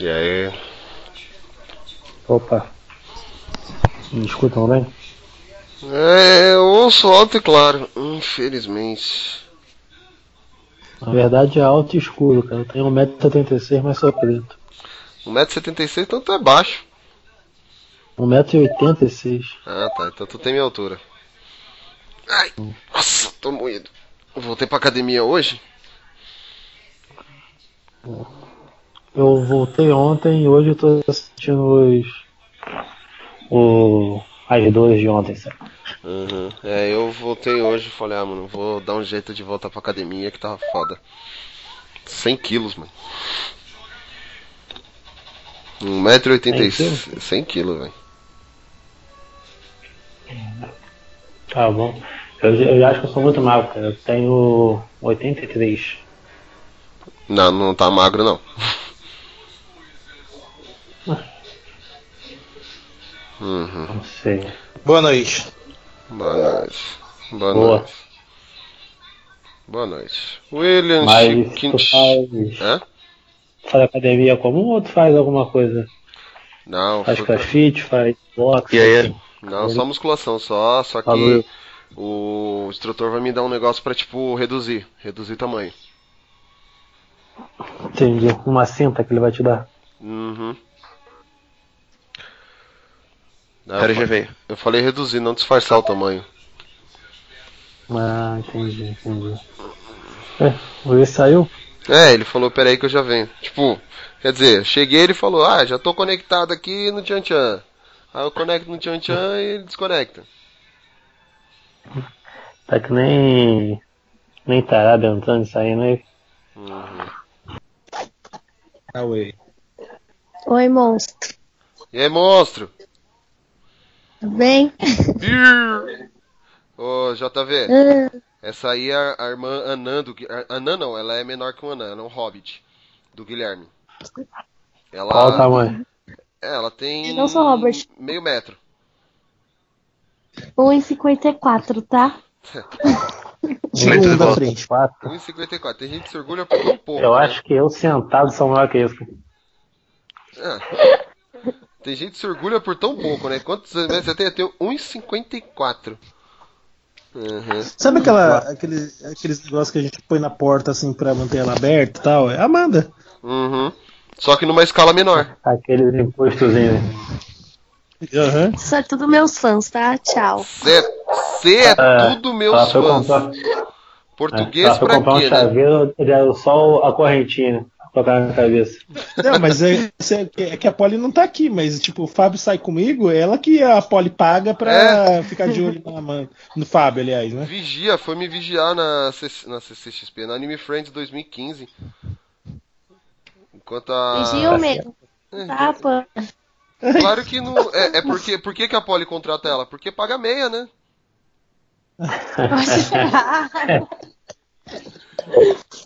E aí? Opa. Me escutam bem? É, eu ouço alto e claro, infelizmente. Na verdade é alto e escuro, cara. Eu tenho 1,76m, mas sou preto. 1,76m, então tu é baixo. 1,86m. Ah, tá. Então tu tem minha altura. Ai, nossa, tô moído. Voltei pra academia hoje. Eu voltei ontem e hoje eu tô assistindo os. O, as duas de ontem, sabe? Uhum. É, eu voltei hoje e falei, ah, mano, vou dar um jeito de voltar pra academia que tava foda. 100 quilos, mano. 1,86m. 100 quilos, velho. Tá bom. Eu, eu acho que eu sou muito magro, cara. Eu tenho 83. Não, não tá magro não. Uhum. Não sei. Boa noite. Boa noite. Boa, Boa. noite. Boa noite. William Mas faz, Hã? faz academia comum ou tu faz alguma coisa? Não, Faz foi- crossfit, faz boxe? E aí? não, só musculação só, só que Falou. o instrutor vai me dar um negócio pra, tipo, reduzir, reduzir tamanho. Entendi. Uma cinta que ele vai te dar. Uhum. Aí Cara, eu, já veio. eu falei reduzir, não disfarçar o tamanho. Ah, entendi, entendi. É, o Luiz saiu? É, ele falou, peraí que eu já venho. Tipo, quer dizer, cheguei ele falou, ah, já tô conectado aqui no Tchan Tchan. Aí eu conecto no Tchan Tchan e ele desconecta. Tá que nem. Nem tarado entrando e saindo aí. Uhum. Away. Oi, monstro. E aí, monstro? Tudo bem? Ô, JV, Ah, essa aí é a, a irmã Anã do a- Anã não, ela é menor que o Anã, ela é um hobbit do Guilherme. Ela, Qual o tamanho? É, ela tem Eu não sou Robert. meio metro. 1,54, tá? Muito Um da bom. frente. Quatro. 1,54. Tem gente que se orgulha por tão pouco. Eu né? acho que eu sentado sou maior que isso. É. Tem gente que se orgulha por tão pouco, né? Quantos metros você tem? Eu tenho 1,54. Uhum. Sabe aquela, aquele, aqueles negócios que a gente põe na porta assim pra manter ela aberta e tal? É Amanda. Uhum. Só que numa escala menor. Aqueles impostozinhos. Aham. Isso é tudo meus fãs, tá? Tchau. Você é É, tudo meus fãs. comprar, Português foi pra comprar um quê, né? chaveiro, era só a correntinha. Colocar na cabeça. Não, mas é, é, que- é que a Polly não tá aqui, mas tipo, o Fábio sai comigo, é ela que a Polly paga pra ficar de olho na Amanda. No Fábio, aliás, né? Vigia, foi me vigiar na, na CCXP, na Anime Friends 2015. Enquanto a. Vigia o mesmo. Tá, pô. Claro que não. É, é porque. Por que, que a Polly contrata ela? Porque paga meia, né?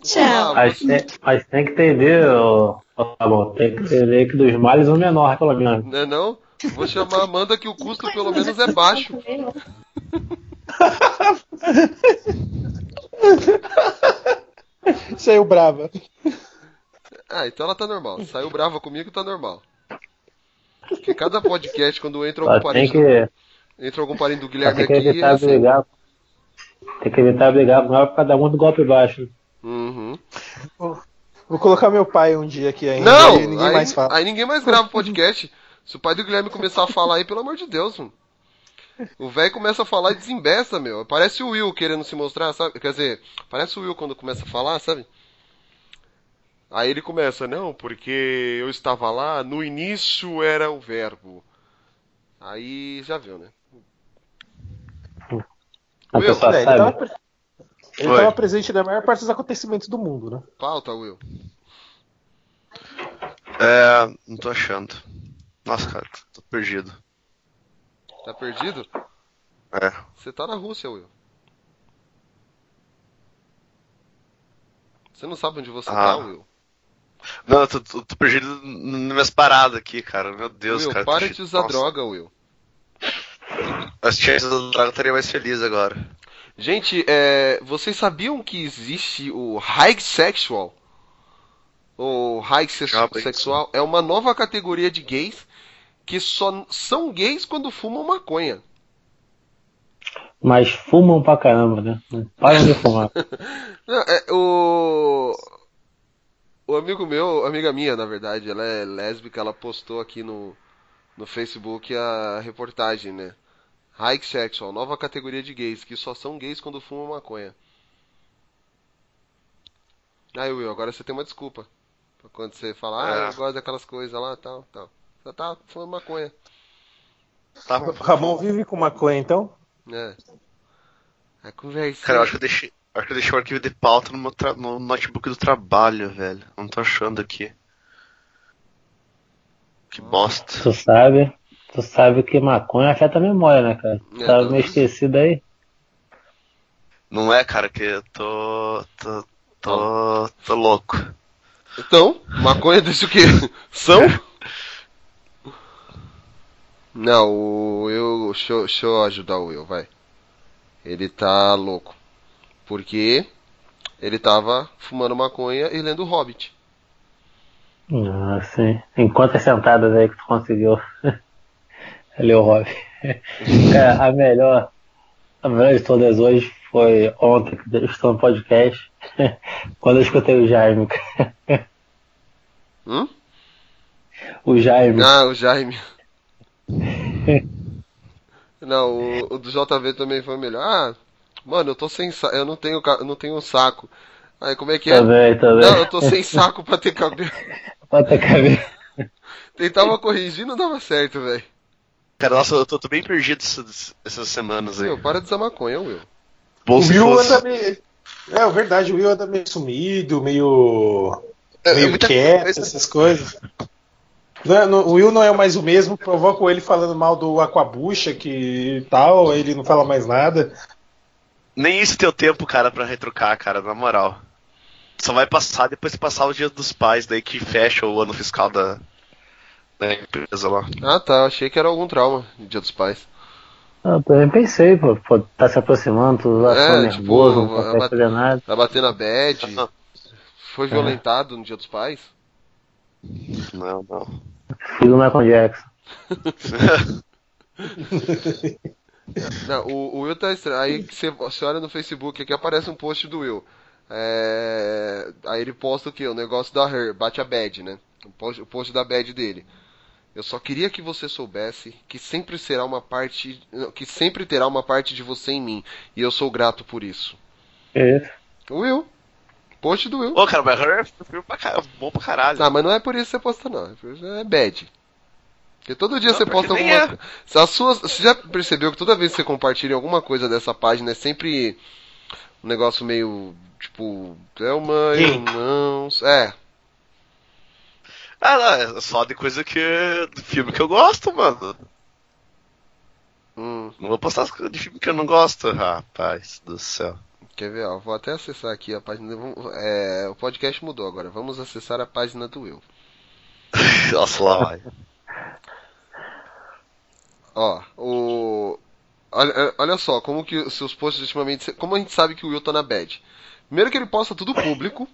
Tchau. Mas tem, mas tem que entender, ó, tá bom, tem que entender que dos males o menor, pelo menos. Não é não? Vou chamar a Amanda que o custo pelo menos é baixo. Saiu brava. Ah, então ela tá normal. Saiu brava comigo, tá normal. Porque cada podcast, quando entra algum parente, que, entra algum parente do Guilherme tem que aqui, é evitar assim. brigar. Tem que evitar brigar com ela por cada um do golpe baixo. Uhum. Vou colocar meu pai um dia aqui ainda. Não, e ninguém aí, mais fala. aí ninguém mais grava podcast. Se o pai do Guilherme começar a falar aí, pelo amor de Deus, mano. O velho começa a falar e desembesta, meu. Parece o Will querendo se mostrar, sabe? Quer dizer, parece o Will quando começa a falar, sabe? Aí ele começa, não, porque eu estava lá, no início era o verbo. Aí já viu, né? A Will, pessoa É, ele sabe. tava, pre- ele Oi. tava presente na maior parte dos acontecimentos do mundo, né? Pauta, Will. É, não tô achando. Nossa, cara, tô perdido. Tá perdido? É. Você tá na Rússia, Will. Você não sabe onde você Ah. tá, Will? Não, eu tô, tô- tô perdido nas minhas paradas aqui, cara. Meu Deus, Will, cara. para de usar Nossa, droga, Will. Se tivesse usado droga, eu estaria mais feliz agora. Gente, é, vocês sabiam que existe o high sexual? ou high sexual, é uma nova categoria de gays que só são gays quando fumam maconha. Mas fumam pra caramba, né? Não Param de fumar. Não, é, o. O amigo meu, amiga minha, na verdade, ela é lésbica, ela postou aqui no, no Facebook a reportagem, né? High Sexual, nova categoria de gays, que só são gays quando fumam maconha. Aí, Will, agora você tem uma desculpa. Pra quando você falar, ah, É. eu gosto daquelas coisas lá, tal, tal. Você tá fumando maconha. Tá. O Ramon vive com maconha, então? É. A conversa. Cara, eu acho que eu deixei. Acho que eu deixei o arquivo de pauta no, meu tra- no notebook do trabalho, velho. Não tô achando aqui. Que bosta. Tu sabe, tu sabe que maconha afeta a memória, né, cara? É, Tava tá meio esquecido aí. Não é, cara, que eu tô. tô. tô. tô louco. Então, maconha desse o quê? São? Não, o Will. Deixa, eu- deixa eu ajudar o Will, vai. Ele tá louco. Porque ele tava fumando maconha e lendo Hobbit. Ah, sim. Em quantas sentadas aí que tu conseguiu? Ali o Rob. Cara, a melhor, a melhor de todas hoje foi ontem, que eu estou no podcast, quando eu escutei o Jaime. Hum? O Jaime. Ah, o Jaime. Não, o, o do JV também foi melhor. Ah, mano, eu tô sem saco. Eu não tenho, eu não tenho saco. Aí, como é que é? Também, também. Não, eu tô sem saco pra ter cabelo. Bota a cabeça. Tentava corrigir, não dava certo, velho. Cara, nossa, eu tô, tô bem perdido essas, essas semanas aí. Will, para de usar maconha, Will. Bom o Will fosse. anda meio. É, é verdade, o Will anda meio sumido, meio. É, meio muita quieto, coisa. essas coisas. Não é- não- o Will não é mais o mesmo, provoca ele falando mal do Aquabucha que tal, ele não fala mais nada. Nem isso tem o tempo, cara, pra retrucar, cara, na moral. Só vai passar depois que passar o dia dos pais, daí que fecha o ano fiscal da, da empresa lá. Ah, tá. eu Achei que era algum trauma no Dia dos Pais. Eu também pensei, pô, pô, tá se aproximando, tu tá É, tipo, nervoso, não fazer nada. Tá batendo a bad. Não, Foi violentado no Dia dos Pais. não, não. Filho do Michael Jackson. Não, o, o Will tá estranho. Aí você, você olha no Facebook aqui aparece um post do Will. É, Aí ele posta o que? O negócio da Her, bate a bad, né? O post, o post da bad dele. Eu só queria que você soubesse que sempre será uma parte. que sempre terá uma parte de você em mim. E eu sou grato por isso. O Will. Post do Will. Ô, cara, mas Her é bom pra caralho. Ah, mas não é por isso que você posta, não. É É bad. Porque todo dia Não, você posta alguma é. coisa. Se as suas, você já percebeu que toda vez que você compartilha alguma coisa dessa página é sempre um negócio meio. Tipo. Thelma, Sim. irmãos. É. Ah, não, é só de coisa que. de filme que eu gosto, mano. Hum, Não vou postar as coisas de filme que eu não gosto, rapaz do céu. quer ver? Ó, vou até acessar aqui a página. É, o podcast mudou agora. Vamos acessar a página do Will. Nossa, lá vai. Ó, o. Olha, olha só, como que os seus posts ultimamente. Como a gente sabe que o Will tá na bad? Primeiro que ele posta tudo público.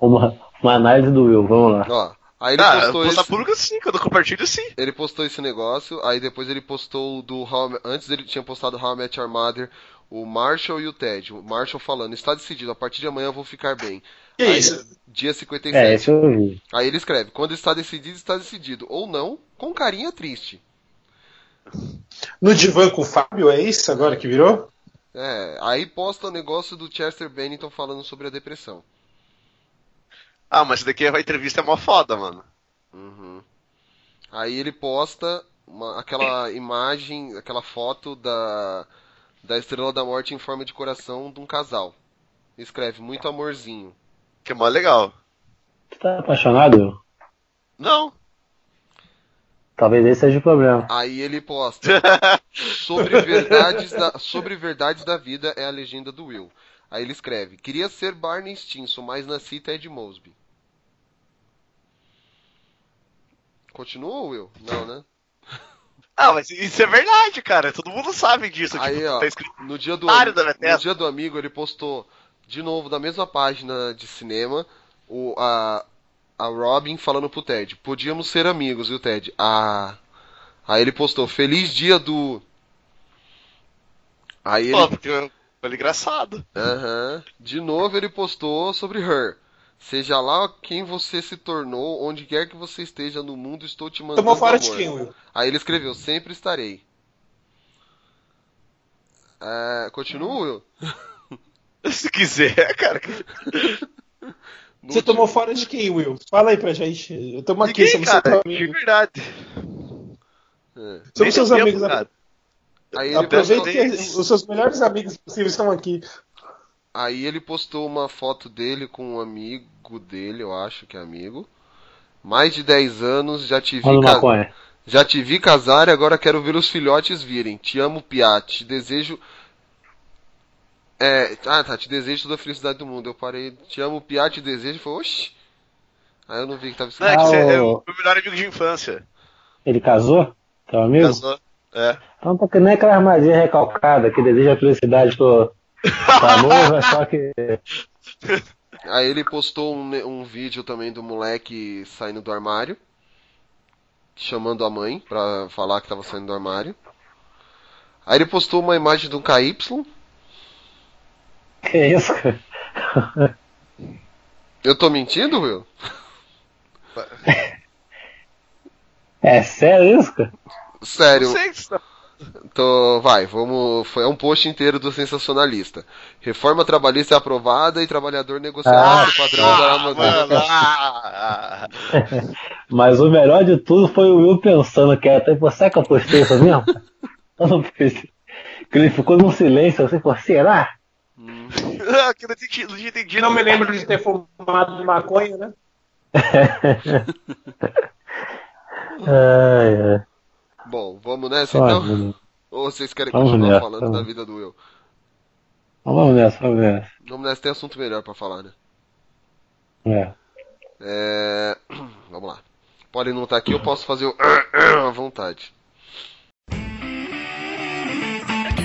Uma, uma análise do Will, vamos lá. Ó. Aí ele Ah, postou postar esse, público sim, quando eu compartilho sim. ele postou esse negócio, aí depois ele postou o do How, I- antes ele tinha postado How I Met Your Mother, o Marshall e o Ted. O Marshall falando, está decidido, a partir de amanhã eu vou ficar bem. Que Aí, isso? Dia É, 57. esse eu vi. Aí ele escreve, quando está decidido, está decidido. Ou não, com carinha triste. No divã com o Fábio, é isso agora que virou? É, aí posta o negócio do Chester Bennington falando sobre a depressão. Ah, mas isso daqui a entrevista é mó foda, mano. Uhum. Aí ele posta uma- aquela imagem, aquela foto da, da Estrela da Morte em forma de coração de um casal. Escreve, muito amorzinho. Que é mó legal. Tu tá apaixonado, Will? Não. Talvez esse seja o problema. Aí ele posta, sobre verdades da, sobre verdades da vida é a legenda do Will. Aí ele escreve, queria ser Barney Stinson, mas nasci Ted Mosby. Continua, Will? Não, né? Ah, mas isso é verdade, cara. Todo mundo sabe disso. Aí, tipo, ó, tá escrito. no dia do no dia do amigo ele postou de novo da mesma página de cinema o a a Robin falando pro Ted: Podíamos ser amigos, viu, Ted? Ah. Aí ele postou: Feliz dia do. Aí Pô, ele. porque foi engraçado. Aham. De novo ele postou sobre Her. Seja lá quem você se tornou, onde quer que você esteja no mundo, estou te mandando Tomou fora de quem, Will? Aí ele escreveu: Sempre estarei. É, continua, Will? Se quiser, cara. No Você último- tomou fora de quem, Will? Fala aí pra gente. Eu tomo aqui, Ninguém, somos cara. seus De verdade. É. Nem Somos seus tempo, amigos. cara. Aí ele Aproveita postou- que os seus melhores amigos possíveis estão aqui. Aí ele postou uma foto dele com um amigo dele, eu acho que é amigo. Mais de 10 anos, já te vi, ca- já te vi casar e agora quero ver os filhotes virem. Te amo, Piá. Te desejo. É, ah, tá. Te desejo toda a felicidade do mundo. Eu parei. Te amo, Piá. Te desejo. Foi, oxi. Aí eu não vi que tava Não, é escrito. que você é o- o meu melhor amigo de infância. Ele casou? Teu amigo? Casou. É. Então tá que nem aquela armadilha recalcada que deseja felicidade pro, pra noiva, só que. Aí ele postou um, um vídeo também do moleque saindo do armário. Chamando a mãe pra falar que tava saindo do armário. Aí ele postou uma imagem do KY. Que isso, cara? Eu tô mentindo, Will? É sério isso, cara? Sério. Não sei o que você Tô, vai, vamos. Foi é um post inteiro do sensacionalista. Reforma trabalhista é aprovada e trabalhador negociará Ah, o padrão da Ah, mano, ah, Mas o melhor de tudo foi o Will pensando que até pô, será que eu postei isso mesmo? Eu não pensei. Que ele ficou num silêncio assim, pô, será? ah, que não entendi, não me lembro de ter fumado de maconha, né? Ai, ai. Bom, vamos nessa Só, então? menino. Ou vocês querem Vamos continuar nessa, falando vamos. da vida do Will? Vamos nessa, vamos nessa. Vamos nessa, tem assunto melhor pra falar, né? É. É... Vamos lá. Pode não estar aqui, eu posso fazer o à vontade.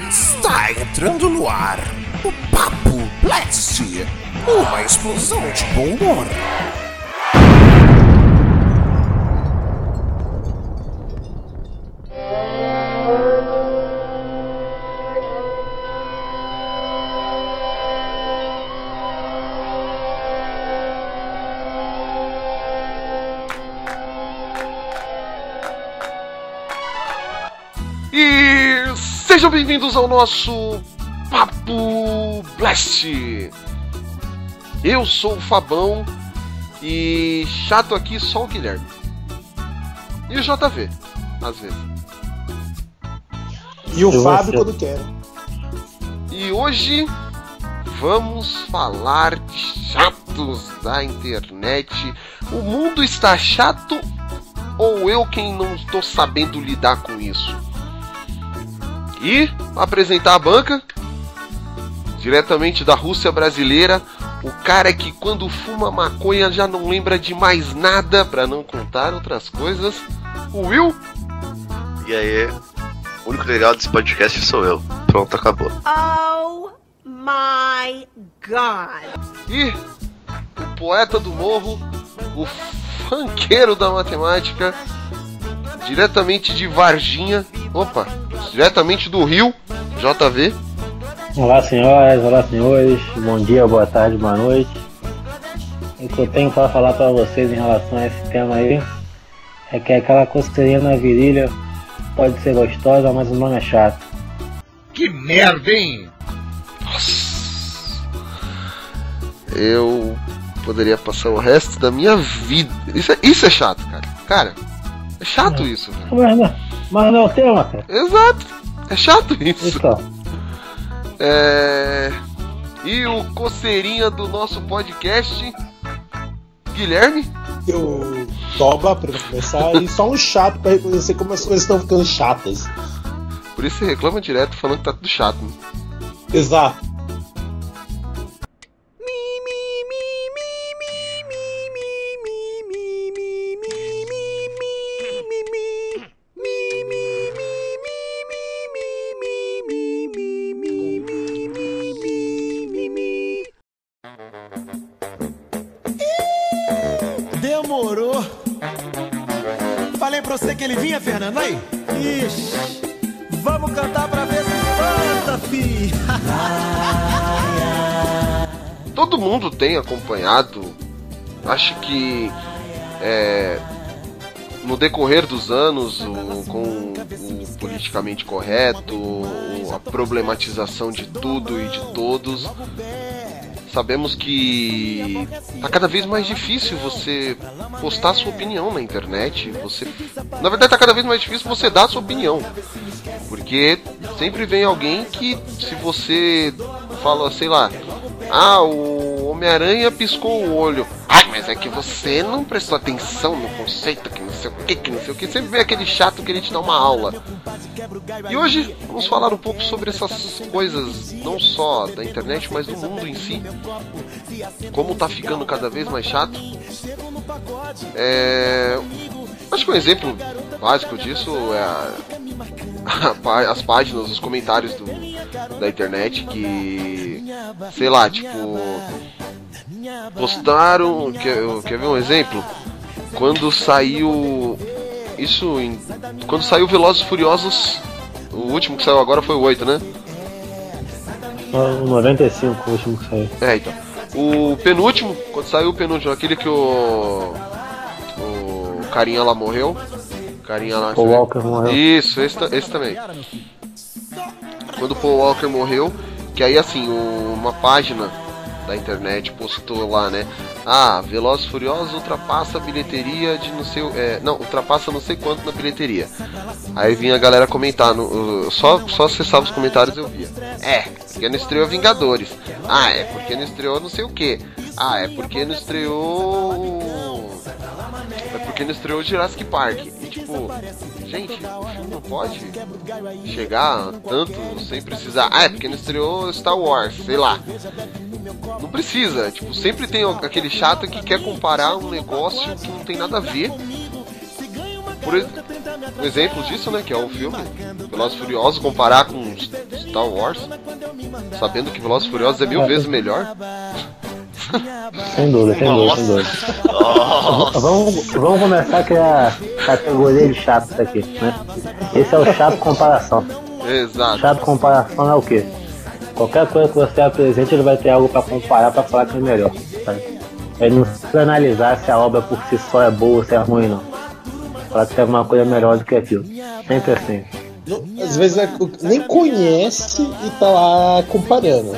Está entrando no ar o Papo Blast, uma explosão de bom humor. Sejam bem-vindos ao nosso Papo Blast. Eu sou o Fabão e chato aqui só o Guilherme. E o JV, às vezes. E o E Fábio quando quer. E hoje vamos falar de chatos da internet. O mundo está chato ou eu quem não estou sabendo lidar com isso? E apresentar a banca diretamente da Rússia brasileira, o cara que quando fuma maconha já não lembra de mais nada, para não contar outras coisas. O Will E aí, o único legal desse podcast sou eu. Pronto, acabou. Oh my god. E o poeta do morro, o funkeiro da matemática, diretamente de Varginha, opa, diretamente do Rio, JV. Olá, senhoras, olá, senhores. Bom dia, boa tarde, boa noite. O que eu tenho para falar para vocês em relação a esse tema aí é que aquela coceirinha na virilha pode ser gostosa, mas o nome é chato. Que merda, hein? Eu poderia passar o resto da minha vida. Isso é, isso é chato, cara. Cara, é chato isso, velho. Mas não, mas não é o tema, cara. Exato. É chato isso. Então, É... E o coceirinha do nosso podcast, Guilherme. Eu toba pra começar e só um chato pra reconhecer como as coisas estão ficando chatas. Por isso você reclama direto falando que tá tudo chato. Né? Exato. Vinha, Fernando, aí? Ixi, vamos cantar pra ver se espanta, fi. todo mundo tem acompanhado. Acho que é, no decorrer dos anos, o- com o politicamente correto, a problematização de tudo e de todos, sabemos que tá cada vez mais difícil você postar sua opinião na internet. Você, na verdade, tá cada vez mais difícil você dar sua opinião. Porque sempre vem alguém que, se você fala, sei lá, ah, o Homem-Aranha piscou o olho. Ai, mas é que você não prestou atenção no conceito, que não sei o que, que não sei o que. Sempre vem aquele chato querer te dar uma aula. E hoje vamos falar um pouco sobre essas coisas, não só da internet, mas do mundo em si. Como tá ficando cada vez mais chato. É. Acho que um exemplo básico disso é a- as páginas, os comentários do, da internet que, sei lá, tipo, postaram. Quer, quer ver um exemplo? Quando saiu. Isso em. Quando saiu Velozes Furiosos. O último que saiu agora foi o 8, né? O 95, o último que saiu. É, então. O penúltimo, quando saiu o penúltimo, aquele que o. O carinha lá morreu. Carinha lá. O Walker morreu. Isso, esse, esse também. Quando o Paul Walker morreu, que aí assim, uma página da internet postou lá, né? Ah, Velozes Furiosos ultrapassa a bilheteria de não sei. É, não, ultrapassa não sei quanto na bilheteria. Aí vinha a galera comentar, no, só, só acessava os comentários eu via. É, porque não estreou Vingadores. Ah, é porque não estreou não sei o que. Ah, é porque não estreou. É porque não estreou Jurassic Park. E tipo, gente, o filme não pode chegar tanto sem precisar. Ah, é porque não estreou Star Wars, sei lá. Não precisa, tipo, sempre tem aquele chato que quer comparar um negócio que não tem nada a ver. Por um exemplo disso, né, que é o filme Velozes Furiosos, comparar com Star Wars, sabendo que Velozes Furiosos é mil vezes melhor. Sem dúvida, sem dúvida, sem dúvida. Vamos, vamos começar com a categoria de chatos aqui, né? Esse é o chato comparação. Exato. Chato comparação é o quê? Qualquer coisa que você apresente, ele vai ter algo pra comparar pra falar que é melhor. Sabe? Ele não precisa analisar se a obra por si só é boa ou se é ruim, não. Falar que tem alguma coisa melhor do que aquilo. Sempre assim. Às vezes é- nem conhece e tá lá comparando.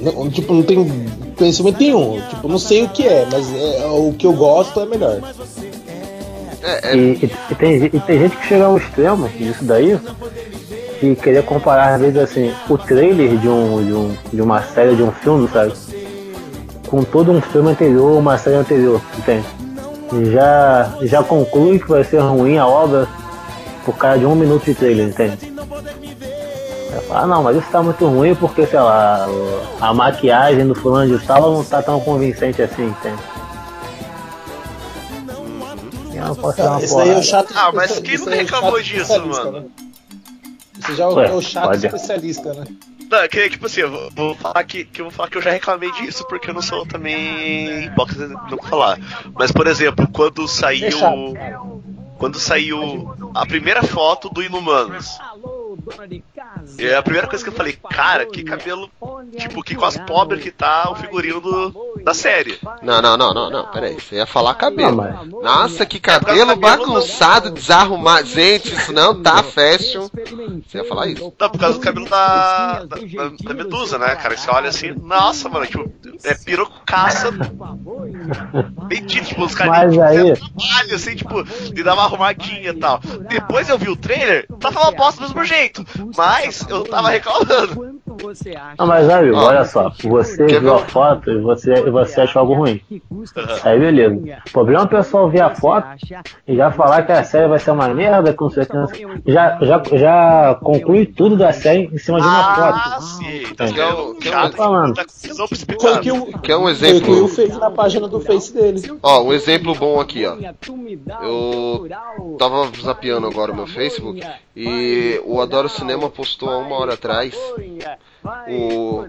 Não, tipo, não tem conhecimento nenhum. Tipo, não sei o que é, mas é, o que eu gosto é melhor. É, é, E, e- e tem, e tem gente que chega ao extremo disso daí de querer comparar, às vezes, assim, o trailer de, um, de, um, de uma série, de um filme, sabe? Com todo um filme anterior, uma série anterior, entende? E Já, já conclui que vai ser ruim a obra por causa de um minuto de trailer, entende? Ah, não, mas isso tá muito ruim porque, sei lá, a maquiagem do fulano de tal não tá tão convincente assim, entende? Eu não uma Esse daí é o chato. Ah, mas quem não é o reclamou chato disso, mano? né? Esse já é o, Ué, é o chato pode. especialista, né? Não, que, tipo assim, eu vou, vou falar que, que eu vou falar que eu já reclamei disso porque eu não sou também hipócrita de não falar. Mas, por exemplo, quando saiu. Quando saiu a primeira foto do Inumanos. É a primeira coisa que eu falei, cara, que cabelo. Tipo, que quase pobre que tá o figurino do, da série. Não, não, não, não, não, peraí, você ia falar cabelo. Nossa, que cabelo bagunçado, desarrumado. Gente, isso não tá fashion. Você ia falar isso. Não, por causa do cabelo da, da, da- da Medusa, né, cara? Você olha assim, nossa, mano, tipo, é pirocaça. Bem dito, tipo, os caras aí- fizeram trabalho, assim, tipo, de dar uma arrumadinha e tal. Depois eu vi o trailer, tava uma bosta do mesmo jeito. Mas eu tava reclamando. Não, mas amigo, olha só, você viu a foto e você, você achou algo ruim. Aí beleza. O problema é o pessoal ver a foto e já falar que a série vai ser uma merda, com certeza. Já, já, já conclui tudo da série em cima de uma Ah, foto. sim. Entendi. Tá vendo? Que é falando. tá o que Quer um foi o que o exemplo? fez na página do Face dele. Ó, um exemplo bom aqui, ó. Eu tava zapeando agora o meu Facebook e o Adoro Cinema postou há uma hora atrás o,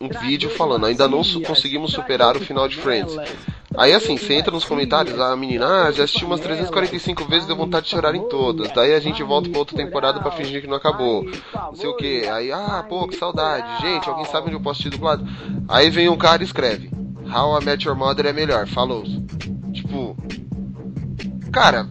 um vídeo falando ainda não su- conseguimos superar o final de Friends. Aí assim, você entra nos comentários, a menina, ah, já assisti umas 345 vezes, deu vontade de chorar em todas. Daí a gente volta pra outra temporada pra fingir que não acabou. Não sei o que. Aí, ah, pô, que saudade. Gente, alguém sabe onde eu posso assistir dublado? Aí vem um cara e escreve: How I Met Your Mother é melhor, falou. Tipo, cara,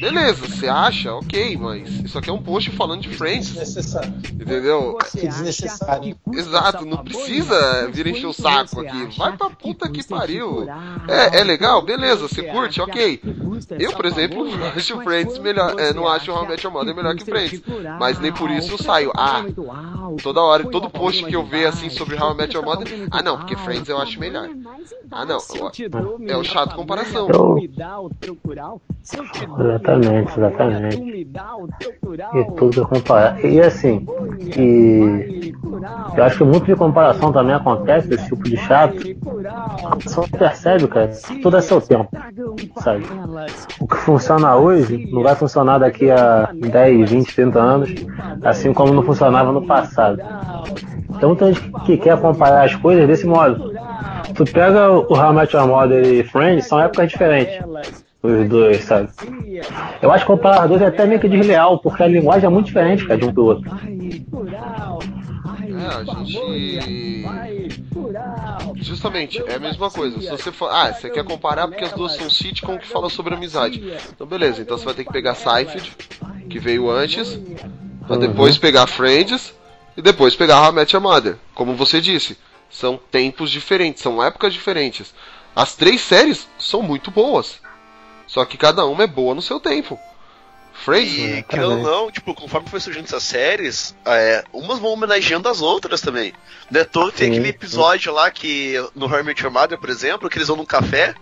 beleza, você acha? Ok, mas isso aqui é um post falando de Friends. Desnecessário. Entendeu? Que desnecessário. Exato, não precisa vir encher o saco aqui. Vai pra puta que pariu. É, é legal? Beleza, você curte? Ok. Eu, por exemplo, não acho Friends melhor. É, não acho How I Met Your Mother melhor que Friends. Mas nem por isso eu saio. Ah, toda hora, todo post que eu ver assim sobre How I Met Your Mother. Ah, não, porque Friends eu acho melhor. Ah, não. É o chato comparação. Eu- Exatamente, exatamente. E tudo é comparar. E assim, e eu acho que muito de comparação também acontece desse tipo de chato. Só percebe, cara, que tudo é seu tempo, sabe? O que funciona hoje não vai funcionar daqui a 10, 20, 30 anos, assim como não funcionava no passado. Então muita gente que quer comparar as coisas desse modo. Tu pega o How Met Your Mother e Friends, são épocas diferentes. Os dois, sabe? Eu acho que comparar os dois é até meio que desleal, porque a linguagem é muito diferente, cara, de um pro outro. É, a gente. Justamente, é a mesma coisa. Se você for. Ah, você quer comparar porque as duas são sitcom que falam sobre amizade. Então beleza, então você vai ter que pegar Seinfeld, que veio antes, pra depois pegar Friends e depois pegar How I Met Your Mother. Como você disse, são tempos diferentes, são épocas diferentes. As três séries são muito boas. Só que cada uma é boa no seu tempo. Friends, E, querendo ou não, tipo, conforme foi surgindo essas séries, é, umas vão homenageando as outras também. Né? Tem aquele episódio lá que, no Met Your Mother, por exemplo, que eles vão num café,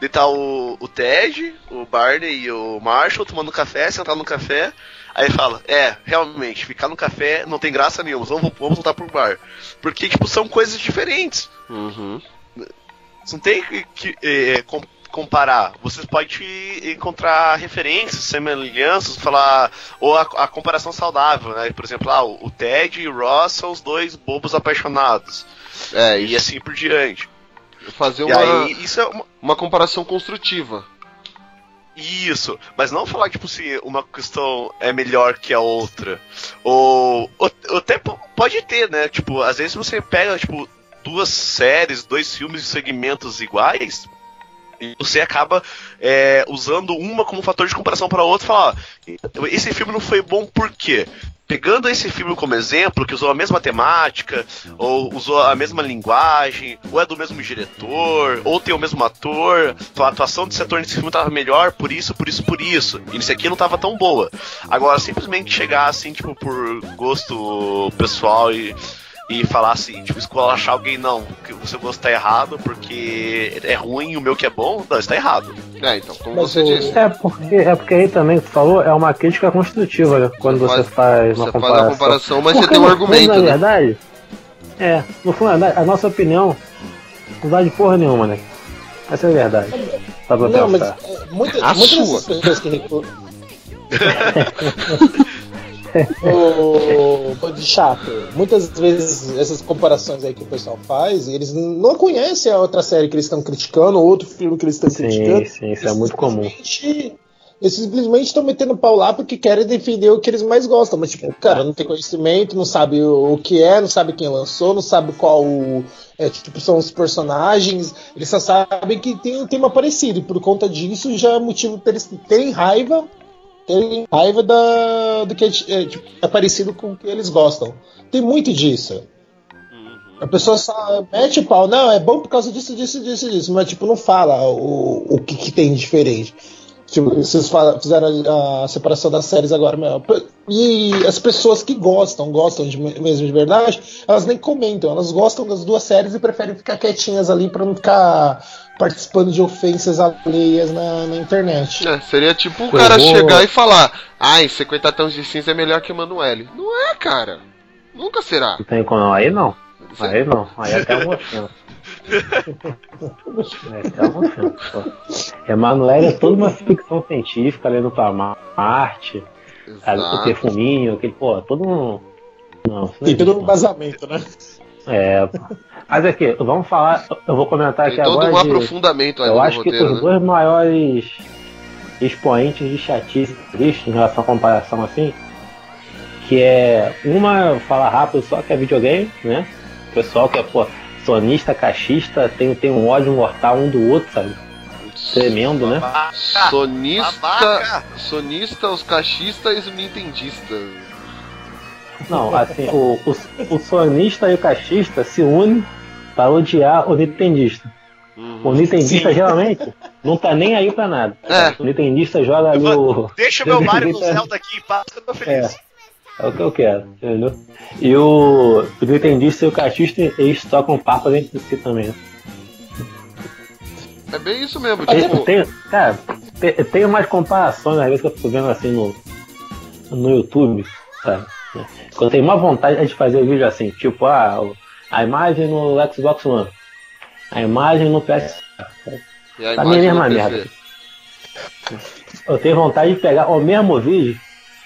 e tá o, o Ted, o Barney e o Marshall tomando café, sentado no café, aí fala, é, realmente, ficar no café não tem graça nenhuma, vamos, vamos voltar pro bar. Porque, tipo, são coisas diferentes. Uhum. Não tem que, que, com- comparar. Você pode encontrar referências, semelhanças, falar. Ou a, a comparação saudável, né? Por exemplo, ah, o Ted e o Ross são os dois bobos apaixonados. É, E assim por diante. fazer uma, aí, isso é uma. uma comparação construtiva. Isso, mas não falar, tipo, se uma questão é melhor que a outra. Ou, ou, ou até po- pode ter, né? Tipo, às vezes você pega, tipo, duas séries, dois filmes de segmentos iguais, e você acaba é, usando uma como fator de comparação para outra e falar, ó, esse filme não foi bom por quê? Pegando esse filme como exemplo, que usou a mesma temática, ou usou a mesma linguagem, ou é do mesmo diretor, ou tem o mesmo ator, a atuação desse ator nesse filme tava melhor por isso, por isso, por isso, e nesse aqui não tava tão boa. Agora, simplesmente chegar assim, tipo, por gosto pessoal e e falar assim, tipo, esculachar alguém, não, que o seu gosto tá errado porque é ruim e o meu que é bom, não, isso tá errado. É, então, como Mas você o- disse. É porque, é porque aí também que tu falou é uma crítica construtiva, né? Quando você, faz, uma você comparação. faz a comparação, mas Porque você tem um no fundo, argumento, Na né? verdade, é, no fundo, a nossa opinião não vale porra nenhuma, né? Essa é a verdade. Só pra Não, mas pensar. é, muita, A muitas sua. pessoas que reclamam. Ô, ô, de chato. Muitas vezes essas comparações aí que o pessoal faz, eles não conhecem a outra série que eles estão criticando, ou outro filme que eles estão criticando. sim, isso é muito comum. Eles simplesmente estão metendo pau lá porque querem defender o que eles mais gostam. Mas, tipo, o cara não tem conhecimento, não sabe o, o que é, não sabe quem lançou, não sabe qual o- é, tipo, são os personagens. Eles só sabem que tem um tema parecido. E por conta disso já é motivo para eles terem raiva. Terem raiva da, do que é, tipo, é parecido com o que eles gostam. Tem muito disso. A pessoa só mete o pau, não, é bom por causa disso, disso, disso, disso, mas tipo, não fala o, o que, que tem de diferente. Tipo, vocês fizeram a, a separação das séries agora, meu. E as pessoas que gostam, gostam de, me- mesmo de verdade, elas nem comentam, elas gostam das duas séries e preferem ficar quietinhas ali pra não ficar participando de ofensas alheias na, na internet. É, seria tipo o cara vou- chegar e falar: Ai, 50 tons de cinza é melhor que Emanuele. Não é, cara. Nunca será. Não tem como. Aí não. Aí não. Aí até uma. É pô. Emanuele é toda uma ficção científica lendo pra Marte, o perfuminho, aquele, pô, todo um. Não, Tem todo um embasamento, né? É, pô. Mas aqui, vamos falar. Eu vou comentar Tem aqui todo agora. um de- aprofundamento aí eu acho que roteiro, os né? dois maiores expoentes de chatice triste em relação à comparação assim, que é uma, eu vou falar rápido só que é videogame, né? O pessoal que é, pô, sonista, cachista, tem, tem um ódio mortal um do outro, sabe? Tremendo, né? Sonista, sonista, os cachistas e os nintendistas. Não, assim, o, o, o sonista e o cachista se unem para odiar o nintendista. Uhum. O nintendista geralmente não tá nem aí pra nada. É. O nintendista joga ali o. Deixa meu Mario no Zelda aqui, passa que eu tô feliz. É o que eu quero, entendeu? E o, o nintendista e o cachista, eles tocam papas entre si também. É bem isso mesmo, Tem, tipo, tem- cara, tem, tem umas comparações, às vezes que eu fico vendo assim no, no YouTube, sabe? Quando eu tenho uma vontade de fazer vídeo assim, tipo, ah, o- a imagem no Xbox One, a imagem no PS. e a Tá imagem mesma do merda. Eu tenho vontade de pegar o mesmo vídeo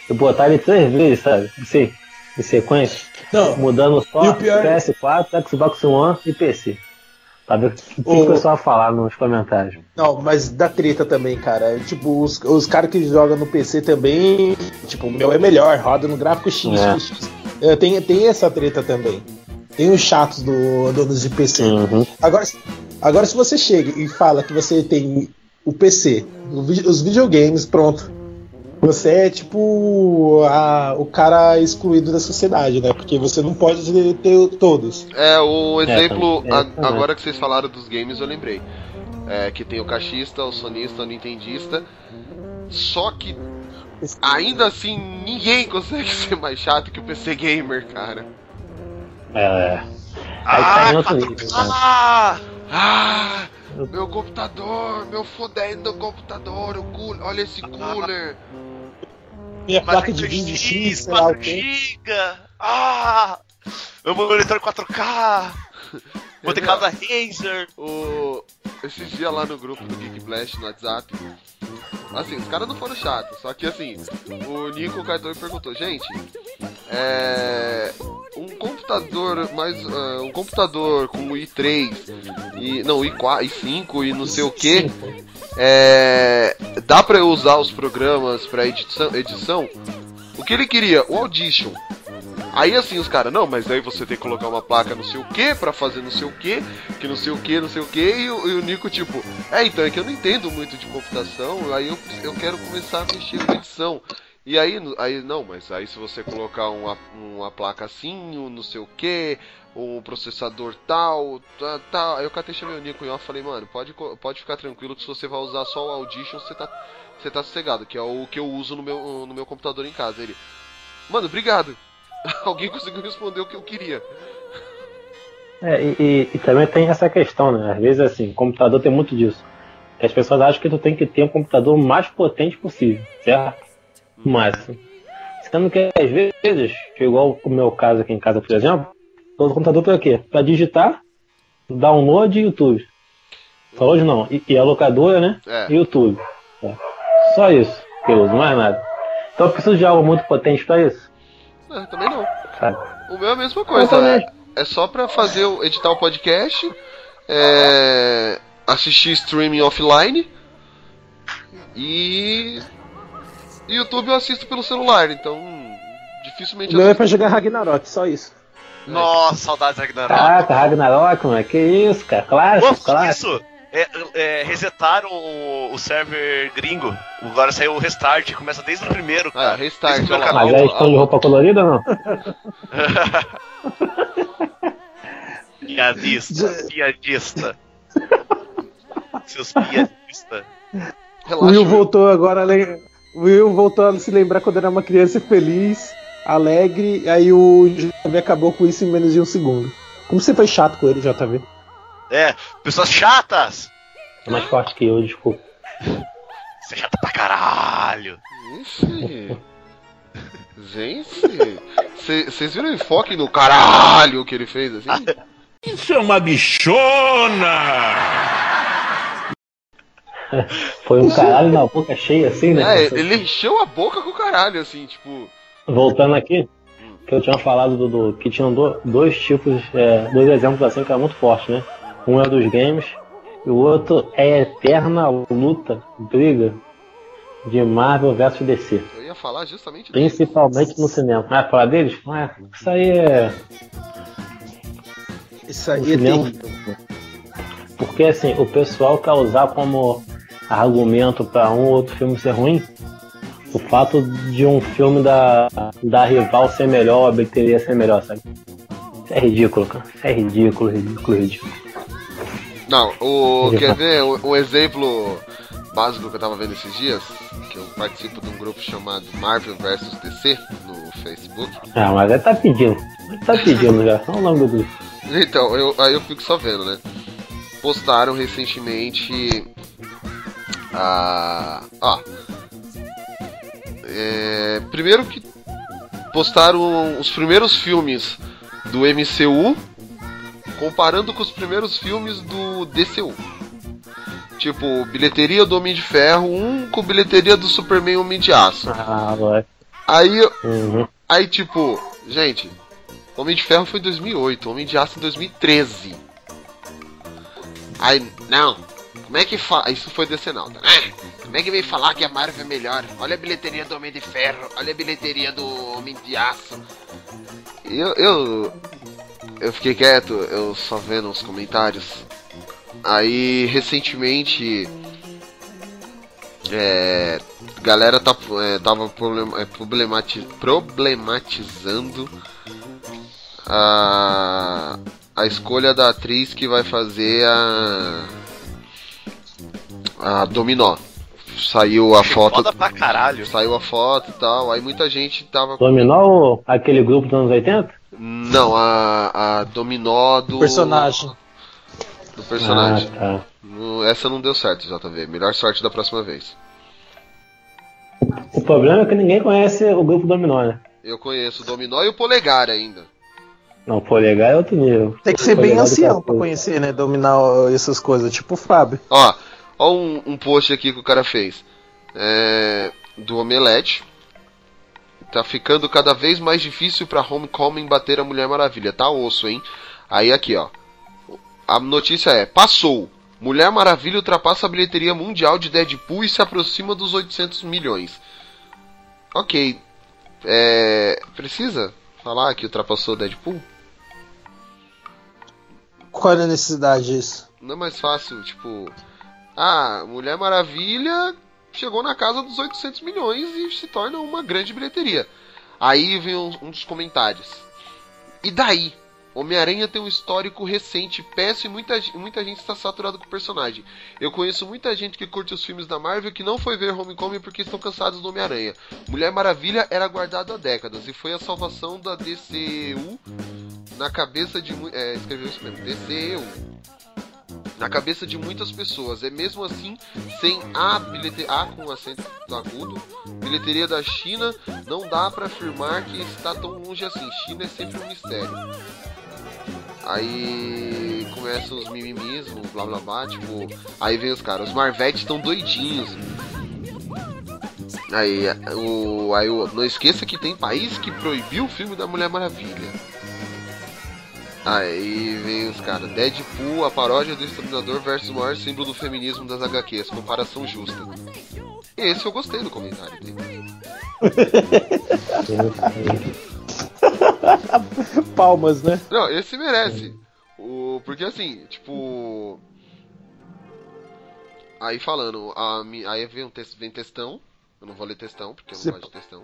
e botar ele três vezes, sabe? Assim, em sequência, Não, mudando só o pior- PS4, Xbox One e PC. Pra ver o que, O- o pessoal falar nos comentários. Não, mas dá treta também, cara. Tipo, os, os caras que jogam no PC também, tipo, o meu é melhor, roda no gráfico X, É. X, X. É, tem, tem essa treta também. Tem os chatos do donos de PC. Uhum. Agora, agora, se você chega e fala que você tem o PC, os videogames, pronto. Você é tipo a- o cara excluído da sociedade, né? Porque você não pode ter, todos. É, o exemplo, também. a- É, também. agora que vocês falaram dos games, eu lembrei. É, que tem o cachista, o sonista, o nintendista. Só que ainda assim ninguém consegue ser mais chato que o PC Gamer, cara. É. Aí tá em outro nível, cara. Ah! Ah, meu computador, meu fodendo computador, o cooler, olha esse cooler. Minha Mas placa é de vídeo X, sei lá o 4 quê. Ah! Meu monitor 4K! Vou ter cabo da Razer! O, esses dias lá no grupo do Geek Blast no WhatsApp. Assim, os caras não foram chatos, só que assim, o Nico Cartão perguntou, gente, é. Um computador mais. ah, um computador com o i3 e. Não, i4, i5 e não sei o que. É, dá pra eu usar os programas pra edição, edição? O que ele queria? O Audition. Aí assim os caras, não, mas aí você tem que colocar uma placa não sei o que pra fazer não sei o que, que não sei o que, não sei o que, e, o- Nico tipo, é então é que eu não entendo muito de computação, aí eu, eu quero começar a mexer na edição. E aí, aí não, mas aí se você colocar uma, uma placa assim, um não sei o que, um processador tal, tal, tal. Aí eu catei chamei o Nico e eu falei, mano, pode, pode ficar tranquilo que se você vai usar só o Audition, você tá, você tá sossegado, que é o que eu uso no meu, no meu computador em casa. Ele, mano, obrigado. Alguém conseguiu responder o que eu queria. É, e, e- e também tem essa questão, né? Às vezes, assim, computador tem muito disso. As pessoas acham que tu tem que ter um computador mais potente possível, certo? Mas, sendo que às vezes, igual o meu caso aqui em casa, por exemplo, todo o computador pra quê? Pra digitar, download e YouTube. Download não, e, e a locadora, né? É. YouTube. Tá? Só isso que eu uso, mais nada. Então eu preciso de algo muito potente pra isso, É, também não. sabe? O meu é a mesma coisa. também. É, só pra fazer o, editar o podcast, é, assistir streaming offline e YouTube eu assisto pelo celular, então dificilmente O meu é pra jogar Ragnarok, só isso. Nossa, saudades da Ragnarok! Caraca, Ragnarok, mano, que isso, cara, clássico, Nossa, clássico. isso! É, é, resetaram o, o server gringo. Agora saiu o restart, começa desde o primeiro, Ah, cara. restart, Desde o olha lá. Mas aí estão de roupa colorida ou não? Piadista, piadista. Seus piadistas. Will voltou agora. Will voltou a se lembrar quando era uma criança feliz, alegre, aí o JV acabou com isso em menos de um segundo. Como você foi chato com ele, JV? É, pessoas chatas! É mais forte que eu, desculpa. Você é chata pra caralho! Ixi. Gente, vocês viram o enfoque no caralho que ele fez assim? Isso é uma bichona! Foi um caralho na boca cheia assim, né? É, ele encheu a boca com o caralho, assim, tipo. Voltando aqui, que eu tinha falado do, do- que tinham do- dois tipos, é, dois exemplos assim que é muito forte, né? Um é dos games e o outro é a eterna luta, briga de Marvel versus DC. Eu ia falar justamente disso. Principalmente no cinema. Ah, falar deles? Ah, isso aí é. Isso aí o é cinema. terrível. Porque assim, o pessoal quer usar como argumento pra um ou outro filme ser ruim o fato de um filme da, da rival ser melhor, a bilheteria ser melhor, sabe? Isso é ridículo, cara. Isso é ridículo, ridículo, ridículo. Não, o, quer ver um, um exemplo básico que eu tava vendo esses dias? Que eu participo de um grupo chamado Marvel vs DC no Facebook. Ah, mas aí tá pedindo. Tá pedindo já. Olha o nome do grupo. Então, eu, aí eu fico só vendo, né? Postaram recentemente a. Ó. É, primeiro que postaram os primeiros filmes do MCU comparando com os primeiros filmes do DCU. Tipo, bilheteria do Homem de Ferro 1 com bilheteria do Superman Homem de Aço. Ah, vai. Aí, Uhum. aí tipo, gente, Homem de Ferro foi em 2008, Homem de Aço em 2013. Aí, não, como é que fala? Isso foi decenalta. Ah, como é que vem falar que a Marvel é melhor? Olha a bilheteria do Homem de Ferro, olha a bilheteria do Homem de Aço. Eu, eu, eu fiquei quieto, eu só vendo os comentários. Aí, recentemente, é, galera tá, é, tava problem- é, problemati- problematizando a, a escolha da atriz que vai fazer a, a Dominó. Saiu a foto. Foda pra caralho. Saiu a foto e tal. Aí muita gente tava. Dominou o- aquele grupo dos anos 80? Não, a, a Dominó do. Personagem. Do personagem. Ah, tá. Essa não deu certo, JV. Melhor sorte da próxima vez. O problema é que ninguém conhece o grupo Dominó, né? Eu conheço o Dominó e o Polegar ainda. Não, polegar é outro nível. Tem que ser bem do ancião pra conhecer, né? Dominar essas coisas, tipo o Fábio. Ó, ó um, um post aqui que o cara fez. É, do Omelete. Tá ficando cada vez mais difícil pra Homecoming bater a Mulher Maravilha. Tá osso, hein? Aí aqui, ó. A notícia é: passou. Mulher Maravilha ultrapassa a bilheteria mundial de Deadpool e se aproxima dos 800 milhões. Ok. É, precisa falar que ultrapassou Deadpool? Qual era a necessidade disso? Não é mais fácil, tipo. Ah, Mulher Maravilha chegou na casa dos 800 milhões e se torna uma grande bilheteria. Aí vem um, um dos comentários. E daí? Homem-Aranha tem um histórico recente, péssimo e muita, muita gente está saturado com o personagem. Eu conheço muita gente que curte os filmes da Marvel que não foi ver Homecoming porque estão cansados do Homem-Aranha. Mulher Maravilha era guardado há décadas e foi a salvação da DCU na cabeça de. É, escreveu isso mesmo, DCU na cabeça de muitas pessoas. É mesmo assim, sem a bilheteria, A com acento agudo, bilheteria da China, não dá pra afirmar que está tão longe assim. China é sempre um mistério. Aí começam os mimimis, o blá blá blá, tipo, aí vem os caras, os Marvetes estão doidinhos. Aí o, aí o, não esqueça que tem país que proibiu o filme da Mulher Maravilha. Aí vem os caras, Deadpool, a paródia do Exterminador versus o maior símbolo do feminismo das HQs, comparação justa. Esse eu gostei do comentário dele. Palmas, né? Não, esse merece. O, porque assim, tipo. Aí falando, a, aí vem, um texto, vem textão. Eu não vou ler textão, porque eu não Você- gosto de textão.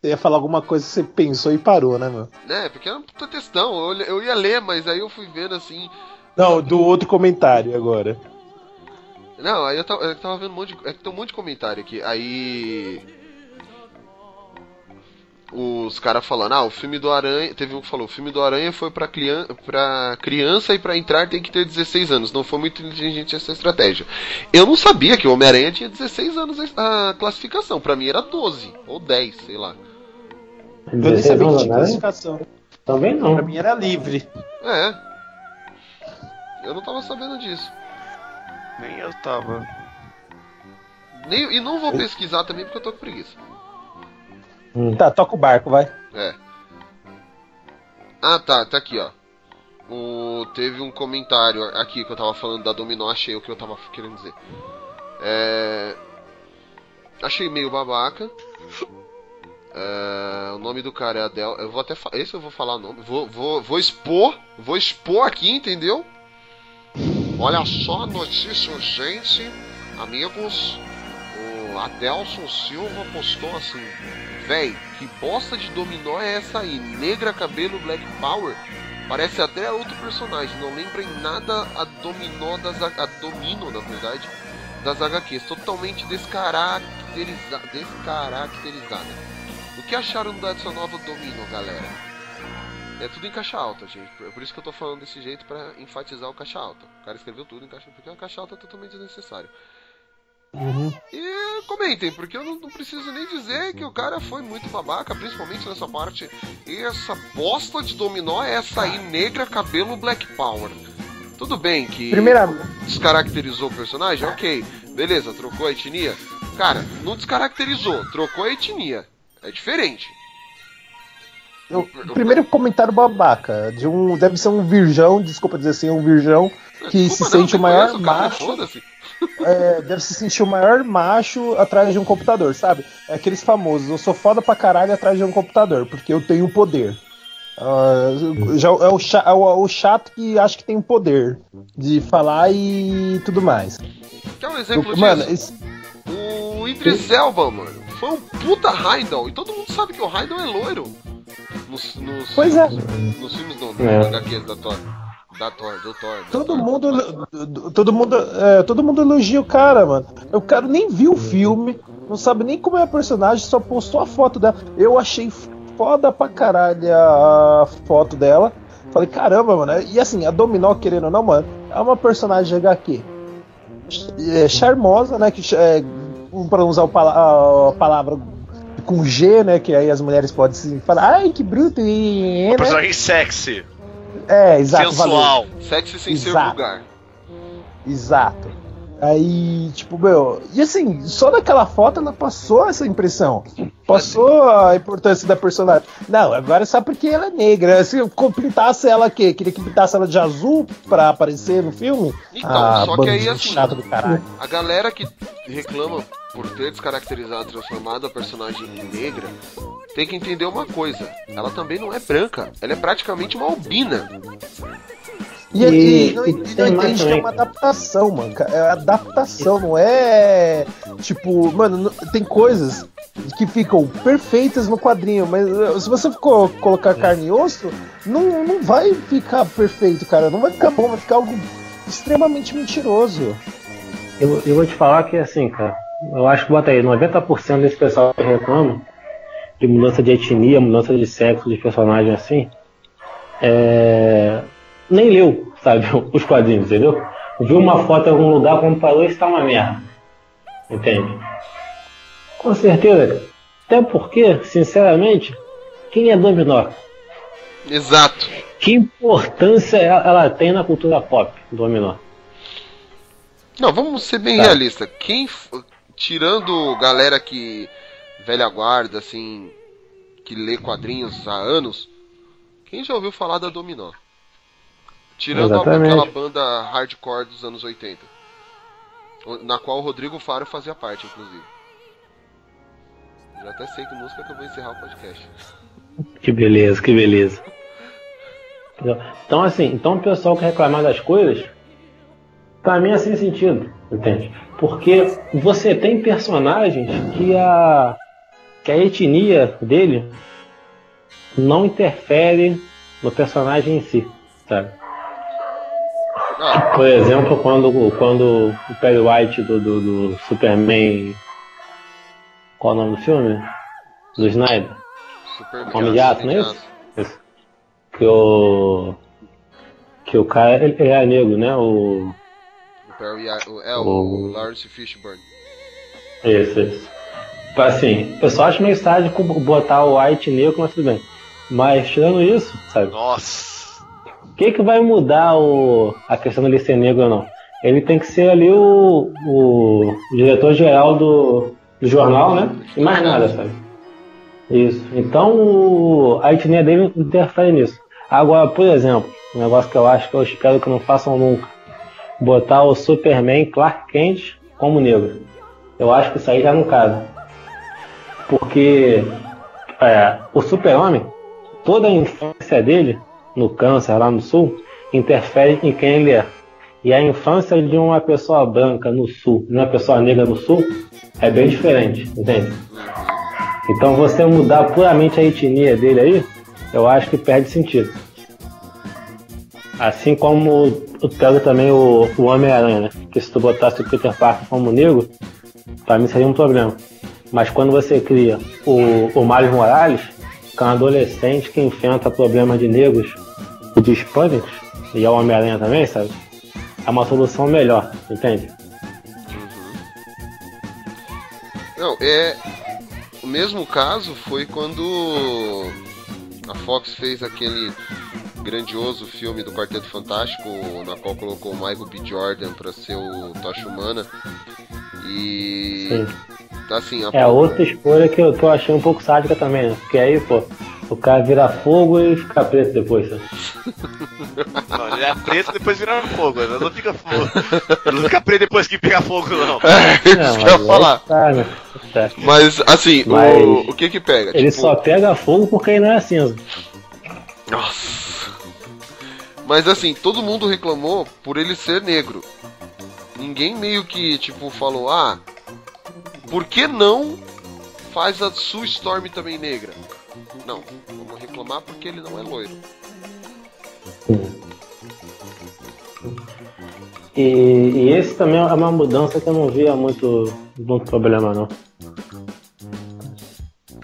Você ia falar alguma coisa que você pensou e parou, né, meu? Né, porque era um puta textão. Eu, eu ia ler, mas aí eu fui vendo assim. Não, do outro comentário agora. Não, aí eu tava, eu tava vendo um monte de. É que tem um monte de comentário aqui. Aí. Os caras falando, ah, o filme do Aranha. Teve um que falou, o filme do Aranha foi pra, crian pra criança e pra entrar tem que ter 16 anos. Não foi muito inteligente essa estratégia. Eu não sabia que o Homem-Aranha tinha 16 anos a classificação. Pra mim era 12 ou 10, sei lá. Eu nem 16 sabia que tinha né? classificação. Também Pra não. mim era livre. É. Eu não tava sabendo disso. Nem eu tava. Nem, e não vou pesquisar também porque eu tô com preguiça. Tá, toca o barco, vai. É. Ah, tá, tá aqui, ó. O, teve um comentário aqui que eu tava falando da Dominó, achei o que eu tava querendo dizer. É, achei meio babaca. É, o nome do cara é Adel. Eu vou até esse eu vou falar o nome. Vou, vou, vou expor, vou expor aqui, entendeu? Olha só a notícia urgente, amigos. O Adelson Silva postou assim: Véi, que bosta de dominó é essa aí? Negra, cabelo, black power? Parece até outro personagem, não lembra em nada a dominó das a domino, na verdade, das HQs. Totalmente descaracteriza descaracterizada. O que acharam dessa nova domino, galera? É tudo em caixa alta, gente. É por isso que eu tô falando desse jeito pra enfatizar o caixa alta. O cara escreveu tudo em caixa, porque a caixa alta é totalmente desnecessário. E comentem, porque eu não, não preciso nem dizer que o cara foi muito babaca, principalmente nessa parte. E essa bosta de dominó é essa aí, negra, cabelo, black power. Tudo bem que Primeira- descaracterizou o personagem, ok. Beleza, trocou a etnia. Cara, não descaracterizou, trocou a etnia. É diferente. O primeiro comentário babaca. De um, deve ser um virgão, desculpa dizer assim, um virgão que se Desculpa, não, sente o maior conhece o cara, macho. foda-se. é, deve se sentir o maior macho atrás de um computador, sabe? É aqueles famosos, eu sou foda pra caralho atrás de um computador, porque eu tenho poder. Ah, já é o, é o- chato que acha que tem o poder de falar e tudo mais. Quer um exemplo Mano, disso? esse- O Idris Elba, mano, foi um puta Heidel. E todo mundo sabe que o Heidel é loiro. Nos, nos, Pois é. Nos filmes não, nos É. HQs da Thor. Da Thor, do Thor. da Todo Thor. mundo, todo mundo, é, todo mundo elogia o cara, mano. O cara nem viu o filme, não sabe nem como é a personagem, só postou a foto dela. Eu achei foda pra caralho a foto dela. Falei, caramba, mano. E assim, a Dominó, querendo ou não, mano, é uma personagem HQ. É, charmosa, né? Que, é, pra usar o pala- a palavra com G, né? Que aí as mulheres podem se falar, ai, que bruto. E, né? Personagem sexy, É, exato. valeu. sensual. Sexy sem ser Exato. vulgar. Exato. Aí, tipo, meu. E assim, só naquela foto ela passou essa impressão. Passou a importância da personagem. Não, agora só porque ela é negra. Se eu pintasse ela quê? Queria que pintasse ela de azul pra aparecer no filme? Então, Ah, só que aí assim, chato do caralho. a galera que reclama por ter descaracterizado, transformado a personagem em negra, tem que entender uma coisa. Ela também não é branca, ela é praticamente uma albina. E, E- e não, e não entende que é uma adaptação, mano. É adaptação, não é. Tipo, mano, tem coisas que ficam perfeitas no quadrinho, mas uh, se você for colocar carne e osso, não, não vai ficar perfeito, cara. Não vai ficar bom, vai ficar algo extremamente mentiroso. Eu, eu vou te falar que assim, cara, eu acho que bota aí, 90% desse pessoal que reclama de mudança de etnia, mudança de sexo de personagem assim, é, nem leu, sabe, os quadrinhos, entendeu? Viu uma foto em algum lugar, comparou e está uma merda. Entende? Com certeza. Até porque, sinceramente, quem é Dominó? Exato. Que importância ela tem na cultura pop, Dominó? Não, vamos ser bem Tá. realistas. Quem, tirando galera que velha guarda, assim, que lê quadrinhos há anos, quem já ouviu falar da Dominó? Tirando Exatamente. aquela banda hardcore dos anos 80, o- na qual o Rodrigo Faro fazia parte, inclusive. Já até sei que música que eu vou encerrar o podcast. Que beleza, que beleza. Então, assim, então o pessoal que reclamar das coisas, pra mim é sem sentido, entende? Porque você tem personagens que a, que a etnia dele não interfere no personagem em si, sabe? Ah, Por exemplo, quando, quando o Perry White do, do, do Superman. Qual é o nome do filme? Do Snyder? super Homem de Aço, não é isso? Isso. Que o. Que o cara ele é negro, né? O. O Perry, o- é o O- Lawrence Fishburne. Isso, isso. Assim, o pessoal acha meio sádico botar o White negro, mas tudo bem. Mas tirando isso, sabe? Nossa. O que, que vai mudar o, a questão dele ser negro ou não? Ele tem que ser ali o, o diretor geral do, do jornal, né? E mais nada, sabe? Isso. Então a etnia dele interfere nisso. Agora, por exemplo, um negócio que eu acho que eu espero que não façam nunca. Botar o Superman Clark Kent como negro. Eu acho que isso aí já não cabe. Porque é, o super-homem, toda a infância dele, no câncer lá no sul, interfere em quem ele é. E a infância de uma pessoa branca no sul, de uma pessoa negra no sul, é bem diferente, entende? Então você mudar puramente a etnia dele aí, eu acho que perde sentido. Assim como pego também o, o Homem-Aranha, né? Que se tu botasse o Peter Parker como negro, pra mim seria um problema. Mas quando você cria o, o Miles Morales, que é um adolescente que enfrenta problemas de negros e de hispânicos, e é o Homem-Aranha também, sabe? É uma solução melhor, entende? Não, é. O mesmo caso foi quando a Fox fez aquele grandioso filme do Quarteto Fantástico, na qual colocou o Michael B. Jordan pra ser o Tocha Humana. E. Sim. Assim, a É outra escolha que eu, que eu achei um pouco sádica também, né? Porque aí, pô, o cara vira fogo e fica preto depois, sabe? Não, ele é preto depois vira fogo. Ele não fica fogo. Ele não fica preto depois que pega fogo, não. É, isso que eu ia falar. tá, né? Tá. Mas, assim, Mas o, o que que pega? Ele Tipo, só pega fogo porque ele não é cinza. Nossa. Mas assim, todo mundo reclamou por ele ser negro. Ninguém meio que, tipo, falou, ah, por que não faz a Sue Storm também negra? Não, vamos reclamar porque ele não é loiro. E, e esse também é uma mudança que eu não via muito, muito problema, não.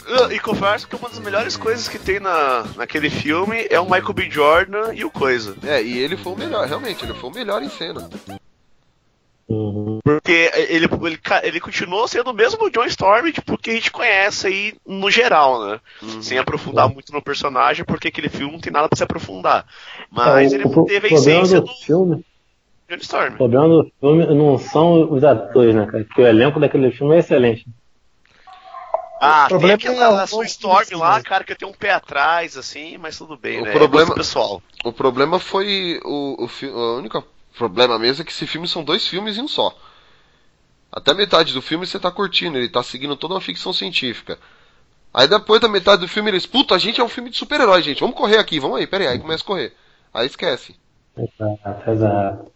Eu- E confesso que uma das melhores coisas que tem na, naquele filme é o Michael B. Jordan e o Coisa. É, e ele foi o melhor, realmente, ele foi o melhor em cena. Uhum. Porque ele, ele, ele continuou sendo o mesmo John Storm, tipo, que a gente conhece aí no geral, né? Sem aprofundar muito no personagem, porque aquele filme não tem nada pra se aprofundar. Mas É, ele manteve a problema essência do do filme, John Storm. o problema do filme não são os atores, né, cara? Porque o elenco daquele filme é excelente. Ah, O problema tem é aquela a sua Storm lá, cara, que tem um pé atrás, assim, mas tudo bem, O né? problema- É pessoal. O problema foi o, o o único problema mesmo é que esse filme são dois filmes em um só. Até metade do filme você tá curtindo, ele tá seguindo toda uma ficção científica. Aí depois da metade do filme eles, puta, a gente é um filme de super-herói, gente, vamos correr aqui, vamos aí, pera aí, aí começa a correr. Aí esquece. Exato, exato.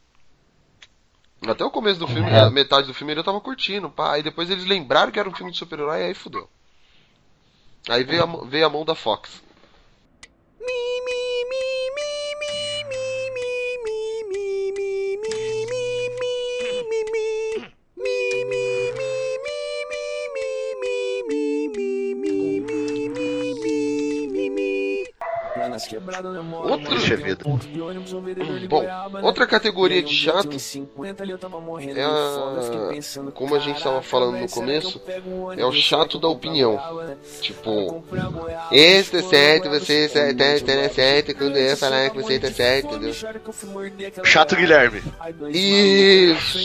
Até o começo do filme, É. a metade do filme ele tava curtindo, pá. Aí depois eles lembraram que era um filme de super-herói e aí fudeu. Aí veio a, mão- veio a mão da Fox. Outro Isso é vida. Bom, outra categoria de chato é a, como a gente estava falando no começo, é o chato da opinião. Tipo, esse tá certo, você tá, tá, tá certo, quando eu falar que você tá certo, entendeu? Chato Guilherme. Isso!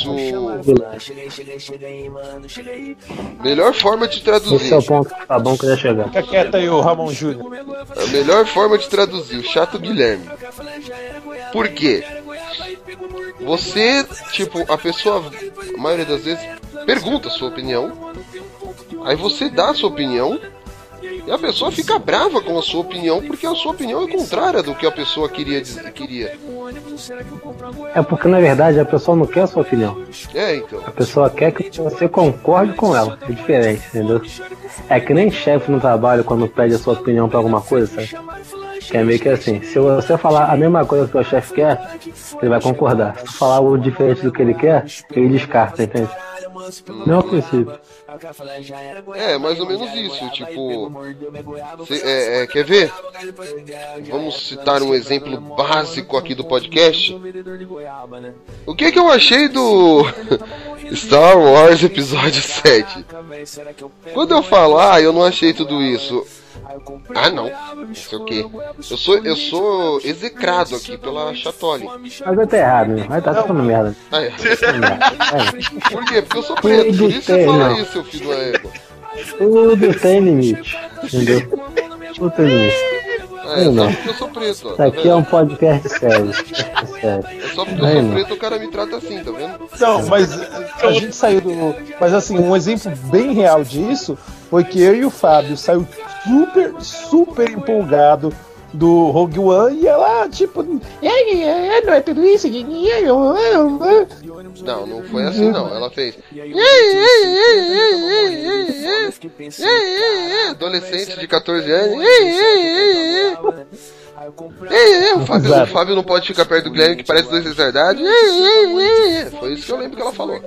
Melhor forma de Esse é traduzir. o ponto tá bom que eu ia chegar. Fica quieto aí, o Ramon Júnior. A melhor forma de traduzir, o chato Guilherme. Por quê? Você, tipo, a pessoa, a maioria das vezes, pergunta a sua opinião, aí você dá a sua opinião, e a pessoa fica brava com a sua opinião, porque a sua opinião é contrária do que a pessoa queria dizer, queria. É porque na verdade a pessoa não quer a sua opinião. É, então. A pessoa quer que você concorde com ela. É diferente, entendeu? É que nem chefe no trabalho quando pede a sua opinião pra alguma coisa, sabe? Que é meio que assim, se você falar a mesma coisa que o chefe quer, ele vai concordar. Se tu falar algo diferente do que ele quer, ele descarta, entende? Não é o princípio. É, mais ou menos isso, tipo. cê- é, é, quer ver? Vamos citar um exemplo básico aqui do podcast. O que, que eu achei do Star Wars Episódio 7? Quando eu falo, ah, eu não achei tudo isso. Ah, não. Não sei o que. Eu sou, eu sou execrado aqui pela Chatoli. Mas eu tô errado, né? Vai tá falando merda. Ah, é. Tá. É. Por quê? Porque eu sou preto. Por isso você fala isso, seu filho da égua. Tudo tem limite. Entendeu? Tudo tem limite. É, Não. só porque eu sou preto, ó. Isso Tá aqui é vendo? um podcast sério. É sério. É só porque eu sou preto o cara me trata assim, tá vendo? Não, mas a gente saiu do. Mas assim, um exemplo bem real disso foi que eu e o Fábio saiu super, super empolgado do Rogue One e ela, tipo, "É, é, não é tudo isso. Não, não foi assim não. Ela fez. Adolescente de 14 anos. O Fábio, o. Fábio não pode ficar perto do Guilherme que parece dois retardados. Foi isso que eu lembro que ela falou.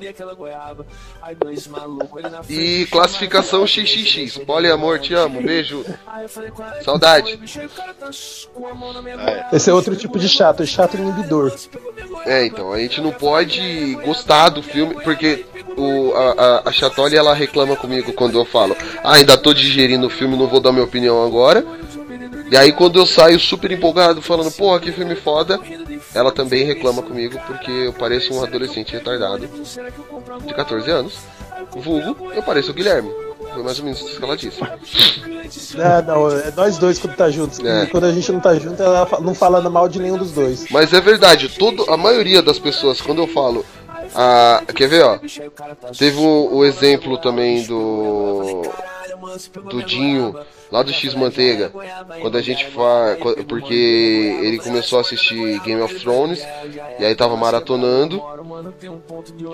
E classificação XXX. Poliamor, te amo, beijo. Saudade. Esse é outro tipo de chato, é chato inibidor. É, então, a gente não pode gostar do filme, porque o, a, a, a Chatoli, ela reclama comigo quando eu falo, ah, ainda tô digerindo o filme, não vou dar minha opinião agora. E aí quando eu saio super empolgado, falando, porra, que filme foda, ela também reclama comigo, porque eu pareço um adolescente retardado de 14 anos. Vulgo, eu pareço o Guilherme. Foi mais ou menos isso que ela disse. É, não, é nós dois quando tá juntos. É. Quando a gente não tá junto, ela não falando mal de nenhum dos dois. Mas é verdade, todo, a maioria das pessoas, quando eu falo. Ah, quer ver, ó? Teve o, o exemplo também do. Do Dinho, lá do X Manteiga. Quando a gente faz. Porque ele começou a assistir Game of Thrones. E aí tava maratonando.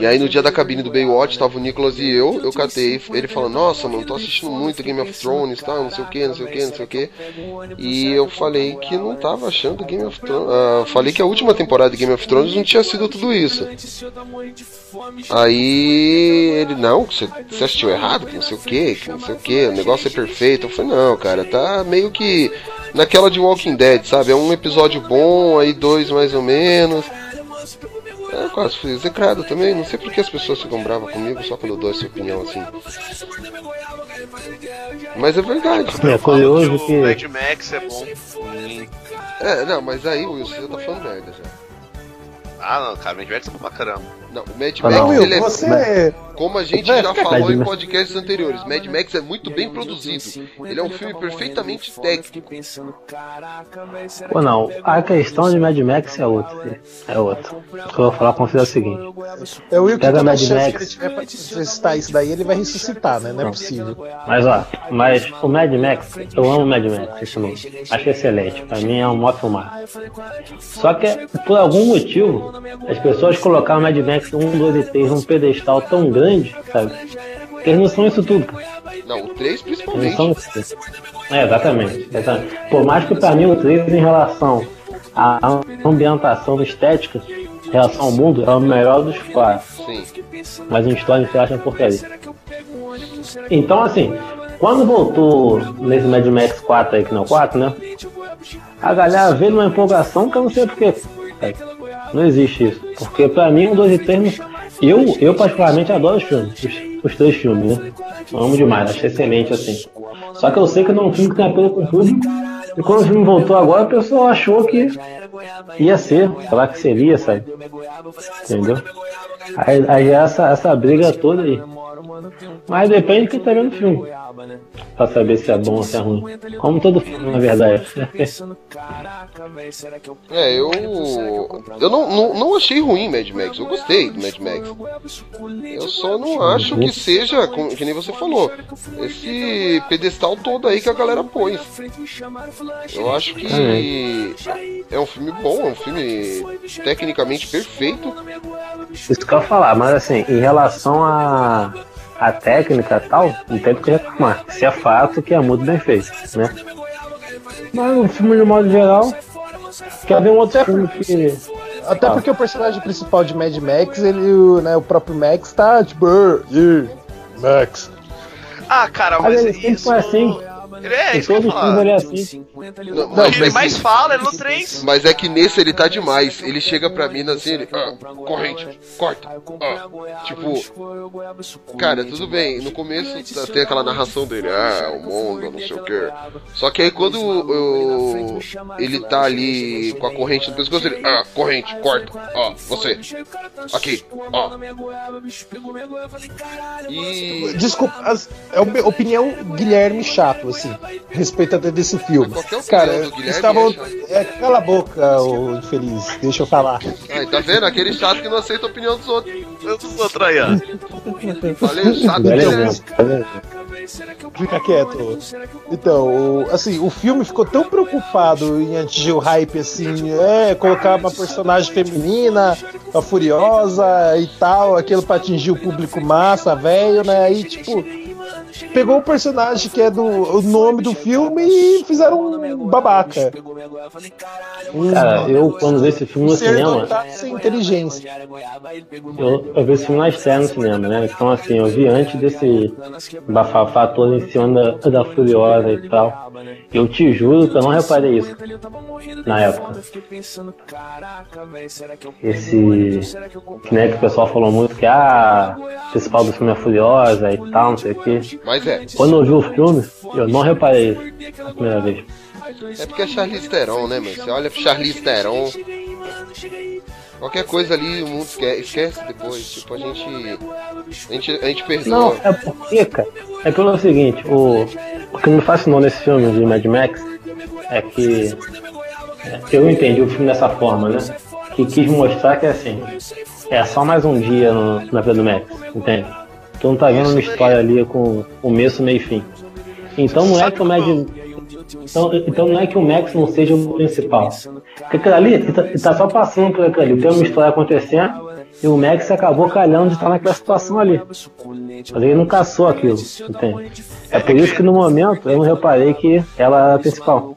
E aí no dia da cabine do Baywatch tava o Nicolas e eu. Eu catei ele falando: Nossa, mano, tô assistindo muito Game of Thrones, tá? Não sei o que, não sei o que, não sei o que. E eu falei que não tava achando Game of Thrones. ah, falei que a última temporada de Game of Thrones não tinha sido tudo isso. Aí ele, não, você assistiu errado, que não sei o que, que não sei o que, o negócio é perfeito. Eu falei, não, cara, tá meio que naquela de Walking Dead, sabe? É um episódio bom, aí dois mais ou menos. É, quase fui execrado também. Não sei por que as pessoas ficam bravas comigo só quando eu dou essa opinião assim. Mas é verdade. É curioso O que. Mad Max é bom. É, não, mas aí, Wilson, você tá falando merda já. Ah, não, cara, Mad Max é bom pra caramba. Não, o Mad Ah, Max, não. Will, ele é. você. Como a gente Vai, já falou em podcasts anteriores, Mad Max é muito bem produzido. Ele é um filme perfeitamente técnico. Pô, não, a questão de Mad Max é outra. filho. É outra. O que eu vou falar com você é o seguinte: É o Will que Pega Mad Max. tiver pra ressuscitar isso daí, ele vai ressuscitar, né? Não é possível. Mas ó, mas o Mad Max, eu amo o Mad Max, esse filme. Acho excelente. Pra mim é um mó filmar. Só que por algum motivo, as pessoas colocaram o Mad Max 1, 2 e 3 num pedestal tão grande, sabe? Que eles não são isso tudo. Não, o 3 Eles principalmente. são isso tudo. É, exatamente, exatamente. Por mais que pra mim o 3 em relação à ambientação estética, em relação ao mundo, é o melhor dos quatro. Sim. Mas em história você acha porcaria. Então, assim, quando voltou nesse Mad Max 4 aí, que não é o 4, né? A galera veio numa empolgação que eu não sei porquê. Não existe isso. Porque pra mim, o 2 e 3, não- eu, eu particularmente adoro os filmes, os, os três filmes, né? Eu amo demais, acho excelente assim. Só que eu sei que não é um filme que tem apelo com o público. E quando o filme voltou agora, o pessoal achou que ia ser, sei lá que seria, sabe? Entendeu? Aí, aí essa, essa briga toda aí. Mas depende de quem tá vendo o filme. Pra saber se é bom ou se é ruim. Como todo filme, na verdade. É, eu. Eu não, não, não achei ruim Mad Max. Eu gostei do Mad Max. Eu só não acho que seja, como- que nem você falou, esse pedestal todo aí que a galera pôs. Eu acho que é um filme bom, é um filme tecnicamente perfeito. Isso que eu ia falar, mas assim, em relação a, a técnica e tal, não tem do que reclamar. Se é fato que é muito bem feito, né? Mas o filme de modo geral, quer ver um outro filme que. Até Ah. porque o personagem principal de Mad Max, ele, o, né, o próprio Max tá tipo, "Ah, yeah, Max. Ah, cara, Mas mas isso. foi assim. Ele é, Em isso que eu falar. ele é assim. Não, O mas, que ele é mais que, fala é no 3. mas é que nesse ele tá demais. Ele chega pra mim assim, ele. Ah, corrente, corta. Ah, tipo. Cara, tudo bem. No começo tá- tem aquela narração dele. Ah, o mundo, não sei o quê. Só que aí quando eu- ele tá ali com a corrente no pescoço, ele. Ah, corrente, corta. Ó, você. Aqui, ó. E. Desculpa, as- é uma opinião Guilherme chato, assim, respeito até desse filme. Opinião Cara, estavam. é chato. É, cala a boca, ô infeliz, deixa eu falar. Aí, tá vendo? Aquele chato que não aceita a opinião dos outros. Eu dos outros aí, ó. Falei chato velho. Fica quieto. Então, o- assim, o filme ficou tão preocupado em atingir o hype, assim, é, colocar uma personagem feminina, a Furiosa e tal, aquilo pra atingir o público massa, velho, né? Aí, tipo, pegou o personagem que é do o nome do filme e fizeram um babaca. Cara, eu quando vi esse filme no ser cinema, dotado sem inteligência. eu, eu vi esse filme na estreia no cinema, né? Então assim, eu vi antes desse bafafá todo em cima da, da Furiosa e tal. Eu te juro que eu não reparei isso na época. Esse. Que, né, que o pessoal falou muito que ah, o principal do filme é Furiosa e tal, não sei o quê. Mas é. Quando eu vi o filme, eu não reparei isso a primeira vez. É porque é Charlize Theron, né, mano? Você olha pro Charlize Theron. Qualquer coisa ali o mundo esquece, esquece depois. Tipo, a gente. A gente, a gente perdoa. Não, é porque, cara, é pelo seguinte, o, o que me fascinou nesse filme de Mad Max é que é, eu entendi o filme dessa forma, né? Que quis mostrar que assim, é só mais um dia no- na vida do Max, entende? Tu não tá vendo uma história ali com começo, meio e fim. Então não é que o Mad. Então, então não é que o Max não seja o principal. Porque aquilo ali, tá, tá só passando por aquilo ali. Tem uma história acontecendo e o Max acabou calhando de estar naquela situação ali. Mas ele não caçou aquilo, entende? É por isso que no momento eu não reparei que ela era a principal. Vamos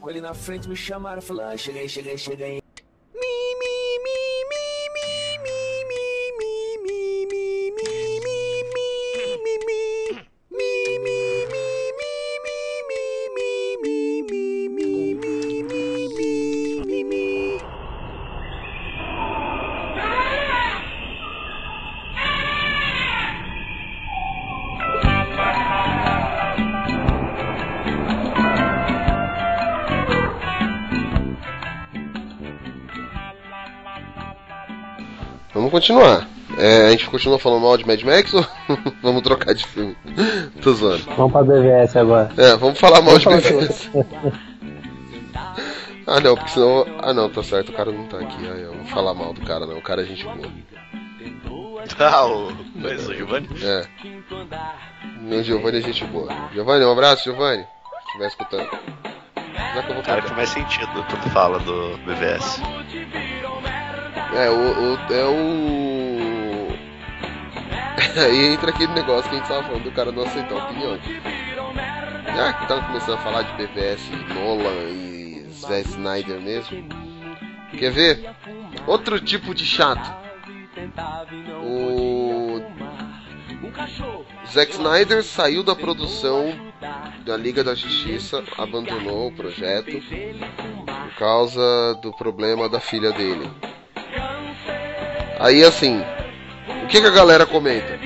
continuar. É, a gente continua falando mal de Mad Max ou vamos trocar de filme? Tô zoando. Vamos pra BVS agora. É, vamos falar mal de Vamos falar BVS. Ah não, porque senão. Ah não, tá certo, o cara não tá aqui. Ah, eu vou falar mal do cara não, o cara é gente boa. Ah, o. Mas o Giovanni? É. Meu Giovanni é gente boa. Giovanni, um abraço, Giovanni. Se estiver escutando. Já que eu vou Cara, faz sentido quando fala do BVS. É, o. o é o. Aí entra aquele negócio que a gente tava falando do cara não aceitar opinião. Já que tava começando a falar de BVS, Nolan e Zack Snyder mesmo. Quer ver? Outro tipo de chato. O. Zack Snyder saiu da produção da Liga da Justiça, abandonou o projeto por causa do problema da filha dele. Aí assim, o que, que a galera comenta?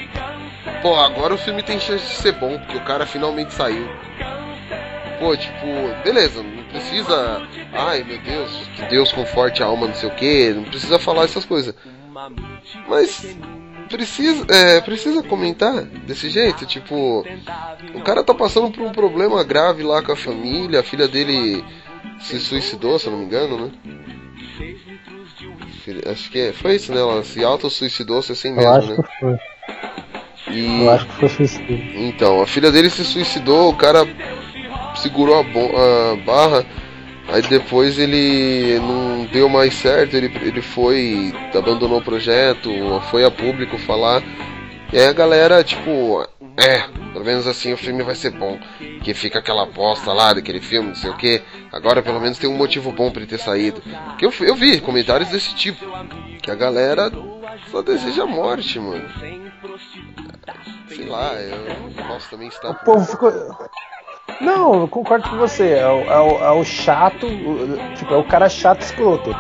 Pô, agora o filme tem chance de ser bom, porque o cara finalmente saiu. Pô, tipo, beleza, não precisa. Ai meu Deus, que Deus conforte a alma, não sei o que, não precisa falar essas coisas. Mas precisa, é, precisa comentar desse jeito, tipo, o cara tá passando por um problema grave lá com a família, a filha dele se suicidou, se eu não me engano, né? Acho que é- foi isso, né? Ela se auto-suicidou, se assim mesmo, acho né? que foi. E Eu acho que foi suicídio. então, a filha dele se suicidou, o cara segurou a, a barra, aí depois ele não deu mais certo, ele, ele foi, abandonou o projeto, foi a público falar, e aí a galera, tipo, é, pelo menos assim o filme vai ser bom, que fica aquela bosta lá daquele filme, não sei o que, agora pelo menos tem um motivo bom pra ele ter saído. Que eu, eu vi comentários desse tipo, que a galera só deseja a morte, mano. Sei lá, eu posso também estar. O povo ficou. Não, eu concordo com você. É o, é o- é o chato, tipo, é o cara chato escroto.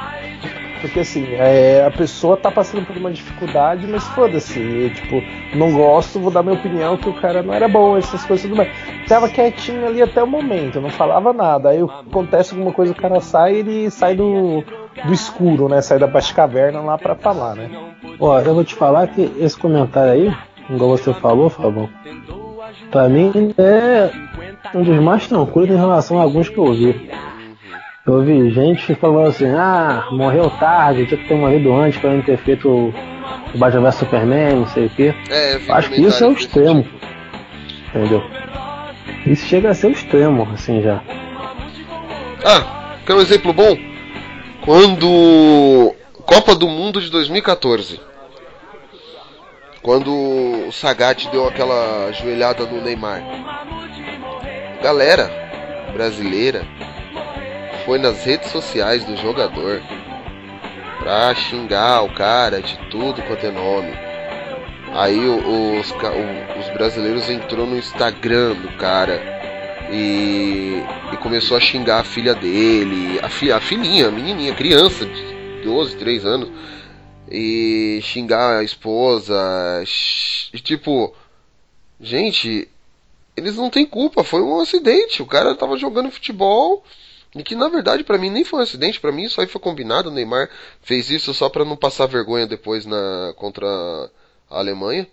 Porque assim, é, a pessoa tá passando por uma dificuldade, mas foda-se. Tipo, não gosto, vou dar minha opinião que o cara não era bom, essas coisas tudo bem. Tava quietinho ali até o momento, não falava nada. Aí acontece alguma coisa, o cara sai ele sai do, do escuro, né? Sai da Batcaverna lá pra falar, né? Ó, eu vou te falar que esse comentário aí, igual você falou, Fabão, pra mim é um dos mais tranquilos em relação a alguns que eu ouvi. Eu ouvi gente falando assim, ah, morreu tarde, tinha que ter morrido antes pra não ter feito o, o Batman vs Superman, não sei o quê. É, eu Acho que isso é o desse extremo. tipo. Entendeu? Isso chega a ser o extremo, assim já. Ah, quer um exemplo bom? Quando. Copa do Mundo de 2014. Quando o Sagat deu aquela joelhada no Neymar. Galera brasileira foi nas redes sociais do jogador pra xingar o cara de tudo quanto é nome. Aí os, os brasileiros entrou no Instagram do cara e, e começou a xingar a filha dele, a, fi, a filhinha, a menininha, criança de 12, 3 anos, e xingar a esposa, e tipo, gente, eles não têm culpa, foi um acidente, o cara tava jogando futebol. E que na verdade pra mim nem foi um acidente, pra mim isso aí foi combinado, o Neymar fez isso só pra não passar vergonha depois na contra a Alemanha.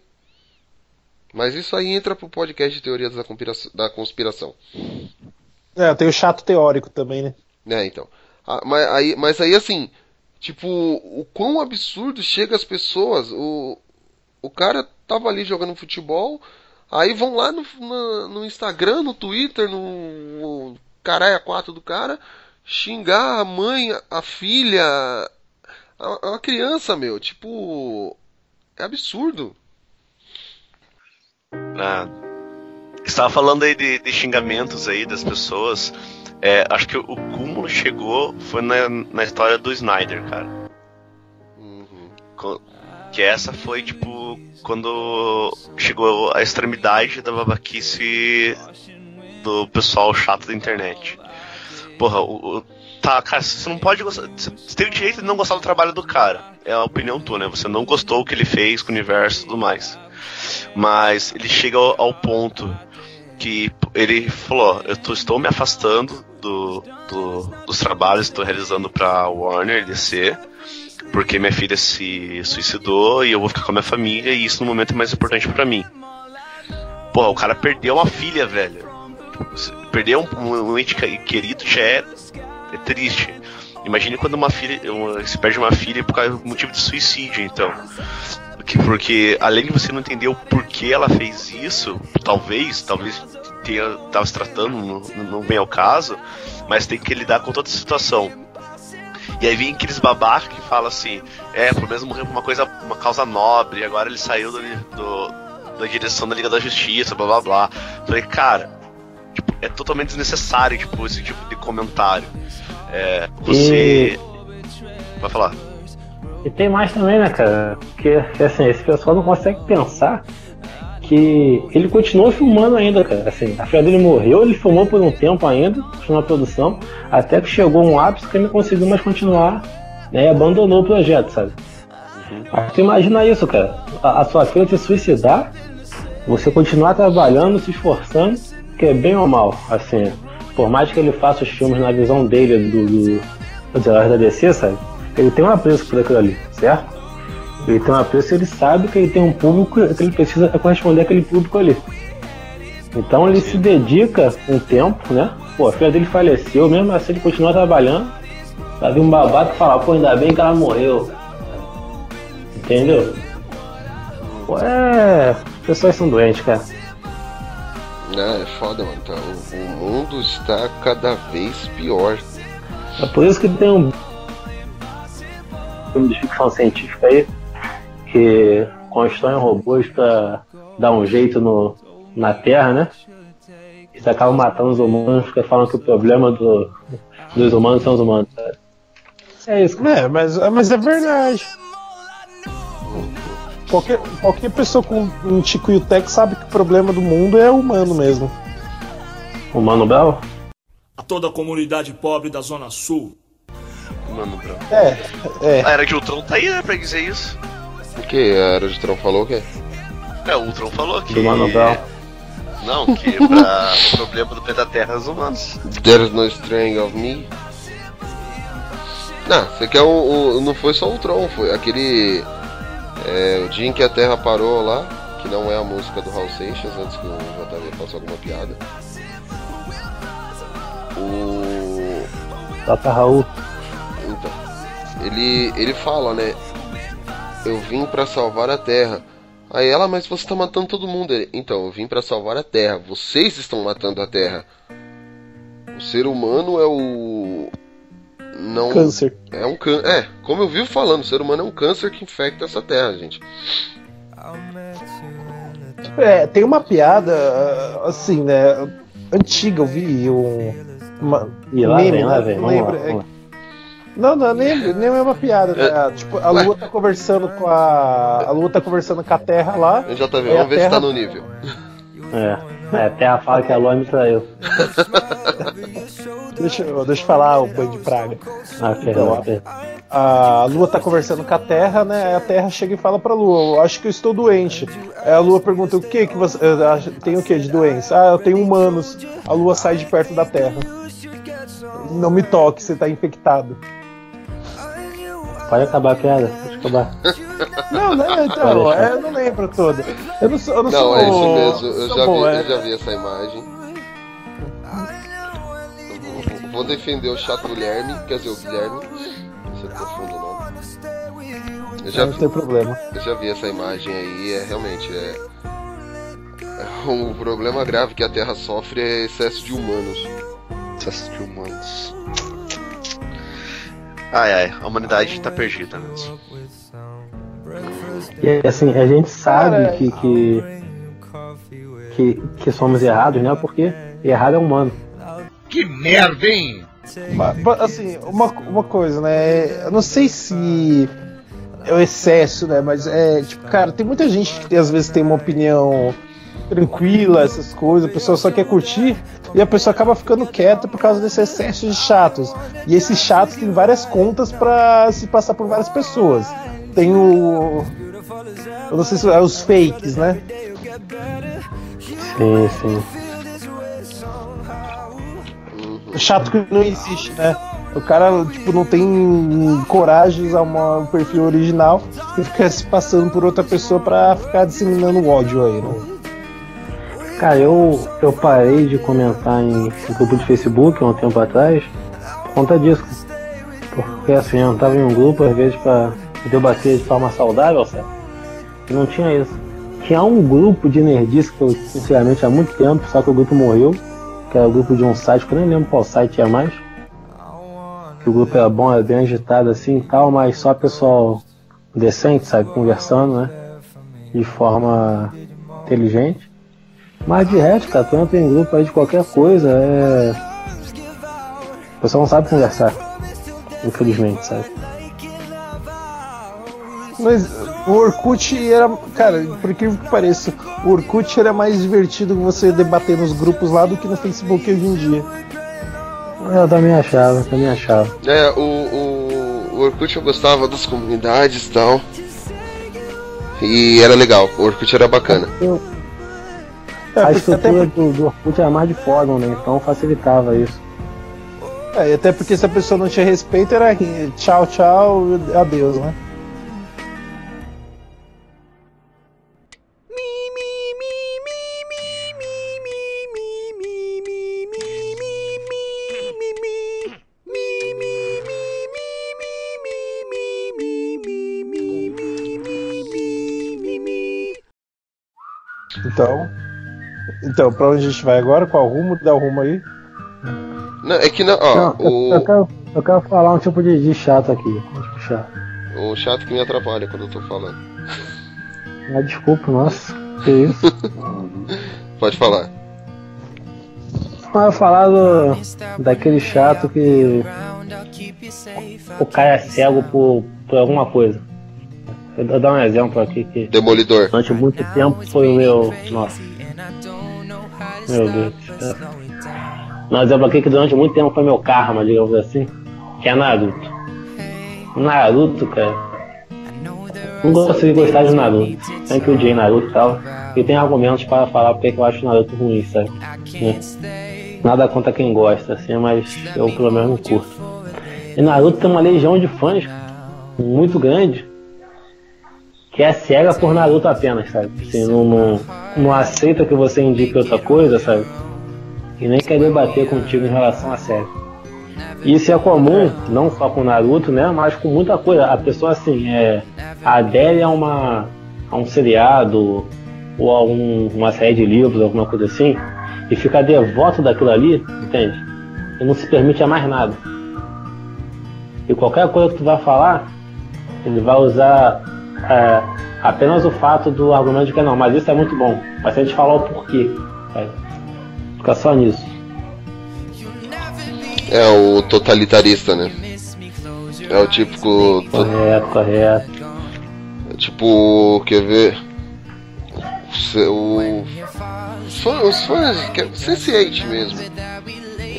Mas isso aí entra pro podcast de teorias da conspiração. Da conspiração. É, tem o chato teórico também, né? né, então. Ah, mas, aí, mas aí, assim, tipo, o quão absurdo chega as pessoas. O, o cara tava ali jogando futebol, aí vão lá no, na- no Instagram, no Twitter, no, no caralho a quatro do cara, xingar a mãe, a filha, a, a criança, meu. Tipo, é absurdo. Ah, estava falando aí de, de xingamentos aí das pessoas. É, acho que o cúmulo chegou foi na, na história do Snyder, cara. Uhum. Que essa foi, tipo, quando chegou a extremidade da babaquice do pessoal chato da internet. Porra, o, o- tá, cara, você não pode gostar. Você tem o direito de não gostar do trabalho do cara. É a opinião tua, né? Você não gostou o que ele fez com o universo e tudo mais. Mas ele chega ao, ao ponto que ele falou: Eu tô- estou me afastando do, do- dos trabalhos que estou realizando pra Warner DC, porque minha filha se suicidou e eu vou ficar com a minha família e isso no momento é mais importante pra mim. Porra, o cara perdeu uma filha, velho. Perder um, um, ente que- querido já é, é triste. Imagine quando uma filha. Uma, se perde uma filha por causa do motivo de suicídio, então. Porque, porque além de você não entender o porquê ela fez isso, talvez, talvez tenha, tava se tratando, não, vem ao caso, mas tem que lidar com toda a situação. E aí vem aqueles babacas que falam assim, é, pelo menos morreu por uma coisa, uma causa nobre, agora ele saiu do, do- da direção da Liga da Justiça, blá blá blá. Falei, cara, é totalmente desnecessário, tipo, esse tipo de comentário. É, você. Vai falar. E tem mais também, né, cara? Porque, assim, esse pessoal não consegue pensar que ele continuou filmando ainda, cara. Assim, a filha dele morreu, ele filmou por um tempo ainda, continuou a produção, até que chegou um ápice que ele não conseguiu mais continuar, né, e abandonou o projeto, sabe? Mas tu imagina isso, cara. A, a sua filha se suicidar, você continuar trabalhando, se esforçando, que é bem ou mal, assim, por mais que ele faça os filmes na visão dele do, do, dos heróis da DC, sabe? Ele tem um apreço por aquilo ali, certo? Ele tem um apreço ele sabe que ele tem um público que ele precisa corresponder àquele público ali. Então ele se dedica um tempo, né? Pô, a filha dele faleceu, mesmo assim ele continua trabalhando. Vai vir um babaca e falar, pô, ainda bem que ela morreu. Entendeu? Pô, é. As pessoas são doentes, cara. É, é foda, mano. Tá, o, o mundo está cada vez pior. É por isso que tem um filme de ficção científica aí que constroem robôs pra dar um jeito no, na Terra, né? Eles acabam matando os humanos porque falam que o problema do, dos humanos são os humanos. É isso. É, mas, mas é verdade. Qualquer, qualquer pessoa com um tico e o tec sabe que o problema do mundo é humano mesmo. O Mano Bel? A toda a comunidade pobre da Zona Sul. Mano, bro. É, é. A Era de Ultron tá aí, né, pra dizer isso. O que? A Era de Tron falou o quê? É, o Ultron falou que... Do Mano Bel? Não, que pra o problema do planeta Terra é os humanos. There's no strength of me. Não, você quer o, o- Não foi só o Tron, foi aquele. É, o dia em que a Terra parou lá, que não é a música do Hal Seixas, antes que o JV faça alguma piada. O. Tata Raul. Então. Ele, ele fala, né? Eu vim pra salvar a Terra. Aí ela, mas você tá matando todo mundo. Ele, então, eu vim pra salvar a Terra. Vocês estão matando a Terra. O ser humano é o. Não. Câncer. É um câncer. É, como eu vivo falando, o ser humano é um câncer que infecta essa Terra, gente. É, tem uma piada, assim, né? Antiga, eu vi um. Uma, E lá meme, vem, lá né? vem. Não Vamos lá, lembro, é- vamos lá. Não, não, nem, nem é uma piada, né? Tipo, a Lua tá conversando com a. A Lua tá conversando com a Terra lá. Eu já tá vendo, vamos ver se tá Terra- no nível. É. É, a Terra fala que a Lua me traiu. Deixa, eu- deixa eu falar o banho de praga. Ah, Então, ok. A Lua tá conversando com a Terra, né? Aí a Terra chega e fala pra Lua, eu acho que eu estou doente. Aí a Lua pergunta, o que que você... acho- Tem o que de doença? Ah, eu tenho humanos. A Lua sai de perto da Terra. Não me toque, você tá infectado. Pode acabar a piada. Pode acabar. Não, né? Então, é, eu não lembro toda. Eu não sou. Eu não, Não, sou, é isso mesmo. Eu já, bom, vi, é. eu já vi essa imagem. Vou, defender o chato Guilherme, quer dizer, o Guilherme. Você confunde o nome. Eu já, Não vi, tem problema. eu já vi essa imagem aí, é realmente é. é um problema grave que a Terra sofre é excesso de humanos. Excesso de humanos. Ai, ai, a humanidade tá perdida mesmo. E assim, a gente sabe que, que, que somos errados, né? Porque errado é humano. Que merda, hein? Ma- ma- Assim, uma, uma coisa, né? Eu não sei se é o excesso, né? Mas é, tipo, cara, tem muita gente que às vezes tem uma opinião tranquila, essas coisas, a pessoa só quer curtir e a pessoa acaba ficando quieta por causa desse excesso de chatos. E esses chatos têm várias contas pra se passar por várias pessoas. Tem o. Eu não sei se é os fakes, né? Sim, sim. Chato que não existe, né? O cara, tipo, não tem coragem de usar uma- um perfil original e fica se passando por outra pessoa pra ficar disseminando ódio aí, né? Cara, eu, eu parei de comentar em grupo de Facebook há um tempo atrás por conta disso. Porque assim, eu tava em um grupo às vezes pra debater de forma saudável, certo? E não tinha isso. Tinha um grupo de nerdice que eu sinceramente há muito tempo, só que o grupo morreu, que era o grupo de um site, que eu nem lembro qual site é mais. Que o grupo era bom, era bem agitado assim e tal, mas só pessoal decente, sabe, conversando, né? De forma inteligente. Mas de resto, cara, tu em grupo aí de qualquer coisa, é. O pessoal não sabe conversar. Infelizmente, sabe? Mas o Orkut era. Cara, por incrível que pareça, o Orkut era mais divertido você debater nos grupos lá do que no Facebook hoje em dia. Eu também achava, também achava. É, o, o, o Orkut eu gostava das comunidades e tal. E era legal, o Orkut era bacana. É, a até, estrutura do, do Orkut era mais de fórum, né? Então facilitava isso. é, até porque se a pessoa não tinha respeito, era tchau, tchau, adeus, né? Então. Então, pra onde a gente vai agora? Qual rumo? Dá o rumo aí? Não, é que não, ó, Não, eu, o, eu quero, eu quero falar um tipo de, de chato aqui. Um chato. o chato que me atrapalha quando eu tô falando. Ah, desculpa, nossa. Que isso? Pode falar. Mas eu falar do, daquele chato que o cara é cego por, por alguma coisa. Eu vou dar um exemplo aqui que Demolidor. durante muito tempo foi o meu. Nossa. Meu Deus céu. Um exemplo aqui que durante muito tempo foi meu karma, digamos assim, que é Naruto. Naruto, cara. Não consegui gostar de Naruto. Sempre odiei Naruto e tal. E tem argumentos para falar porque eu acho Naruto ruim, sabe? Né? Nada contra quem gosta, assim, mas eu pelo menos não curto. E Naruto tem uma legião de fãs muito grande que é cega por Naruto apenas, sabe? Assim, não, não, não aceita que você indique outra coisa, sabe? E nem quer debater contigo em relação a série. Isso é comum, não só com Naruto, né? Mas com muita coisa. A pessoa assim, é, adere a, uma, a um seriado ou a um, uma série de livros, alguma coisa assim, e fica devoto daquilo ali, entende? E não se permite a mais nada. E qualquer coisa que tu vai falar, ele vai usar é, apenas o fato do argumento de que não, mas isso é muito bom. Mas se a gente falar o porquê, é, fica só nisso. É o totalitarista, né? É o típico. to- Correto, correto. Tipo, quer ver? O. Os fãs, os fãs que- Sense8 mesmo.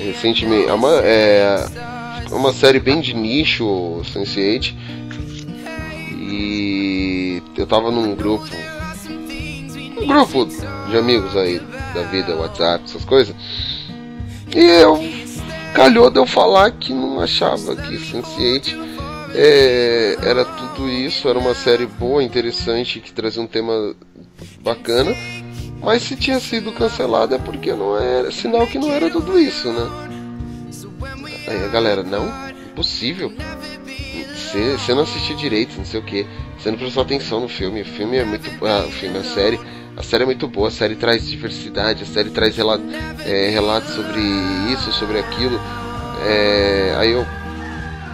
Recentemente. É uma, é é uma série bem de nicho, Sense8. E eu tava num grupo. Um grupo de amigos aí da vida, WhatsApp, essas coisas. E eu. Calhou de eu falar que não achava que Sense8 é, era tudo isso, era uma série boa, interessante, que trazia um tema bacana, mas se tinha sido cancelada é porque não era sinal que não era tudo isso, né? Aí a galera, não, impossível. Você, você não assistiu direito, não sei o que. Você não prestou atenção no filme. O filme é muito. Ah, o filme, a série. A série é muito boa, a série traz diversidade, a série traz é, relatos sobre isso, sobre aquilo. É, aí eu.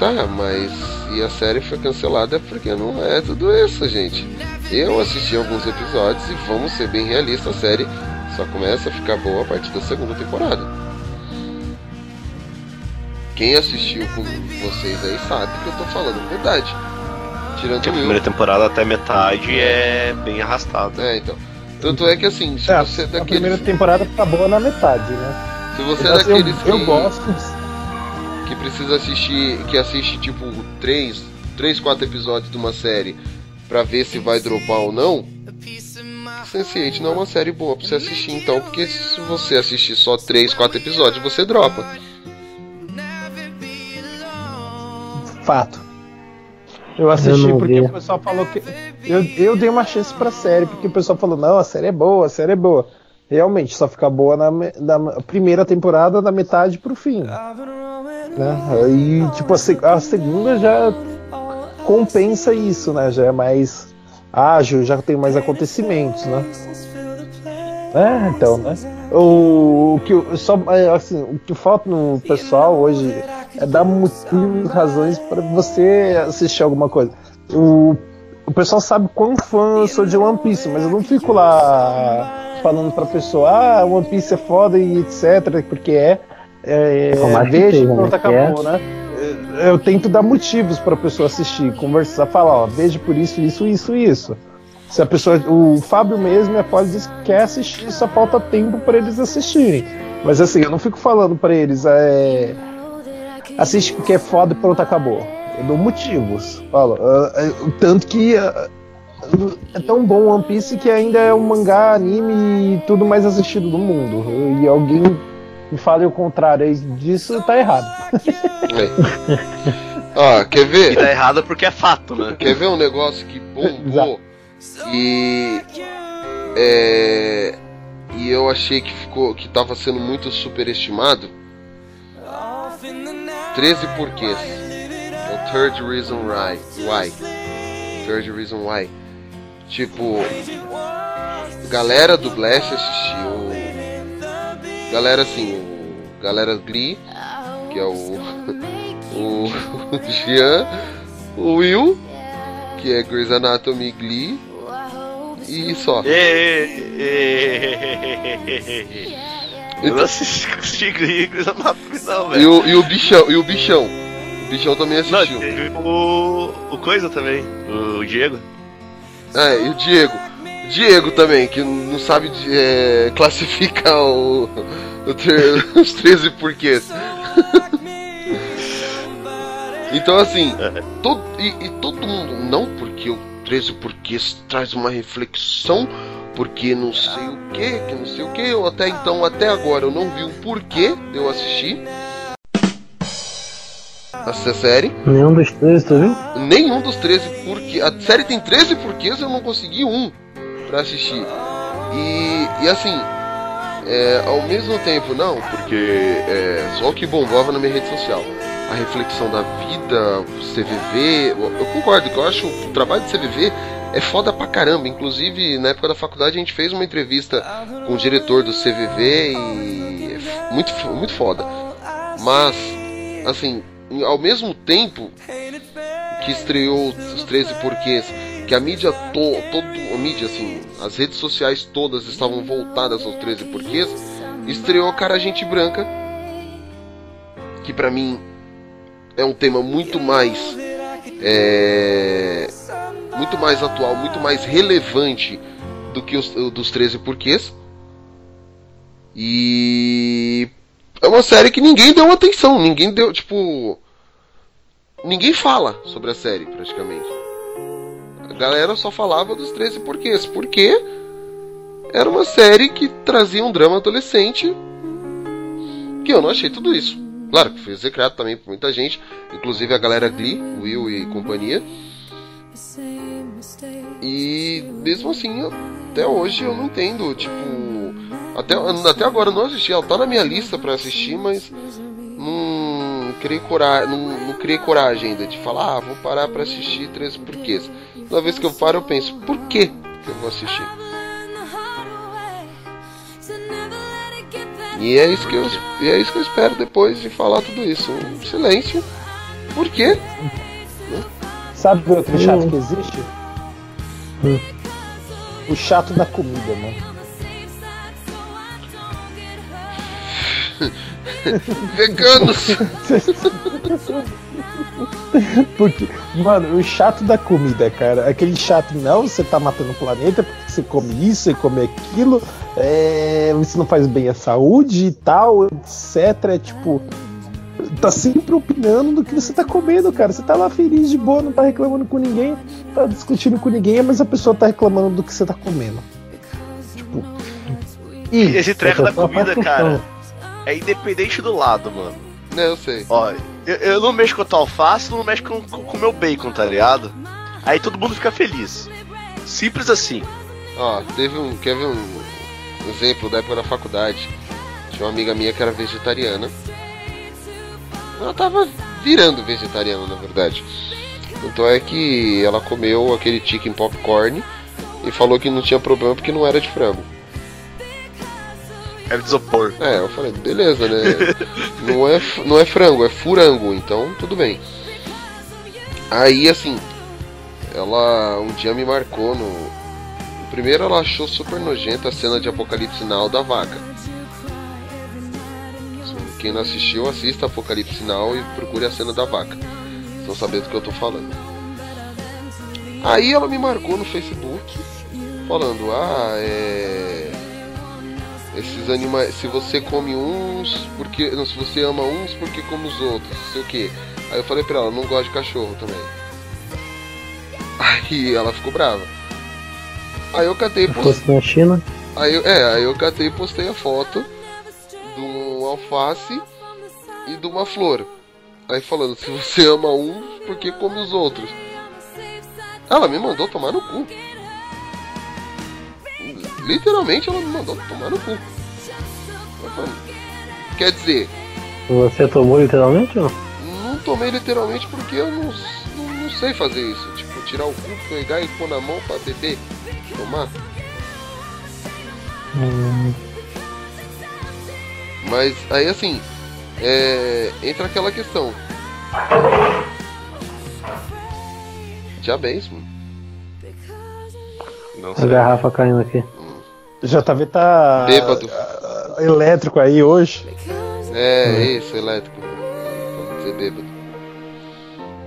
Tá, mas. E a série foi cancelada porque não é tudo isso, gente. Eu assisti alguns episódios e vamos ser bem realistas, a série só começa a ficar boa a partir da segunda temporada. Quem assistiu com vocês aí sabe que eu tô falando a verdade. Tirando Que a o Will. primeira temporada até metade é bem arrastada. É, então. Tanto é que assim, se É, você é a daqueles. primeira temporada fica boa na metade, né? Se você é Eu- daqueles eu, que, gosto. que precisa assistir. que assiste tipo 3, 3, 4 episódios de uma série pra ver se vai dropar ou não. Sense8 não é uma série boa pra você assistir então, porque se você assistir só 3, 4 episódios, você dropa. Fato. Eu assisti Eu porque vi. o pessoal falou que. Eu, eu dei uma chance pra série, porque o pessoal falou, não, a série é boa, a série é boa. Realmente, só fica boa na, na primeira temporada, da metade pro fim. Né? Aí, tipo, a, a segunda já compensa isso, né? Já é mais ágil, já tem mais acontecimentos, né? É, então, né? O, o que só é, assim, o que falta no pessoal hoje é dar motivos, razões para você assistir alguma coisa. O, o pessoal sabe quão fã eu sou de One Piece, mas eu não fico lá falando pra pessoa, ah, One Piece é foda e etc, porque é. é Tomara que veja pronto, né? acabou, né? Eu tento dar motivos pra pessoa assistir, conversar, falar, ó, veja por isso, isso, isso, isso. Se a pessoa, o Fábio mesmo, a Poli diz que quer assistir, só falta tempo para eles assistirem. Mas assim, eu não fico falando para eles, é, assiste porque é foda e pronto, acabou. Eu dou motivos. Falo, ah, ah, tanto que ah, é tão bom One Piece que ainda é um mangá, anime e tudo mais assistido do mundo. E alguém me fale o contrário disso, tá errado. É. Ah, quer E ver? tá errado porque é fato, né? Quer ver um negócio que bombou e é, e eu achei que ficou que tava sendo muito superestimado? 13 porquês. É o Third Reason Why. Why. Third Reason Why. Tipo, galera do Blast assistiu. Galera assim, o galera Glee, que é o o Jean, o Will, que é Grey's Anatomy Glee, e só. Eu não assisti, Glee, Grey's Anatomy não, E velho. o, e o bichão, e o bichão. O bichão também Não, assistiu. teve o, o Coisa também, o Diego. É, e o Diego. Diego também, que não sabe é, classificar o, o os 13 porquês. então, assim, e, e todo mundo, não porque o 13 porquês traz uma reflexão, porque não sei o que, que não sei o que, eu até então, até agora, eu não vi o porquê de eu assistir essa série. Nenhum dos três, tu viu? Nenhum dos 13 porquês. A série tem 13 porquês eu não consegui um pra assistir. E, e assim, é, ao mesmo tempo, não, porque é só o que bombava na minha rede social. A reflexão da vida, o CVV. Eu, concordo eu acho o trabalho de CVV é foda pra caramba. Inclusive, na época da faculdade, a gente fez uma entrevista com o diretor do CVV e. é muito, muito foda. Mas, assim, ao mesmo tempo que estreou os 13 porquês, que a mídia to, todo, a mídia assim, as redes sociais todas estavam voltadas aos 13 porquês, estreou Cara Gente Branca, que pra mim é um tema muito mais é, muito mais atual, muito mais relevante do que os dos 13 porquês. E é uma série que ninguém deu atenção, ninguém deu, tipo, ninguém fala sobre a série praticamente. A galera só falava dos 13 porquês, porque era uma série que trazia um drama adolescente que eu não achei tudo isso. Claro que foi execrado também por muita gente, inclusive a galera Glee, Will e companhia. E mesmo assim, até hoje eu não entendo, tipo, até, até agora eu não assisti, ela tá na minha lista pra assistir, mas não criei coragem, não, não criei coragem ainda de falar, ah, vou parar pra assistir 13 porquês. Toda vez que eu paro eu penso, por que eu vou assistir? E é isso que eu, e é isso que eu espero depois de falar tudo isso. Um silêncio. Por quê? Sabe outro chato Hum. que existe? Hum. O chato da comida, mano. Veganos! Porque, mano, o chato da comida, cara, aquele chato, não, você tá matando o planeta porque você come isso, você come aquilo, é, isso não faz bem à saúde e tal, etc. É tipo, tá sempre opinando do que você tá comendo, cara. Você tá lá feliz de boa, não tá reclamando com ninguém, tá discutindo com ninguém, mas a pessoa tá reclamando do que você tá comendo. Tipo. E esse treco da só comida, cara. É independente do lado, mano. Né, eu sei. Ó, eu, eu não mexo com a tua alface, não mexo com o meu bacon, tá ligado? Aí todo mundo fica feliz. Simples assim. Ó, teve um. Quer ver um exemplo da época da faculdade? Tinha uma amiga minha que era vegetariana. Ela tava virando vegetariana, na verdade. Então é que ela comeu aquele chicken popcorn e falou que não tinha problema porque não era de frango. Era de isopor. É, eu falei, beleza, né? não, é, não é frango, é furango, então tudo bem. Aí, assim, ela um dia me marcou no. Primeiro, ela achou super nojenta a cena de Apocalipse Now da vaca. Quem não assistiu, assista Apocalipse Now e procure a cena da vaca. Estão sabendo do que eu tô falando. Aí ela me marcou no Facebook, falando: Ah, é. Esses animais, se você come uns, porque. Não, se você ama uns, porque come os outros, não sei o que. Aí eu falei pra ela, não gosto de cachorro também. Aí ela ficou brava. Aí eu catei postei. fosse na China, Aí, eu- é, aí eu catei e postei a foto de um alface e de uma flor. Aí falando, se você ama um, por que come os outros? Ela me mandou tomar no cu. Literalmente ela me mandou tomar no cu. Quer dizer, você tomou literalmente ou não? não tomei literalmente porque eu não, não, não sei fazer isso. Tipo, tirar o cu, pegar e pôr na mão pra beber, tomar. Hum, Mas aí assim, é, entra aquela questão. Diabéis, mano. Não a garrafa caindo aqui. JV tá Bêbado. ah, elétrico aí hoje. É, isso, elétrico. Pode dizer bêbado.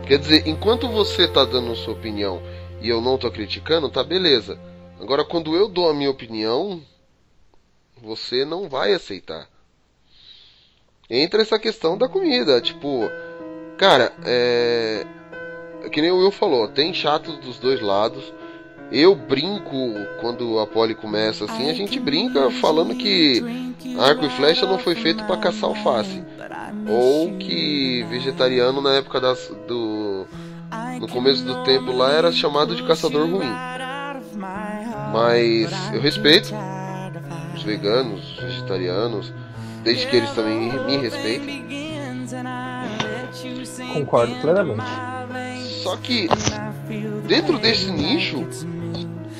Quer dizer, enquanto você tá dando sua opinião e eu não tô criticando, tá beleza. Agora, quando eu dou a minha opinião, você não vai aceitar. Entra essa questão da comida. Tipo, cara, é. Que nem o Will falou, tem chatos dos dois lados. Eu brinco quando a pole começa assim, a gente brinca falando que arco e flecha não foi feito para caçar alface. Ou que vegetariano na época das, do. No começo do tempo lá era chamado de caçador ruim. Mas eu respeito os veganos, os vegetarianos, desde que eles também me respeitem. Concordo plenamente. Só que dentro desse nicho,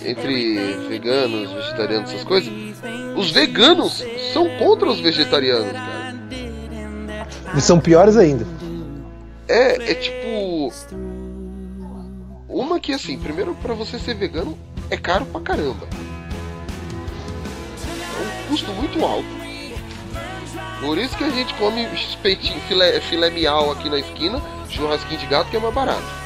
entre veganos, vegetarianos, essas coisas, os veganos são contra os vegetarianos, cara. E são piores ainda. É, é tipo. Uma que assim, primeiro pra você ser vegano é caro pra caramba. É um custo muito alto. Por isso que a gente come espetinho, filé, filé miau aqui na esquina, churrasquinho de gato que é mais barato.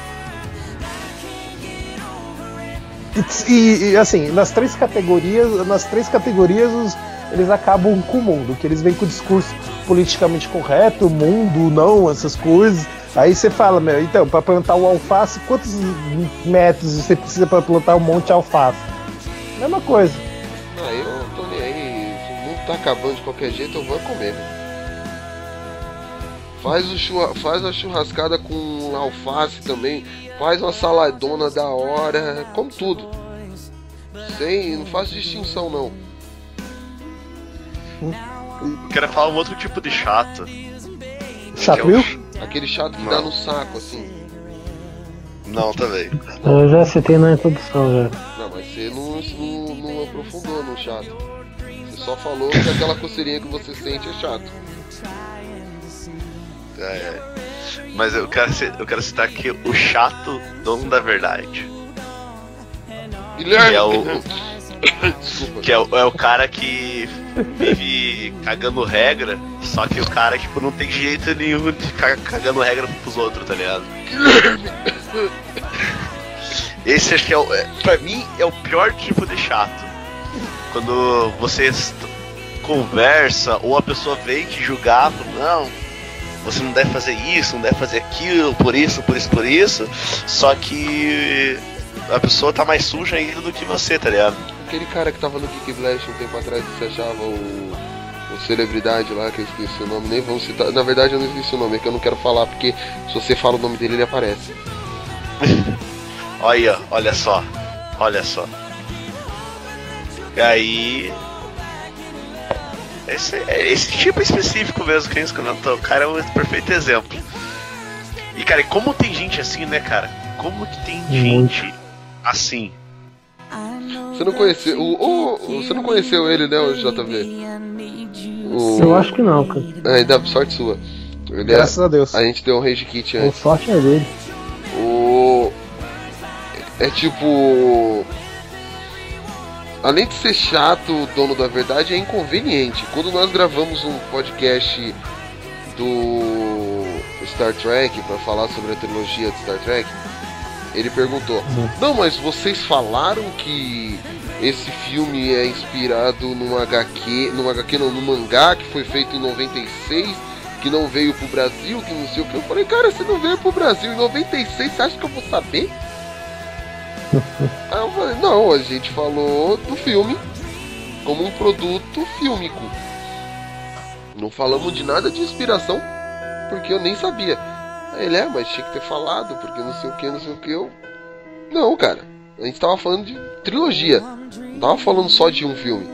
E, e, assim, nas três categorias, nas três categorias os- eles acabam com o mundo, que eles vêm com o discurso politicamente correto, mundo, não, essas coisas. Aí você fala, meu, então, para plantar um alface, quantos metros você precisa para plantar um monte de alface? Mesma coisa. Ah, eu tô nem aí. O mundo tá acabando de qualquer jeito, eu vou comer. Faz, o churra... Faz a churrascada com alface também. Faz uma saladona da hora. Como tudo. Sem. Não faz distinção não. Eu quero falar um outro tipo de chato. Chato, é o Aquele chato que Não. dá no saco, assim. Não, também. Eu já citei na introdução já. Não, mas você não, não, não aprofundou no chato. Você só falou que aquela coceirinha que você sente é chato. É, é. Mas eu quero, eu quero citar aqui o chato dono da verdade. Guilherme! Que é o, que é o, é o cara que vive cagando regra, só que o cara tipo, não tem jeito nenhum de ficar cagando regra pros outros, tá ligado? Esse acho que é, o, é pra mim é o pior tipo de chato. Quando você conversa ou a pessoa vem te julgar, não, você não deve fazer isso, não deve fazer aquilo, por isso, por isso, por isso. Só que a pessoa tá mais suja ainda do que você, tá ligado? Aquele cara que tava no Geek Blast um tempo atrás que você achava o, o celebridade lá, que eu esqueci o nome, nem vamos citar. Na verdade eu não esqueci o nome, é que eu não quero falar, porque se você fala o nome dele, ele aparece. Olha, olha só. Olha só. E aí. Esse, é esse tipo específico mesmo que a gente comentou. O cara é um perfeito exemplo. E cara, e como tem gente assim, né, cara? Como que tem gente assim? Você não conheceu. O, o- o- você não conheceu ele, né, o JV? O, Eu acho que não, cara. É, ainda sorte sua. Ele é- Graças a Deus. a gente deu um rage kit antes. sorte é dele. O. É tipo. Além de ser chato, o dono da verdade é inconveniente. Quando nós gravamos um podcast do Star Trek para falar sobre a trilogia de Star Trek, ele perguntou: Não, mas vocês falaram que esse filme é inspirado num HQ, num HQ não, num mangá que foi feito em 96, que não veio pro Brasil, que não sei o que. Eu falei, cara, se não veio pro Brasil em 96, você acha que eu vou saber? Aí eu falei, não, a gente falou do filme como um produto fílmico. Não falamos de nada de inspiração, porque eu nem sabia. Aí ele é, mas tinha que ter falado, porque não sei o que, não sei o que. Eu. Não, cara. A gente tava falando de trilogia. Não tava falando só de um filme.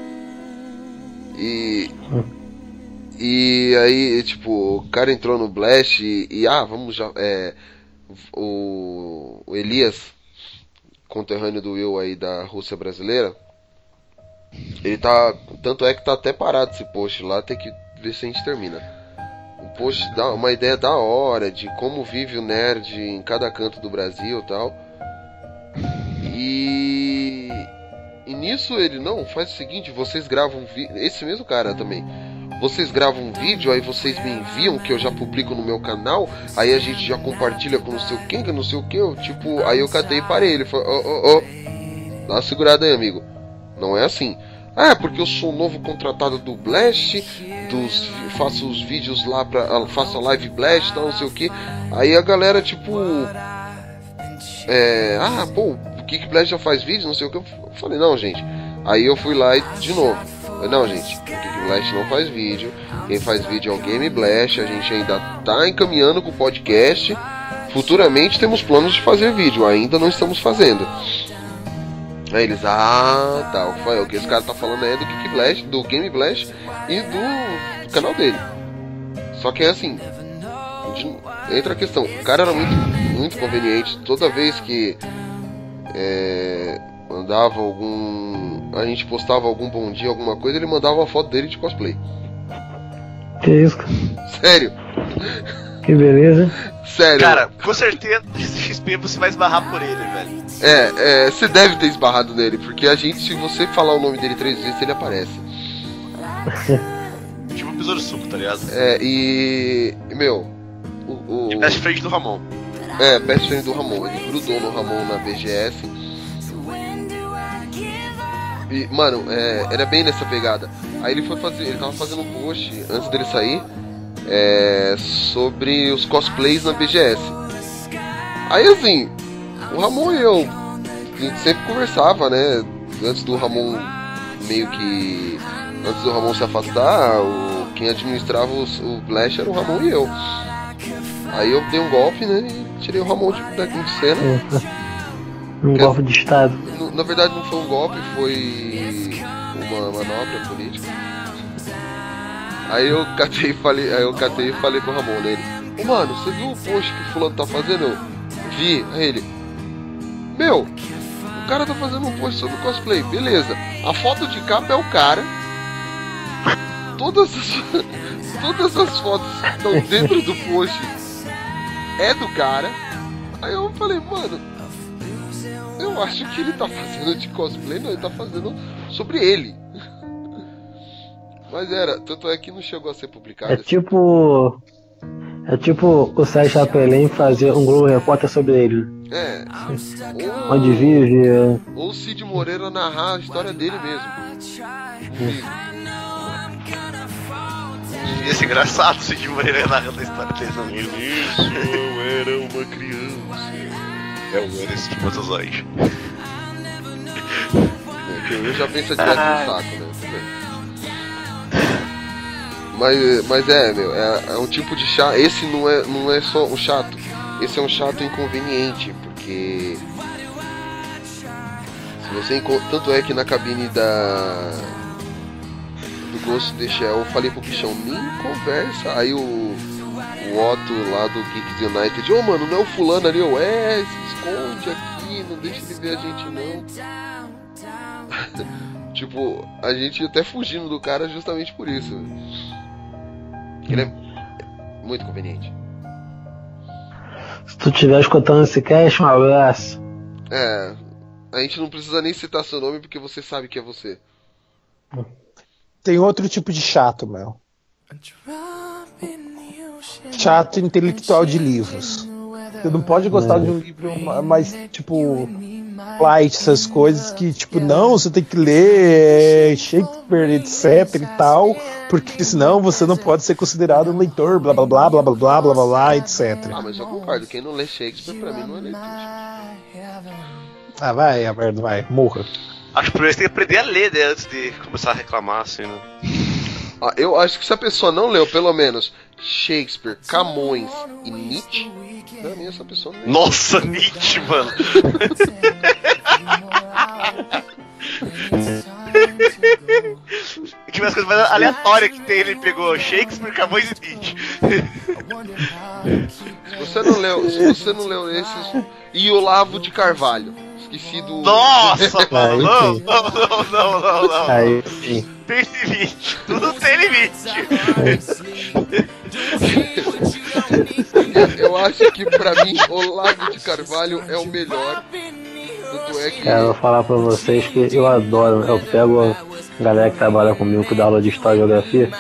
E. E aí, tipo, o cara entrou no Blast e, e, ah, vamos já. É, o, o Elias, conterrâneo do Will aí da Rússia brasileira, ele tá. Tanto é que tá até parado esse post lá, tem que ver se a gente termina. Um post dá uma ideia da hora de como vive o nerd em cada canto do Brasil tal. E. E nisso ele, não, faz o seguinte, vocês gravam. Esse mesmo cara também. Vocês gravam um vídeo, aí vocês me enviam, que eu já publico no meu canal, aí a gente já compartilha com não sei o que, que não sei o que, eu, tipo, aí eu catei e parei. Ele falou, ô, ô, ô. dá uma segurada aí, amigo. Não é assim. Ah, porque eu sou novo contratado do Blast, dos, faço os vídeos lá pra. ah, faço a live Blast, não sei o que. Aí a galera, tipo. É. Ah, pô, o Geek Blast já faz vídeo, não sei o que. Eu falei, não, gente. Aí eu fui lá e de novo. Não, gente, o Geek Blast não faz vídeo. Quem faz vídeo é o Game Blast. A gente ainda tá encaminhando com o podcast. Futuramente temos planos de fazer vídeo, ainda não estamos fazendo. Aí eles, ah, tá, o que esse cara tá falando é do Geek Blast, do Game Blast e do, do canal dele. Só que é assim, entra a questão, o cara era muito, muito conveniente, toda vez que é, mandava algum. A gente postava algum bom dia, alguma coisa, ele mandava uma foto dele de cosplay. Que isso? Sério, Que beleza. sério. Cara, com certeza XP você vai esbarrar por ele, velho. É, é, você deve ter esbarrado nele, porque a gente, se você falar o nome dele três vezes, ele aparece. Tipo o besouro suco, tá ligado? É, e. e, Meu. O, o, De best friend do Ramon. é, best friend do Ramon. Ele grudou no Ramon na BGS. E, mano, é, era bem nessa pegada. Aí ele foi fazer. Ele tava fazendo um post antes dele sair. é, sobre os cosplays na BGS. Aí assim, o Ramon e eu, a gente sempre conversava, né? Antes do Ramon meio que. Antes do Ramon se afastar, o, quem administrava os- o Flash era o Ramon e eu. Aí eu dei um golpe, né? E tirei o Ramon de, de cena. Um golpe de Estado. No- na verdade não foi um golpe, foi uma manobra política. Aí eu catei e falei, aí eu catei e falei pro Ramon nele. Ô mano, você viu o post que o fulano tá fazendo? Eu vi, aí ele. Meu, o cara tá fazendo um post sobre cosplay, beleza. A foto de capa é o cara. Todas as, todas as fotos que estão dentro do post é do cara. Aí eu falei, mano, eu acho que ele tá fazendo de cosplay, não, ele tá fazendo sobre ele. Mas era, tanto é que não chegou a ser publicado. É tipo. É tipo o Sérgio Chapelin fazer um Globo Repórter sobre ele. É. Onde vive. é, Ou o Cid Moreira narrar a história dele mesmo. Ia ser engraçado o Jim Moreira narrando a história dele. Isso, eu era uma criança. É o espermatozoide. É, que eu já penso direto no saco, né? Mas, mas é, meu, é, é um tipo de chato. Esse não é, não é só um chato. Esse é um chato inconveniente, porque. Se você Tanto é que na cabine da. Do Ghost the Shell eu falei pro bichão, nem conversa. Aí o. O Otto lá do Geeks United, ô mano, não é o fulano ali, eu é, se esconde aqui, não deixa ele ver a gente não. tipo, a gente até fugindo do cara justamente por isso. Ele é muito conveniente. Se tu estiver escutando esse cast, um abraço. É, a gente não precisa nem citar seu nome porque você sabe que é você. Tem outro tipo de chato, Mel. Chato intelectual de livros. Você não pode gostar de um livro ma- mais, tipo, light, essas coisas que, tipo, não, você tem que ler é, Shakespeare, etc e tal, porque senão você não pode ser considerado um leitor, blá blá blá blá blá blá blá blá, blá etc. Ah, mas eu concordo, quem não lê Shakespeare pra mim não é leitor. Ah, vai, a merda, vai, morra. Acho que primeiro você tem que aprender a ler né, antes de começar a reclamar, assim, né? Ah, eu acho que se a pessoa não leu pelo menos Shakespeare, Camões e Nietzsche, pra mim essa pessoa não lê. Nossa, Nietzsche, mano. que umas coisas mais aleatórias que tem, ele pegou Shakespeare, Camões e Nietzsche. Se você não leu, se você não leu esses e Olavo de Carvalho, esqueci do Nossa, mano, não, não, não, não, não, não. Aí sim. Tem limite, tudo tem limite. Eu acho que pra mim Olavo de Carvalho é o melhor. Tanto é que Cara, eu vou falar pra vocês que eu adoro. Eu pego a galera que trabalha comigo, que dá aula de História e Geografia.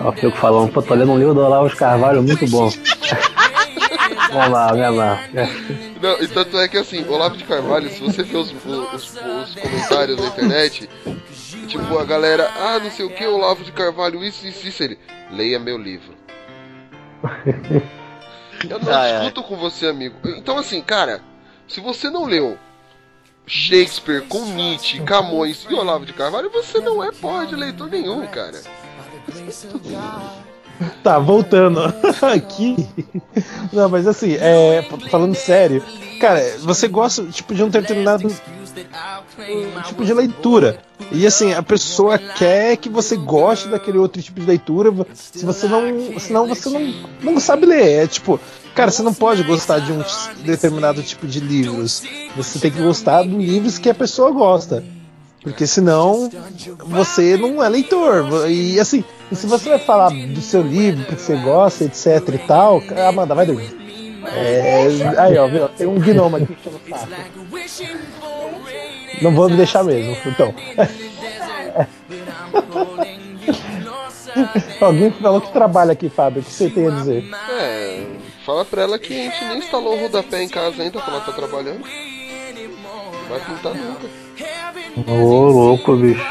Eu fico falando, pô, tô lendo um livro do Olavo de Carvalho muito bom. Vamos lá, vamos lá. Não, e tanto é que assim, Olavo de Carvalho, se você ver os, os- os comentários na internet, tipo, a galera, ah, não sei o que, Olavo de Carvalho, isso, isso, isso, ele, leia meu livro. Eu não ai. discuto com você, amigo. Então, assim, cara, se você não leu Shakespeare com Nietzsche, Camões e Olavo de Carvalho, você não é porra de leitor nenhum, cara. Tá, voltando aqui. Não, mas assim, é, falando sério, cara, você gosta tipo de um tipo de leitura. E assim, a pessoa quer que você goste daquele outro tipo de leitura. Se você não. Senão você não, não sabe ler. É tipo, cara, você não pode gostar de um determinado tipo de livros. Você tem que gostar de livros que a pessoa gosta. Porque senão você não é leitor. E assim, se você vai falar do seu livro, que você gosta, etc e tal, Amanda, vai dormir. É, aí, ó, viu? tem um gnomo aqui que eu não faço. Não vou me deixar mesmo, então. Alguém falou que trabalha aqui, Fábio, o que você tem a dizer? É, fala pra ela que a gente nem instalou o rodapé em casa ainda, que ela tá trabalhando. Vai pintar nunca. Ô, louco, bicho.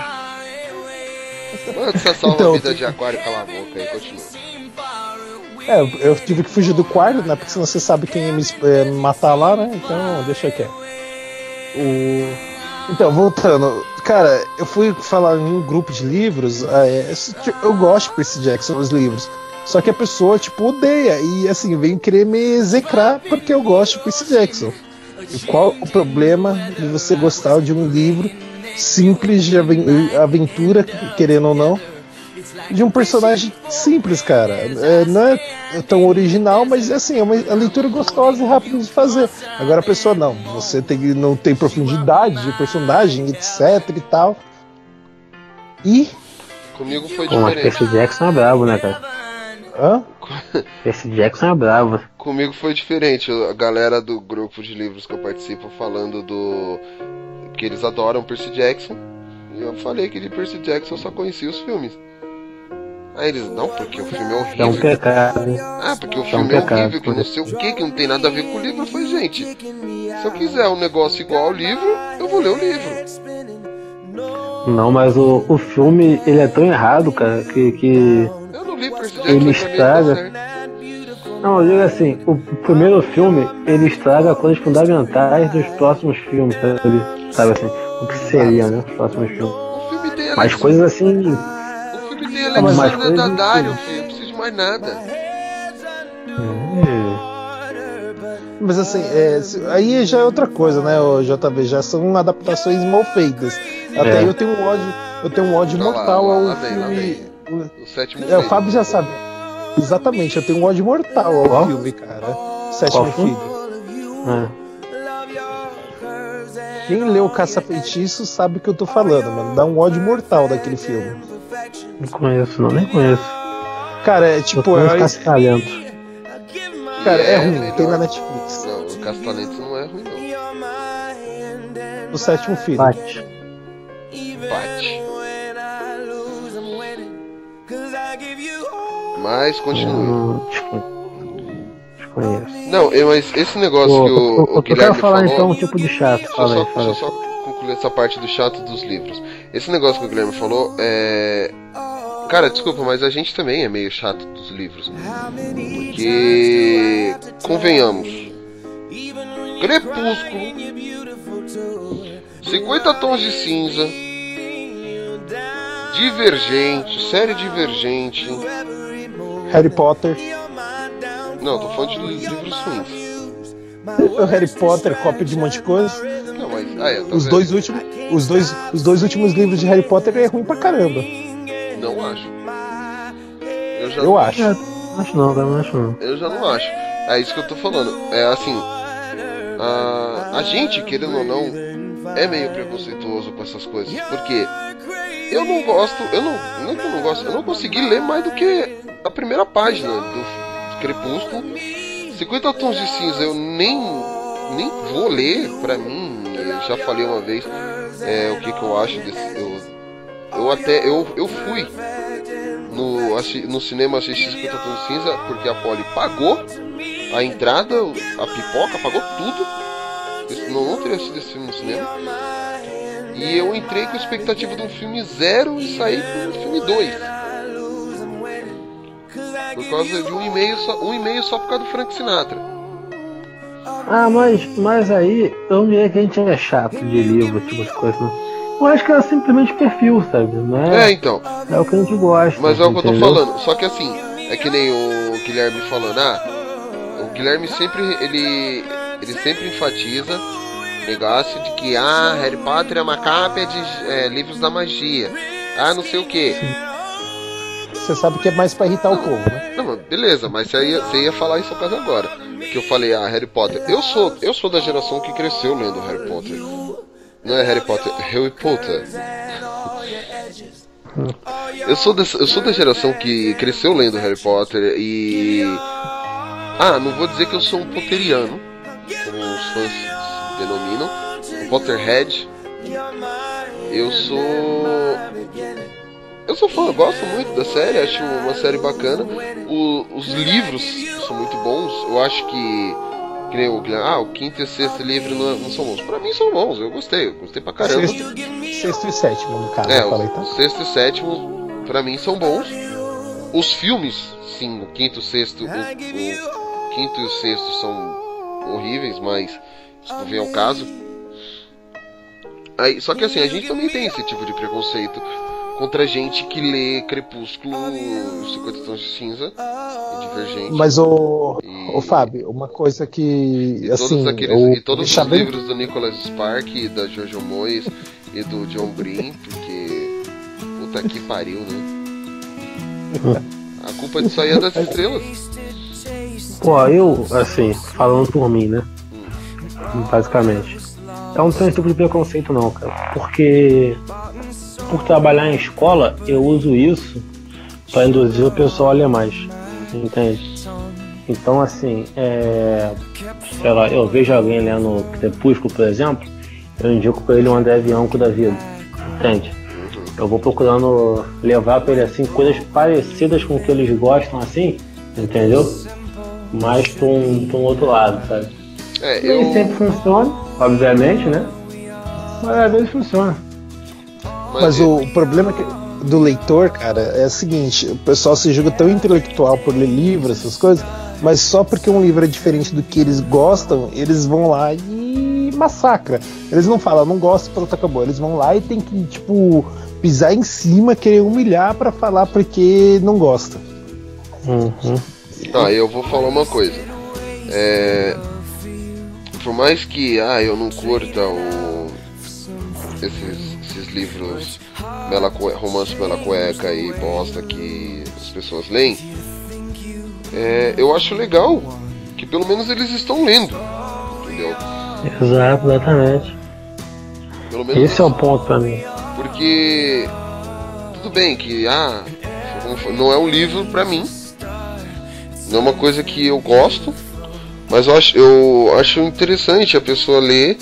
Mano, você salva Então, a vida de aquário, cala a boca aí, continua. É, eu- tive que fugir do quarto, né? Porque senão você sabe quem ia me, me matar lá, né? Então, deixa quieto. O... Então, voltando. Cara, eu fui falar em um grupo de livros. ti- eu gosto de Percy Jackson, os livros. Só que a pessoa, tipo, odeia. E, assim, vem querer me execrar porque eu gosto de Percy Jackson. E qual o problema de você gostar de um livro simples de aven- aventura, querendo ou não, de um personagem simples, cara. É, não é tão original, mas assim, é uma a leitura gostosa e rápida de fazer. Agora a pessoa não, você tem, não tem profundidade de personagem, etc e tal. E. Comigo foi Pô, diferente. Percy Jackson é brabo, né, cara? Hã? Percy Jackson é brabo. Comigo foi diferente. A galera do grupo de livros que eu participo falando do. que eles adoram Percy Jackson. E eu falei que de Percy Jackson eu só conhecia os filmes. Aí eles, não, porque o filme é horrível. É um pecado. Ah, porque o É um filme é pecado, horrível, que não sei o que, que não tem nada a ver com o livro. Eu falei, gente, se eu quiser um negócio igual ao livro, eu vou ler o livro. Não, mas o, o filme, ele é tão errado, cara, que... que... Eu não li Percy Ele estraga. Não, eu digo assim, o primeiro filme, ele estraga coisas fundamentais dos próximos filmes, sabe? Sabe assim, o que seria, né, os próximos filmes. Mas coisas assim, Tem mas mais Alexandre Daddario, filho. Não precisa de mais nada. Mas assim, é, aí já é outra coisa, né, o JV? Já são adaptações mal feitas. Até É. eu tenho um ódio, eu tenho um ódio lá, mortal lá, ao lá filme. O sétimo É, o. Fábio já sabe. Exatamente, eu tenho um ódio mortal ao Qual? filme, cara. Sétimo filho. é. Quem leu Caça Feitiço sabe o que eu tô falando, mano. Dá um ódio mortal daquele filme. Não conheço, não, nem conheço. Cara, é Eu tipo, conheço é, Cascalento. cara, é ruim, melhor. tem na Netflix. Não, o Castalentos não é ruim, não. O sétimo filho. Bate. Bate. Mas continue. Não, desconheço. Desconheço. Não, eu- mas esse negócio Pô, que o, eu, o eu quero Guilherme falar falou. então um tipo de chato. Deixa eu Fala só, aí, fala eu só concluir essa parte do chato dos livros. Esse negócio que o Guilherme falou é. Cara, desculpa, mas a gente também é meio chato dos livros. Porque. Convenhamos. Crepúsculo. 50 tons de cinza. Divergente. Série Divergente. Harry Potter. Não, tô falando de livros ruins. O Harry Potter, cópia de um monte de coisa. Não. Ah, é, tá Os dois últimos, os dois, os dois últimos livros de Harry Potter é ruim pra caramba. Não acho. Eu já Eu acho. É, acho não, não acho não. Eu já não acho. É isso que eu tô falando. É assim. A, a gente, querendo ou não, é meio preconceituoso com essas coisas. Porque eu não gosto. Eu não. Não é que eu não gosto. Eu não consegui ler mais do que a primeira página do, do Crepúsculo. 50 tons de cinza eu nem. Nem vou ler pra mim. Já falei uma vez é, o que, que eu acho desse. Eu, eu até. Eu, eu fui no, no cinema assistir 50 tons de cinza porque a Polly pagou a entrada, a pipoca, pagou tudo. Não, não teria sido esse filme no cinema. E eu entrei com a expectativa de um filme zero e saí com um filme 2. Por causa de um e-mail só, um e-mail só por causa do Frank Sinatra. Ah, mas, mas aí eu não diria que a gente é chato de livro, tipo de coisa. Não. Eu acho que é simplesmente perfil, sabe? É, é, então. é o que a gente gosta. Mas é o que eu tô falando. Só que assim, é que nem o Guilherme falando, ah, o Guilherme sempre ele ele sempre enfatiza o negócio de que ah, Harry Potter é uma cópia de é, livros da magia. Ah, não sei o que. Você sabe que é mais pra irritar o povo, né? Não, beleza, mas você ia, você ia falar isso causa agora. Que eu falei, ah, Harry Potter. Eu sou, eu sou da geração que cresceu lendo Harry Potter. Não é Harry Potter, é Harry Potter. Eu sou, dessa, eu sou da geração que cresceu lendo Harry Potter e. Ah, não vou dizer que eu sou um potteriano, como os fãs denominam, um Potterhead. Eu sou. Eu sou fã, eu gosto muito da série, acho uma série bacana. O- os livros são muito bons, eu acho que. Que nem o ah, o quinto e o sexto livro não, não são bons. Pra mim são bons, eu gostei, eu gostei pra caramba. Sexto, sexto e sétimo, no caso, É, eu falei, tá? sexto e sétimo, pra mim, são bons. Os filmes, sim, o quinto e o sexto. O, o quinto e o sexto são horríveis, mas isso não vem ao caso. Aí, só que assim, a gente também tem esse tipo de preconceito contra gente que lê Crepúsculo, 50 Tons de Cinza e Divergente. Mas o, E- o Fábio, uma coisa que E assim, todos, aqueles, eu e todos os bem- livros do Nicholas Spark, e da Jojo Moyes e do John Green, porque puta que pariu, né? A culpa disso aí é das estrelas. Pô, eu, assim, falando por mim, né? Basicamente. Eu não tenho esse tipo de preconceito não, cara. Porque por trabalhar em escola, eu uso isso para induzir o pessoal a ler mais. Entende? Então assim, é. Sei lá, eu vejo alguém lendo Crepúsculo, por exemplo, eu indico pra ele um André Bianco da vida. Entende? Eu vou procurando levar pra ele assim coisas parecidas com o que eles gostam assim, entendeu? Mas pra um, pra um outro lado, sabe? É, Nem eu. sempre funciona, obviamente, né? Mas às vezes funciona. Mas o problema que- do leitor, cara, é o seguinte: o pessoal se julga tão intelectual por ler livro, essas coisas, mas só porque um livro é diferente do que eles gostam, eles vão lá e massacra. Eles não falam, não gosto, pronto, acabou. Eles vão lá e tem que, tipo, pisar em cima, querer humilhar pra falar porque não gosta. Uhum. Tá, eu vou falar uma coisa. É, por mais que ah, eu não curta o, esses livros Bela Cue- romance Bela Cueca e bosta que as pessoas leem, é, eu acho legal que pelo menos eles estão lendo. Entendeu? Exato, exatamente. Pelo menos Esse é o ponto pra mim. Porque tudo bem que ah, não é um livro pra mim. Não é uma coisa que eu gosto, mas eu acho, eu acho interessante a pessoa ler,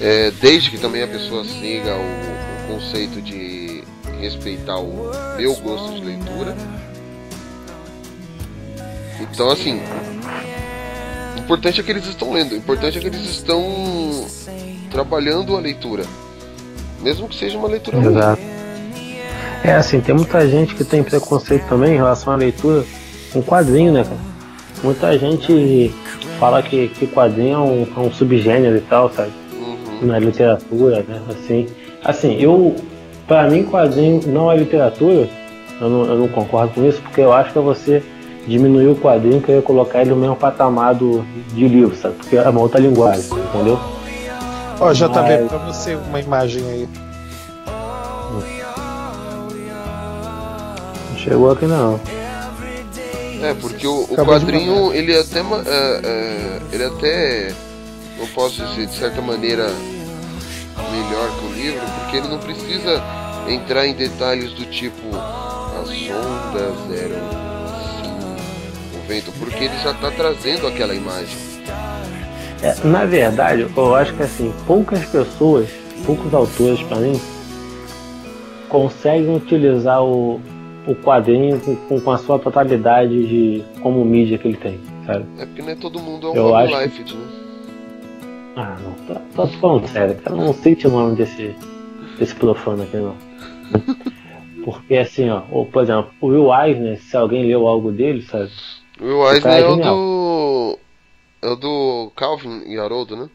é, desde que também a pessoa siga o conceito de respeitar o meu gosto de leitura. Então assim, o importante é que eles estão lendo, o importante é que eles estão trabalhando a leitura. Mesmo que seja uma leitura ruim. Exato. É assim, tem muita gente que tem preconceito também em relação à leitura com quadrinho, né, cara? Muita gente fala que, que quadrinho é um, é um subgênero e tal, sabe? Uhum. Na literatura, né? Assim, assim, eu, pra mim, quadrinho não é literatura, eu não, eu não concordo com isso, porque eu acho que é você diminuir o quadrinho e colocar ele no mesmo patamar do, de livro, sabe? Porque é uma outra linguagem, entendeu? Ó, já tá Mas- vendo pra você uma imagem aí. Não chegou aqui não. É, porque o, o quadrinho, ele é até. é, é, ele até. Não posso dizer, de certa maneira, melhor que o livro, porque ele não precisa entrar em detalhes do tipo. As ondas eram assim, o vento, porque ele já tá trazendo aquela imagem. É, na verdade, eu acho que assim, poucas pessoas, poucos autores pra mim, conseguem utilizar o, o quadrinho com, com- a sua totalidade de como mídia que ele tem, sabe? É porque não é todo mundo é um Eu acho que- Liefeld, né? Ah, não, tá, tá falando sério, cara. Não cite o nome desse, desse profano aqui, não. Porque assim, ó, ou, por exemplo, o Will Eisner, se alguém leu algo dele, sabe? O Will Eisner é é o do. É o do Calvin e Haroldo, né?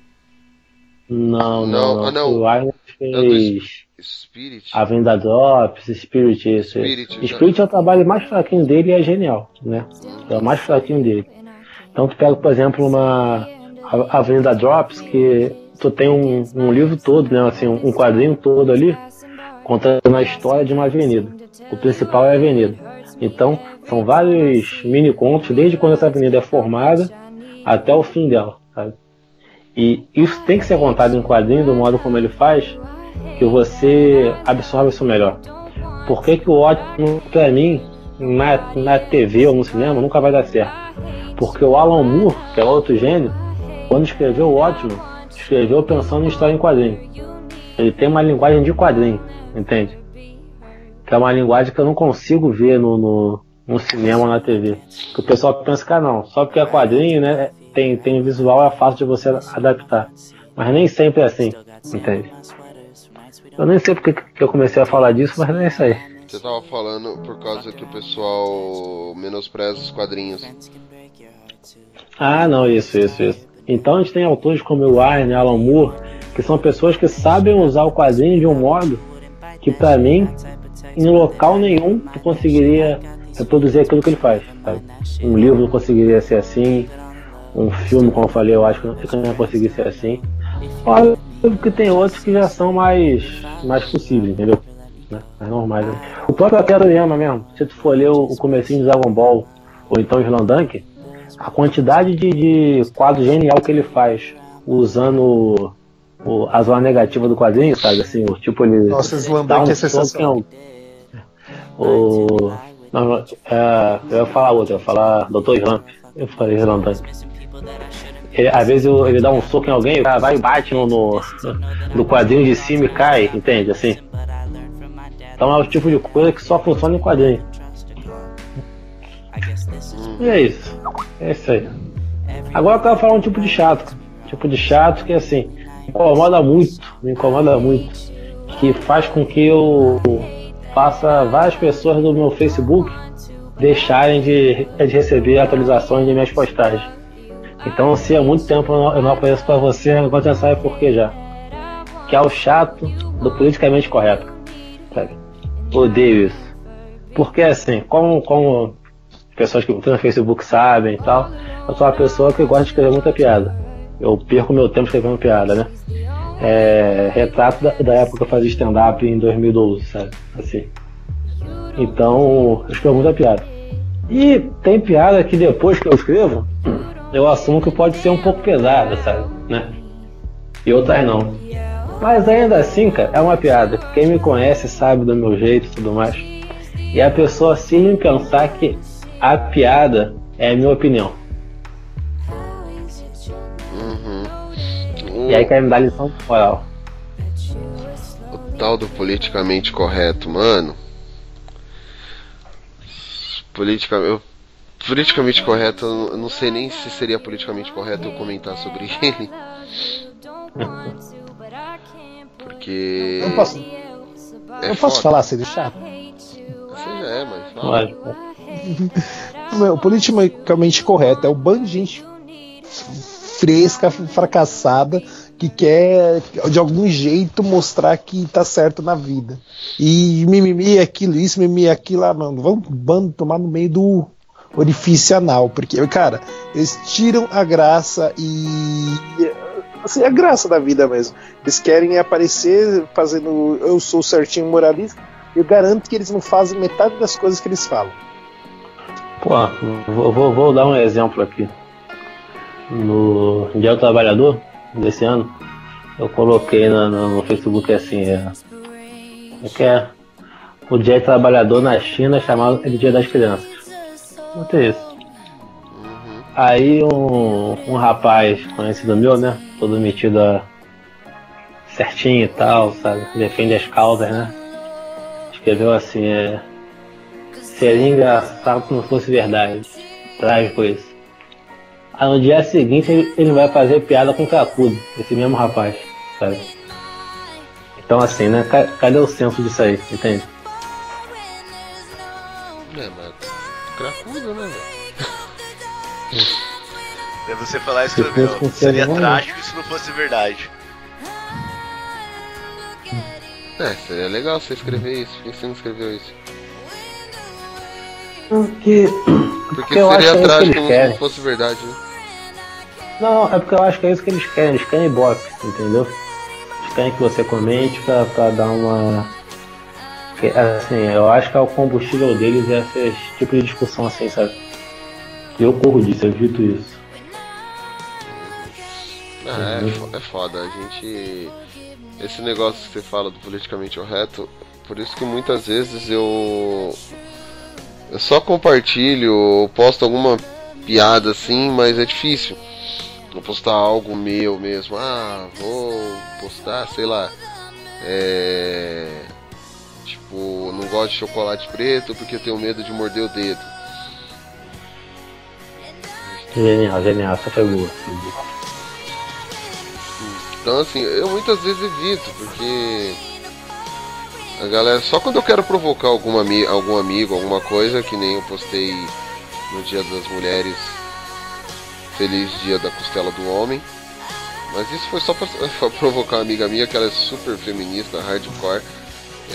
Não, Não, não, ah, não. O Eisner É fez Spirit. a Venda Drops, Spirit, isso. Spirit, isso. Spirit é o trabalho mais fraquinho dele e é genial, né? É o mais fraquinho dele. Então tu pega, por exemplo, uma a Avenida Drops, que tu tem um, um livro todo, né? Assim, um quadrinho todo ali, contando a história de uma avenida. O principal é a avenida. Então, são vários mini contos, desde quando essa avenida é formada até o fim dela, sabe? E isso tem que ser contado em quadrinho do modo como ele faz, que você absorve isso melhor. Por que, que o ótimo, pra mim, na, na TV ou no cinema, nunca vai dar certo? Porque o Alan Moore, que é outro gênio, quando escreveu o ótimo, escreveu pensando em história em quadrinho. Ele tem uma linguagem de quadrinho, entende? Que é uma linguagem que eu não consigo ver no, no, no cinema ou na TV. Que o pessoal pensa que ah, não, só porque é quadrinho, né? Tem, tem visual, é fácil de você adaptar. Mas nem sempre é assim, entende? Eu nem sei porque que eu comecei a falar disso, mas não é isso aí. Você tava falando por causa que o pessoal menospreza os quadrinhos. Ah, não, isso, isso, isso. Então a gente tem autores como o Warner, Alan Moore, que são pessoas que sabem usar o quadrinho de um modo que, pra mim, em local nenhum, tu conseguiria reproduzir aquilo que ele faz. Sabe? Um livro não conseguiria ser assim, um filme, como eu falei, eu acho que não ia conseguir ser assim. Óbvio que tem outros que já são mais, mais possíveis, entendeu? Né? Mais normais. né? O próprio Akira Toriyama mesmo, se tu for ler o, o comecinho de Dragon Ball, ou então Slandunk, a quantidade de, de quadro genial que ele faz usando o, a zona negativa do quadrinho, sabe? Assim, o tipo ele. Nossa, Slam dá um é sensacional. O. Não, é, eu ia falar outra, eu ia falar Dr. Slump. Eu falei Slam Dunk. Ele, às vezes eu- ele dá um soco em alguém, o cara vai e bate no, no, no quadrinho de cima e cai, entende? Assim. Então é o tipo de coisa que só funciona em quadrinho. E é isso. É isso aí. Agora eu quero falar um tipo de chato. Tipo de chato que assim, me incomoda muito, me incomoda muito. Que faz com que eu faça várias pessoas do meu Facebook deixarem de, de receber atualizações de minhas postagens. Então se há muito tempo eu não, eu não apareço pra você, agora já sabe por que já. Que é o chato do politicamente correto. Sabe? Odeio isso. Porque assim, como, como pessoas que estão no Facebook sabem e tal, eu sou uma pessoa que gosta de escrever muita piada. Eu perco meu tempo escrevendo piada, né? É, retrato da, da época que eu fazia stand-up em 2012, sabe? Assim. Então, eu escrevo muita piada. E tem piada que depois que eu escrevo, eu assumo que pode ser um pouco pesada, sabe? Né? E outras não. Mas ainda assim, cara, é uma piada. Quem me conhece sabe do meu jeito e tudo mais. E a pessoa sim em pensar que a piada é a minha opinião. Uhum. E aí quer me dar lição moral. O tal do politicamente correto, mano. Politica... eu- Politicamente correto, eu não- não sei nem se seria politicamente correto eu comentar sobre ele. Porque. Eu posso, é eu posso falar sendo chato? Você já é, mas fala. Lógico. Meu, politicamente correto é o bando de gente fresca, fracassada, que quer de algum jeito mostrar que tá certo na vida. E mimimi é aquilo, isso, mimimi é aquilo, ah, mano, vamos bando tomar no meio do orifício anal, porque, cara, eles tiram a graça e. Assim, a graça da vida mesmo. Eles querem aparecer fazendo eu sou certinho moralista. Eu garanto que eles não fazem metade das coisas que eles falam. Pô, vou, vou, vou dar um exemplo aqui. No Dia do Trabalhador desse ano, eu coloquei no, no Facebook assim, é, é que é o Dia do Trabalhador na China é chamado de Dia das Crianças. Botei isso. Aí um, um rapaz conhecido meu, né? Todo metido a certinho e tal, sabe? Defende as causas, né? Escreveu assim, é. Seria engraçado se não fosse verdade. Trágico isso. Aí no dia seguinte ele, vai fazer piada com o Cacudo, esse mesmo rapaz, sabe? Então assim, né? ca- Cadê o senso disso aí, entende? É, mas. Cracudo, né, velho? É você falar isso, meu. Seria trágico se não fosse verdade. É, seria legal você escrever isso. Por que você não escreveu isso? Porque. Porque eu acho que é isso que eles se querem. fosse verdade, né? Não, é porque eu acho que é isso que eles querem, eles querem ibope, entendeu? Eles querem que você comente pra, pra dar uma. Assim, eu acho que é o combustível deles é esse tipo de discussão assim, sabe? Eu corro disso, eu evito isso. É, fo- é foda. A gente. Esse negócio que você fala do politicamente correto, por isso que muitas vezes eu. Eu só compartilho, posto alguma piada assim, mas é difícil. Vou postar algo meu mesmo. Ah, vou postar, sei lá. É. Tipo, não gosto de chocolate preto porque tenho medo de morder o dedo. Genial, genial, essa foi boa. Então assim, eu muitas vezes evito, porque a galera, só quando eu quero provocar algum, ami algum amigo, alguma coisa, que nem eu postei no dia das mulheres, feliz dia da costela do homem. Mas isso foi só pra, pra provocar uma amiga minha que ela é super feminista, hardcore.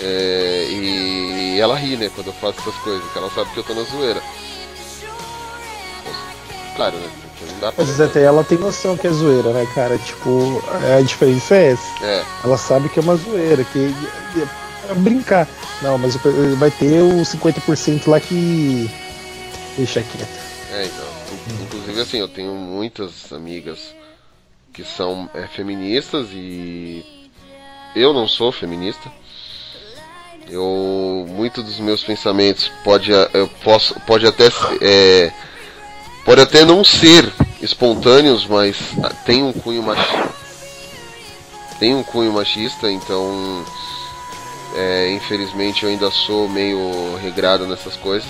é, e ela ri, né, quando eu faço essas coisas, que ela sabe que eu tô na zoeira. Claro, né? Mas até ela tem noção que é zoeira, né, cara? Tipo, a diferença é essa. É, Ela sabe que é uma zoeira, que é brincar. Não, mas vai ter o 50% lá que deixa quieto. É, então. In- Inclusive, assim, eu tenho muitas amigas que são é, feministas e eu não sou feminista. Eu muito dos meus pensamentos pode eu posso pode até é, pode até não ser espontâneos, mas ah, tem um cunho machista. Tem um cunho machista, então é, infelizmente eu ainda sou meio regrado nessas coisas.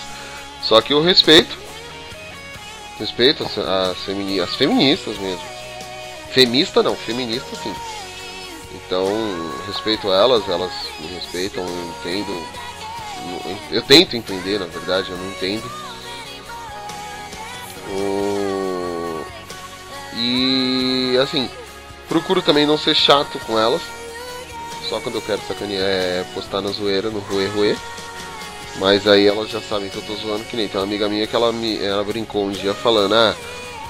Só que eu respeito Respeito as, as, femini- as feministas mesmo. Femista não, feminista sim. Então, respeito elas, elas me respeitam, eu entendo. Eu tento entender, na verdade, eu não entendo. O... E assim, procuro também não ser chato com elas. Só quando eu quero sacanear é postar na zoeira, no Rue Rue. Mas aí elas já sabem que eu tô zoando, que nem tem uma amiga minha que ela, me, ela brincou um dia falando, ah,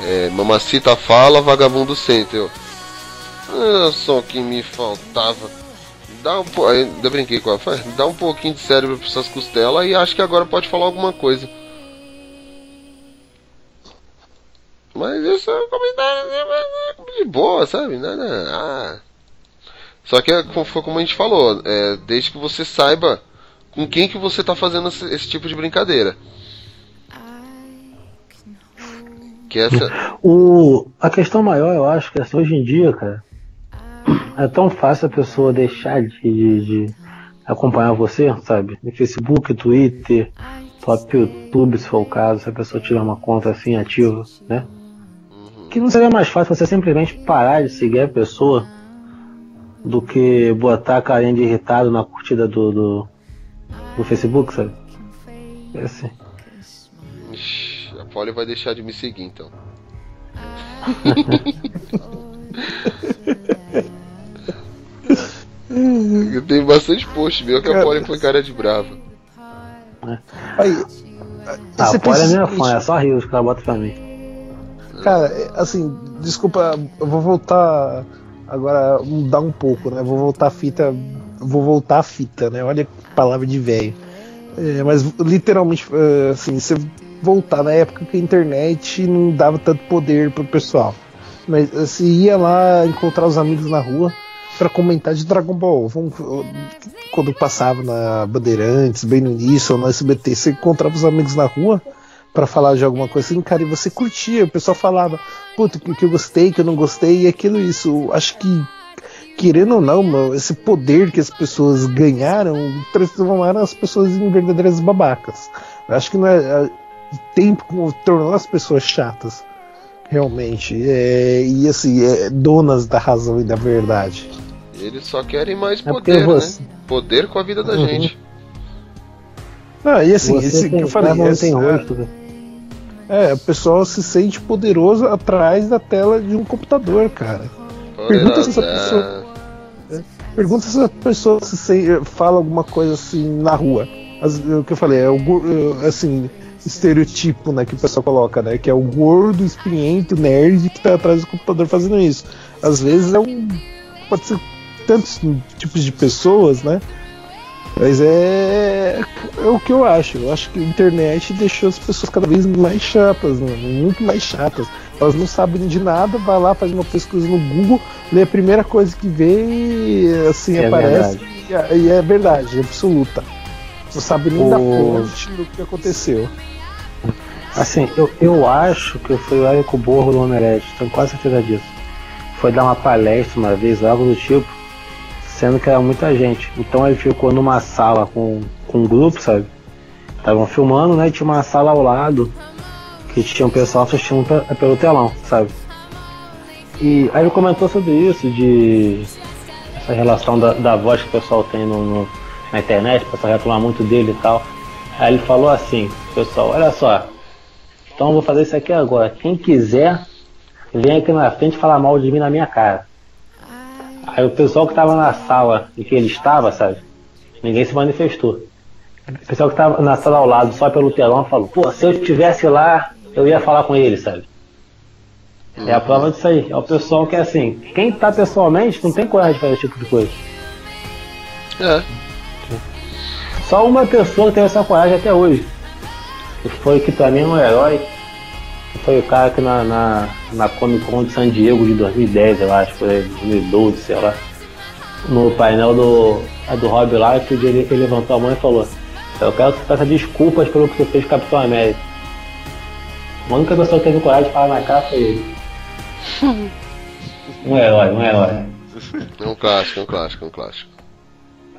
é, mamacita fala, vagabundo senta. Eu, ah, só que me faltava. Dá um po... Eu brinquei com ela, falei, dá um pouquinho de cérebro pra essas costelas e acho que agora pode falar alguma coisa. Mas esse é um comentário né, de boa, sabe? Nada. Ah. Só que é como- foi como a gente falou, é, desde que você saiba com quem que você tá fazendo esse, esse tipo de brincadeira. Que essa. O, a questão maior, eu acho que é assim, hoje em dia, cara, é tão fácil a pessoa deixar de, de- de acompanhar você, sabe? No Facebook, Twitter, próprio YouTube, se for o caso, se a pessoa tiver uma conta assim ativa, né? Que não seria mais fácil você simplesmente parar de seguir a pessoa do que botar a carinha de irritado na curtida do, do, do Facebook, sabe? É assim. Ixi, a Polly vai deixar de me seguir então. Eu tenho bastante post meu que a Polly foi cara de brava. Aí, Ah, você pode é minha fã, é só rir os caras botam pra mim. Cara, é, assim, desculpa, eu vou voltar agora, mudar um pouco, né? Vou voltar a fita, vou voltar a fita, né? Olha que palavra de velho. É, mas literalmente, é, assim, você voltar na época que a internet não dava tanto poder pro pessoal. Mas você ia lá encontrar os amigos na rua pra comentar de Dragon Ball. Vamos- quando passava na Bandeirantes, bem no início, ou no SBT, você encontrava os amigos na rua para falar de alguma coisa assim, cara, e você curtia, o pessoal falava, puto, que eu gostei, que eu não gostei, e aquilo isso. Acho que, querendo ou não, esse poder que as pessoas ganharam transformaram as pessoas em verdadeiras babacas. Acho que não é, é tempo tornou as pessoas chatas, realmente. É, e assim, é, donas da razão e da verdade. Eles só querem mais é poder, é vou... né? Poder com a vida da uhum. gente. Ah, e assim, esse que eu falei. Esse, tem 8, é, o pessoal se sente poderoso atrás da tela de um computador, cara. Pergunta se essa Poderosa. Pergunta se a pessoa se se- fala alguma coisa assim na rua. As- o que eu falei, é o eh, assim, estereotipo né, que o pessoal coloca, né? Que é o gordo, experiente, nerd que tá atrás do computador fazendo isso. Às vezes é um. Pode ser tantos tipos de pessoas, né? Mas é, é o que eu acho. Eu acho que a internet deixou as pessoas cada vez mais chatas, mano, muito mais chatas. Elas não sabem de nada, vai lá, faz uma pesquisa no Google, lê a primeira coisa que vê e assim É aparece. E, é- e é verdade, absoluta. Não sabe nem da O- fonte do que aconteceu. Assim, eu, eu acho que foi o Érico Borro do Omelete, tenho quase certeza disso. Foi dar uma palestra uma vez, algo do tipo, sendo que era muita gente. Então ele ficou numa sala com, com um grupo, sabe? Estavam filmando, né? E tinha uma sala ao lado que tinha um pessoal assistindo pe- pelo telão, sabe? E aí ele comentou sobre isso, de essa relação da, da voz que o pessoal tem no, no- na internet, o pessoal reclamar muito dele e tal. Aí ele falou assim, pessoal, olha só, então eu vou fazer isso aqui agora. Quem quiser, vem aqui na frente falar mal de mim na minha cara. Aí o pessoal que estava na sala em que ele estava, sabe? Ninguém se manifestou. O pessoal que estava na sala ao lado, só pelo telão, falou: Pô, se eu estivesse lá, eu ia falar com ele, sabe? É a prova disso aí. É o pessoal que é assim: quem tá pessoalmente não tem coragem de fazer esse tipo de coisa. É. Só uma pessoa teve essa coragem até hoje. Que foi que pra mim é um herói. Foi o cara que na, na, na Comic Con de San Diego de 2010, eu acho, foi 2012, sei lá. No painel do, do Rob Life, ele, ele levantou a mão e falou: Eu quero que você peça desculpas pelo que você fez com o Capitão América. A única pessoa que teve coragem de falar na cara foi ele. Um herói, um herói. É um clássico, é um clássico, é um clássico.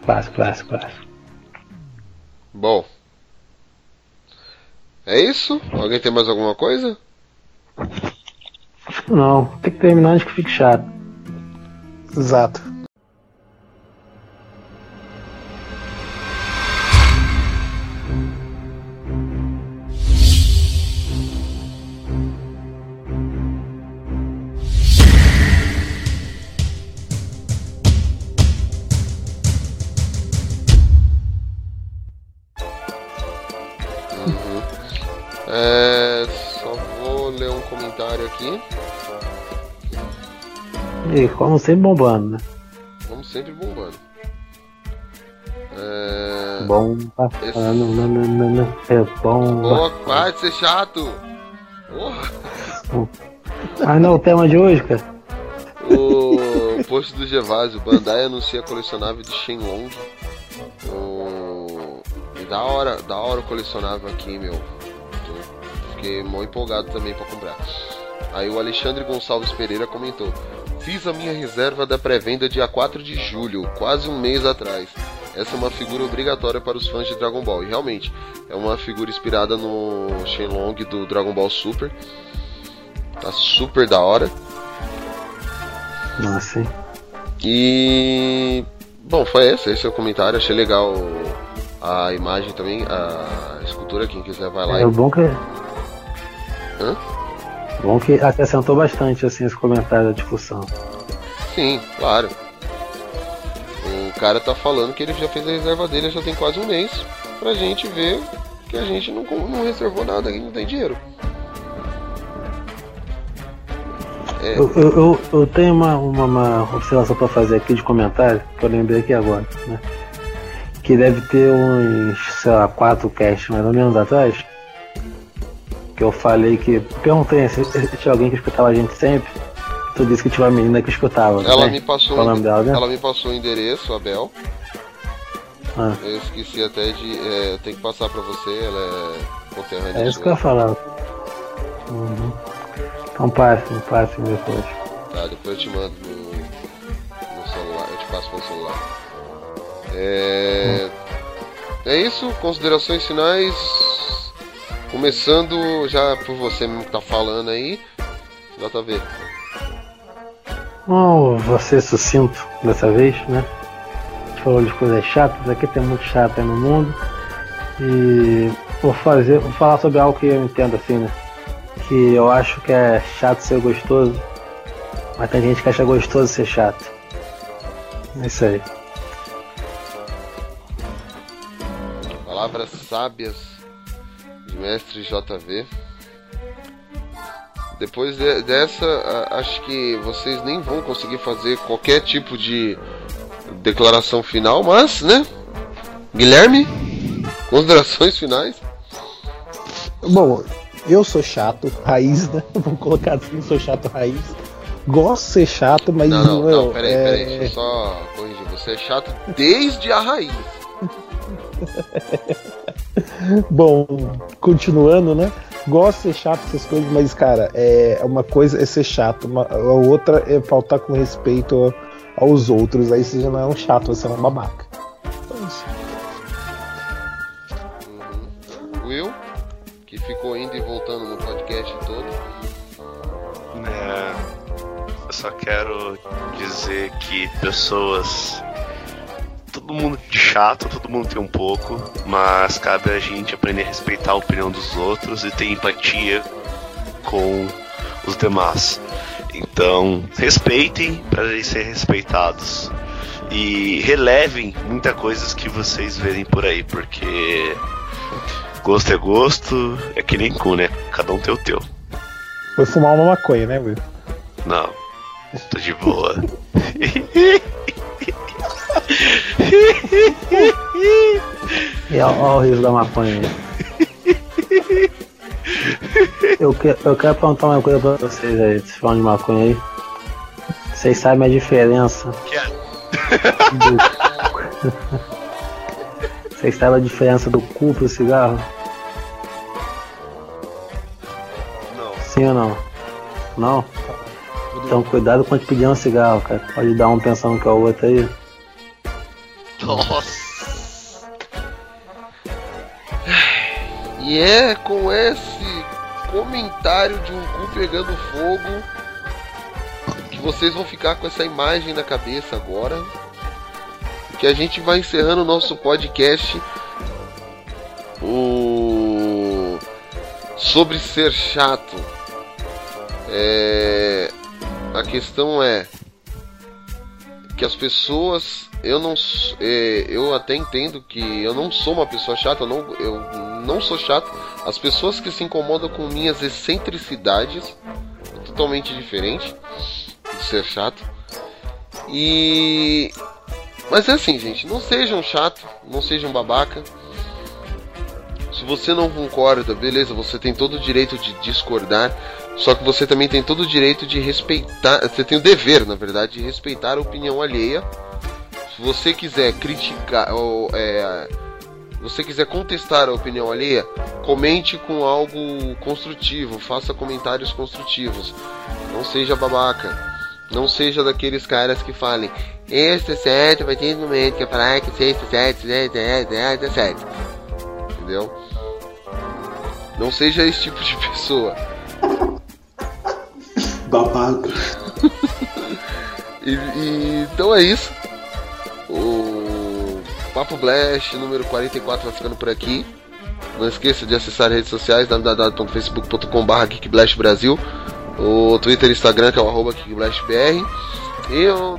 Clássico, clássico, clássico. Bom. É isso? Alguém tem mais alguma coisa? Não, tem que terminar antes que fique chato. Exato. Comentário aqui. E como sempre bombando, né? Vamos sempre bombando. É... Bom, tá Esse- não, não, não, não, é bom. Boa, para de ser chato! Porra! Ah, não, o tema de hoje, cara. O post do Gervásio, Bandai anuncia colecionável de Shenlong. O... e Da hora, da hora o colecionável aqui, meu. Fiquei mó empolgado também pra comprar. Aí o Alexandre Gonçalves Pereira comentou: Fiz a minha reserva da pré-venda dia 4 de julho, quase um mês atrás. Essa é uma figura obrigatória para os fãs de Dragon Ball. E realmente, é uma figura inspirada no Shenlong do Dragon Ball Super. Tá super da hora. Nossa, hein? E. Bom, foi esse, esse é o comentário. Achei legal a imagem também, a escultura. Quem quiser vai lá É e. bom que. Hã? Bom que acrescentou bastante assim esse comentário da discussão. Sim, claro. O cara tá falando que ele já fez a reserva dele já tem quase um mês. Pra gente ver que a gente não, não reservou nada, que não tem dinheiro. É, Eu, eu, eu, tenho uma, uma, uma observação pra fazer aqui de comentário, que eu lembrei aqui agora, né? Que deve ter uns, sei lá, quatro casts mais ou menos atrás. Que eu falei que. Perguntei se, se tinha alguém que escutava a gente sempre. Tu disse que tinha uma menina que escutava. ela né? me passou Qual o nome dela, né? ela me passou o endereço, a Bel. Ah. Eu esqueci até de. É, eu tenho que passar pra você, ela é conterrânea. É isso que eu ia falar. Uhum. Então passe, passe depois. Tá, depois eu te mando no, no celular, eu te passo pelo celular. É, é isso, considerações finais. Começando já por você mesmo que tá falando aí. JV. Bom, vou ser sucinto dessa vez, né? A gente falou de coisas chatas, aqui tem muito chato aí no mundo. E vou fazer, vou falar sobre algo que eu entendo assim, né? Que eu acho que é chato ser gostoso, mas tem gente que acha gostoso ser chato. É isso aí. Palavras sábias mestre JV. Depois de- dessa, acho que vocês nem vão conseguir fazer qualquer tipo de declaração final, mas, né? Guilherme, considerações finais? Bom, eu sou chato, raiz, né? Vou colocar assim, sou chato raiz. Gosto de ser chato, mas Não, não, meu, não, peraí, é- peraí, deixa eu só corrigir. Você é chato desde a raiz. Bom, continuando, né? Gosto de ser chato essas coisas, mas, cara, é uma coisa é ser chato, uma, a outra é faltar com respeito aos outros. Aí você já não é um chato, você é um babaca. Então, isso. Will, que ficou indo e voltando no podcast todo. É, eu só quero dizer que pessoas. Todo mundo de chato, todo mundo tem um pouco, mas cabe a gente aprender a respeitar a opinião dos outros e ter empatia com os demais. Então, respeitem para ser respeitados. E relevem muitas coisas que vocês verem por aí, porque gosto é gosto, é que nem cu, né? Cada um tem o teu. Foi fumar uma maconha, né, Will? Não, tô de boa. E olha o riso da maconha. Eu, que, eu quero perguntar uma coisa pra vocês aí, vocês falam de maconha aí. Vocês sabem a diferença do... Vocês sabem a diferença do cu pro cigarro? Não. Sim ou não? Não? Então cuidado quando pedir um cigarro, cara. Pode dar um pensando que é o outro aí. Nossa. E é com esse comentário de um cu pegando fogo que vocês vão ficar com essa imagem na cabeça agora. Que a gente vai encerrando o nosso podcast. O sobre ser chato. É... A questão é que as pessoas eu não é, eu até entendo que eu não sou uma pessoa chata, eu não, eu não sou chato. As pessoas que se incomodam com minhas excentricidades é totalmente diferente de ser chato. E mas é assim, gente, não sejam chato, não sejam babaca. Se você não concorda, beleza, você tem todo o direito de discordar, só que você também tem todo o direito de respeitar, você tem o dever, na verdade, de respeitar a opinião alheia. Se você quiser criticar ou é, você quiser contestar a opinião alheia, comente com algo construtivo, faça comentários construtivos. Não seja babaca. Não seja daqueles caras que falem, este é certo, vai ter momento que falar que sexta é certo, certo, certo, é certo. Entendeu? Não seja esse tipo de pessoa. Babaca. E, e- então é isso. O Papo Blast número 44 vai ficando por aqui. Não esqueça de acessar as redes sociais www.facebook.com.br geekblastbrasil o Twitter e Instagram que é o arroba geekblastbr e o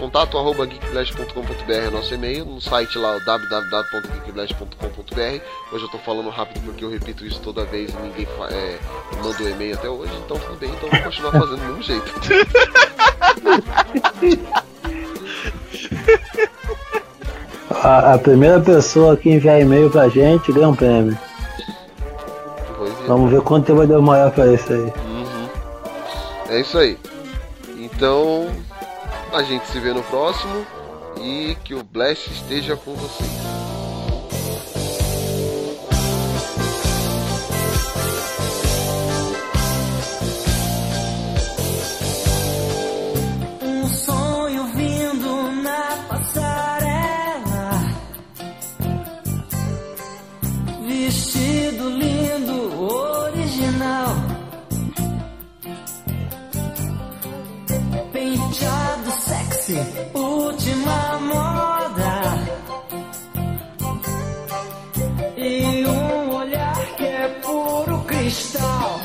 contato arroba geekblast.com.br é nosso e-mail, no site lá o www.geekblast.com.br Hoje eu tô falando rápido porque eu repito isso toda vez e ninguém é, mandou e-mail até hoje, então tudo bem, então vou continuar fazendo do mesmo jeito. A, a primeira pessoa que enviar e-mail pra gente ganha um prêmio. É. Vamos ver quanto tempo vai demorar pra isso aí. Uhum. É isso aí. Então, a gente se vê no próximo e que o Blast esteja com vocês. assim. Última moda. E um olhar que é puro cristal.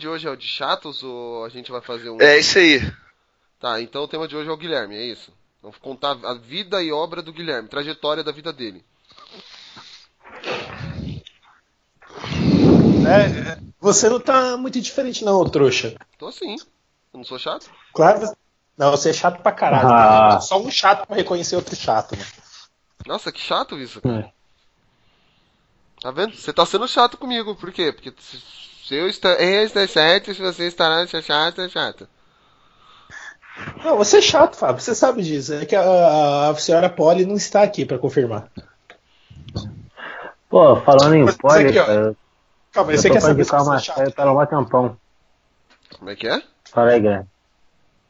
De hoje é o de chatos ou a gente vai fazer um. É isso aí. Tá, então o tema de hoje é o Guilherme, é isso? Vamos contar a vida e obra do Guilherme, trajetória da vida dele. É, você não tá muito diferente, não, trouxa. Tô assim. Eu não sou chato? Claro. Não, você é chato pra caralho. Ah. Só um chato pra reconhecer outro chato, mano. Nossa, que chato isso. É. Tá vendo? Você tá sendo chato comigo. Por quê? Porque se, eu estou certo, se você estará chato, é chato. Não, você é chato, Fábio. Você sabe disso. É que a, a senhora Polly não está aqui pra confirmar. Pô, falando em aqui, ó. cara, Calma você tô quer saber se você é chato? mó tempão. Como é que é? Fala aí, Guilherme.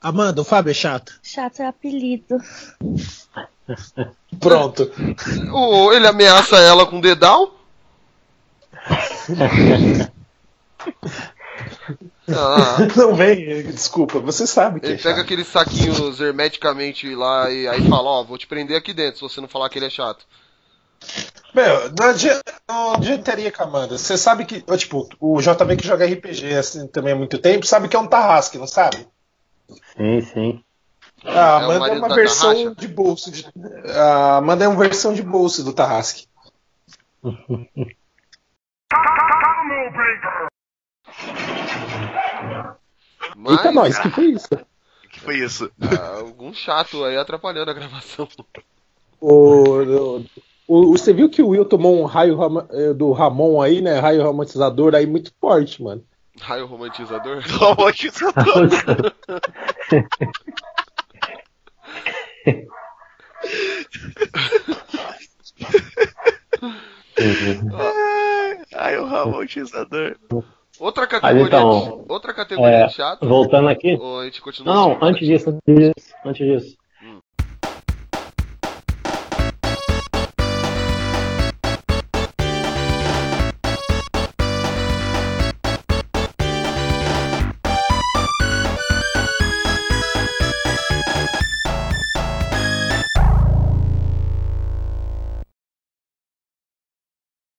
Amanda, o Fábio é chato. Chato é apelido. Pronto. Ou ele ameaça ela com dedal? Ah, Não vem, desculpa, você sabe que ele é pega chato. aqueles saquinhos hermeticamente lá e aí fala, ó, vou te prender aqui dentro se você não falar que ele é chato. Meu, não adianta, não adiantaria com a Amanda. Você sabe que, tipo, o JB que joga RPG assim também há muito tempo, sabe que é um Tarrasque, não sabe? Sim, sim. A É Amanda é, marido uma versão Tarraxa. de bolso. De, a Amanda é uma versão de bolso do Tarrasque. Mas, Eita, nós, que foi isso? que foi isso? ah, algum chato aí atrapalhando a gravação. O, o, o- você viu que o Will tomou um raio eh, do Ramon aí, né? Raio romantizador aí muito forte, mano. Raio romantizador. Romantizador. Ai, o romantizador. Outra categoria, então, de, outra categoria É, de chato. voltando aqui. Ou a gente continua Não, assim, antes disso, antes disso, antes disso.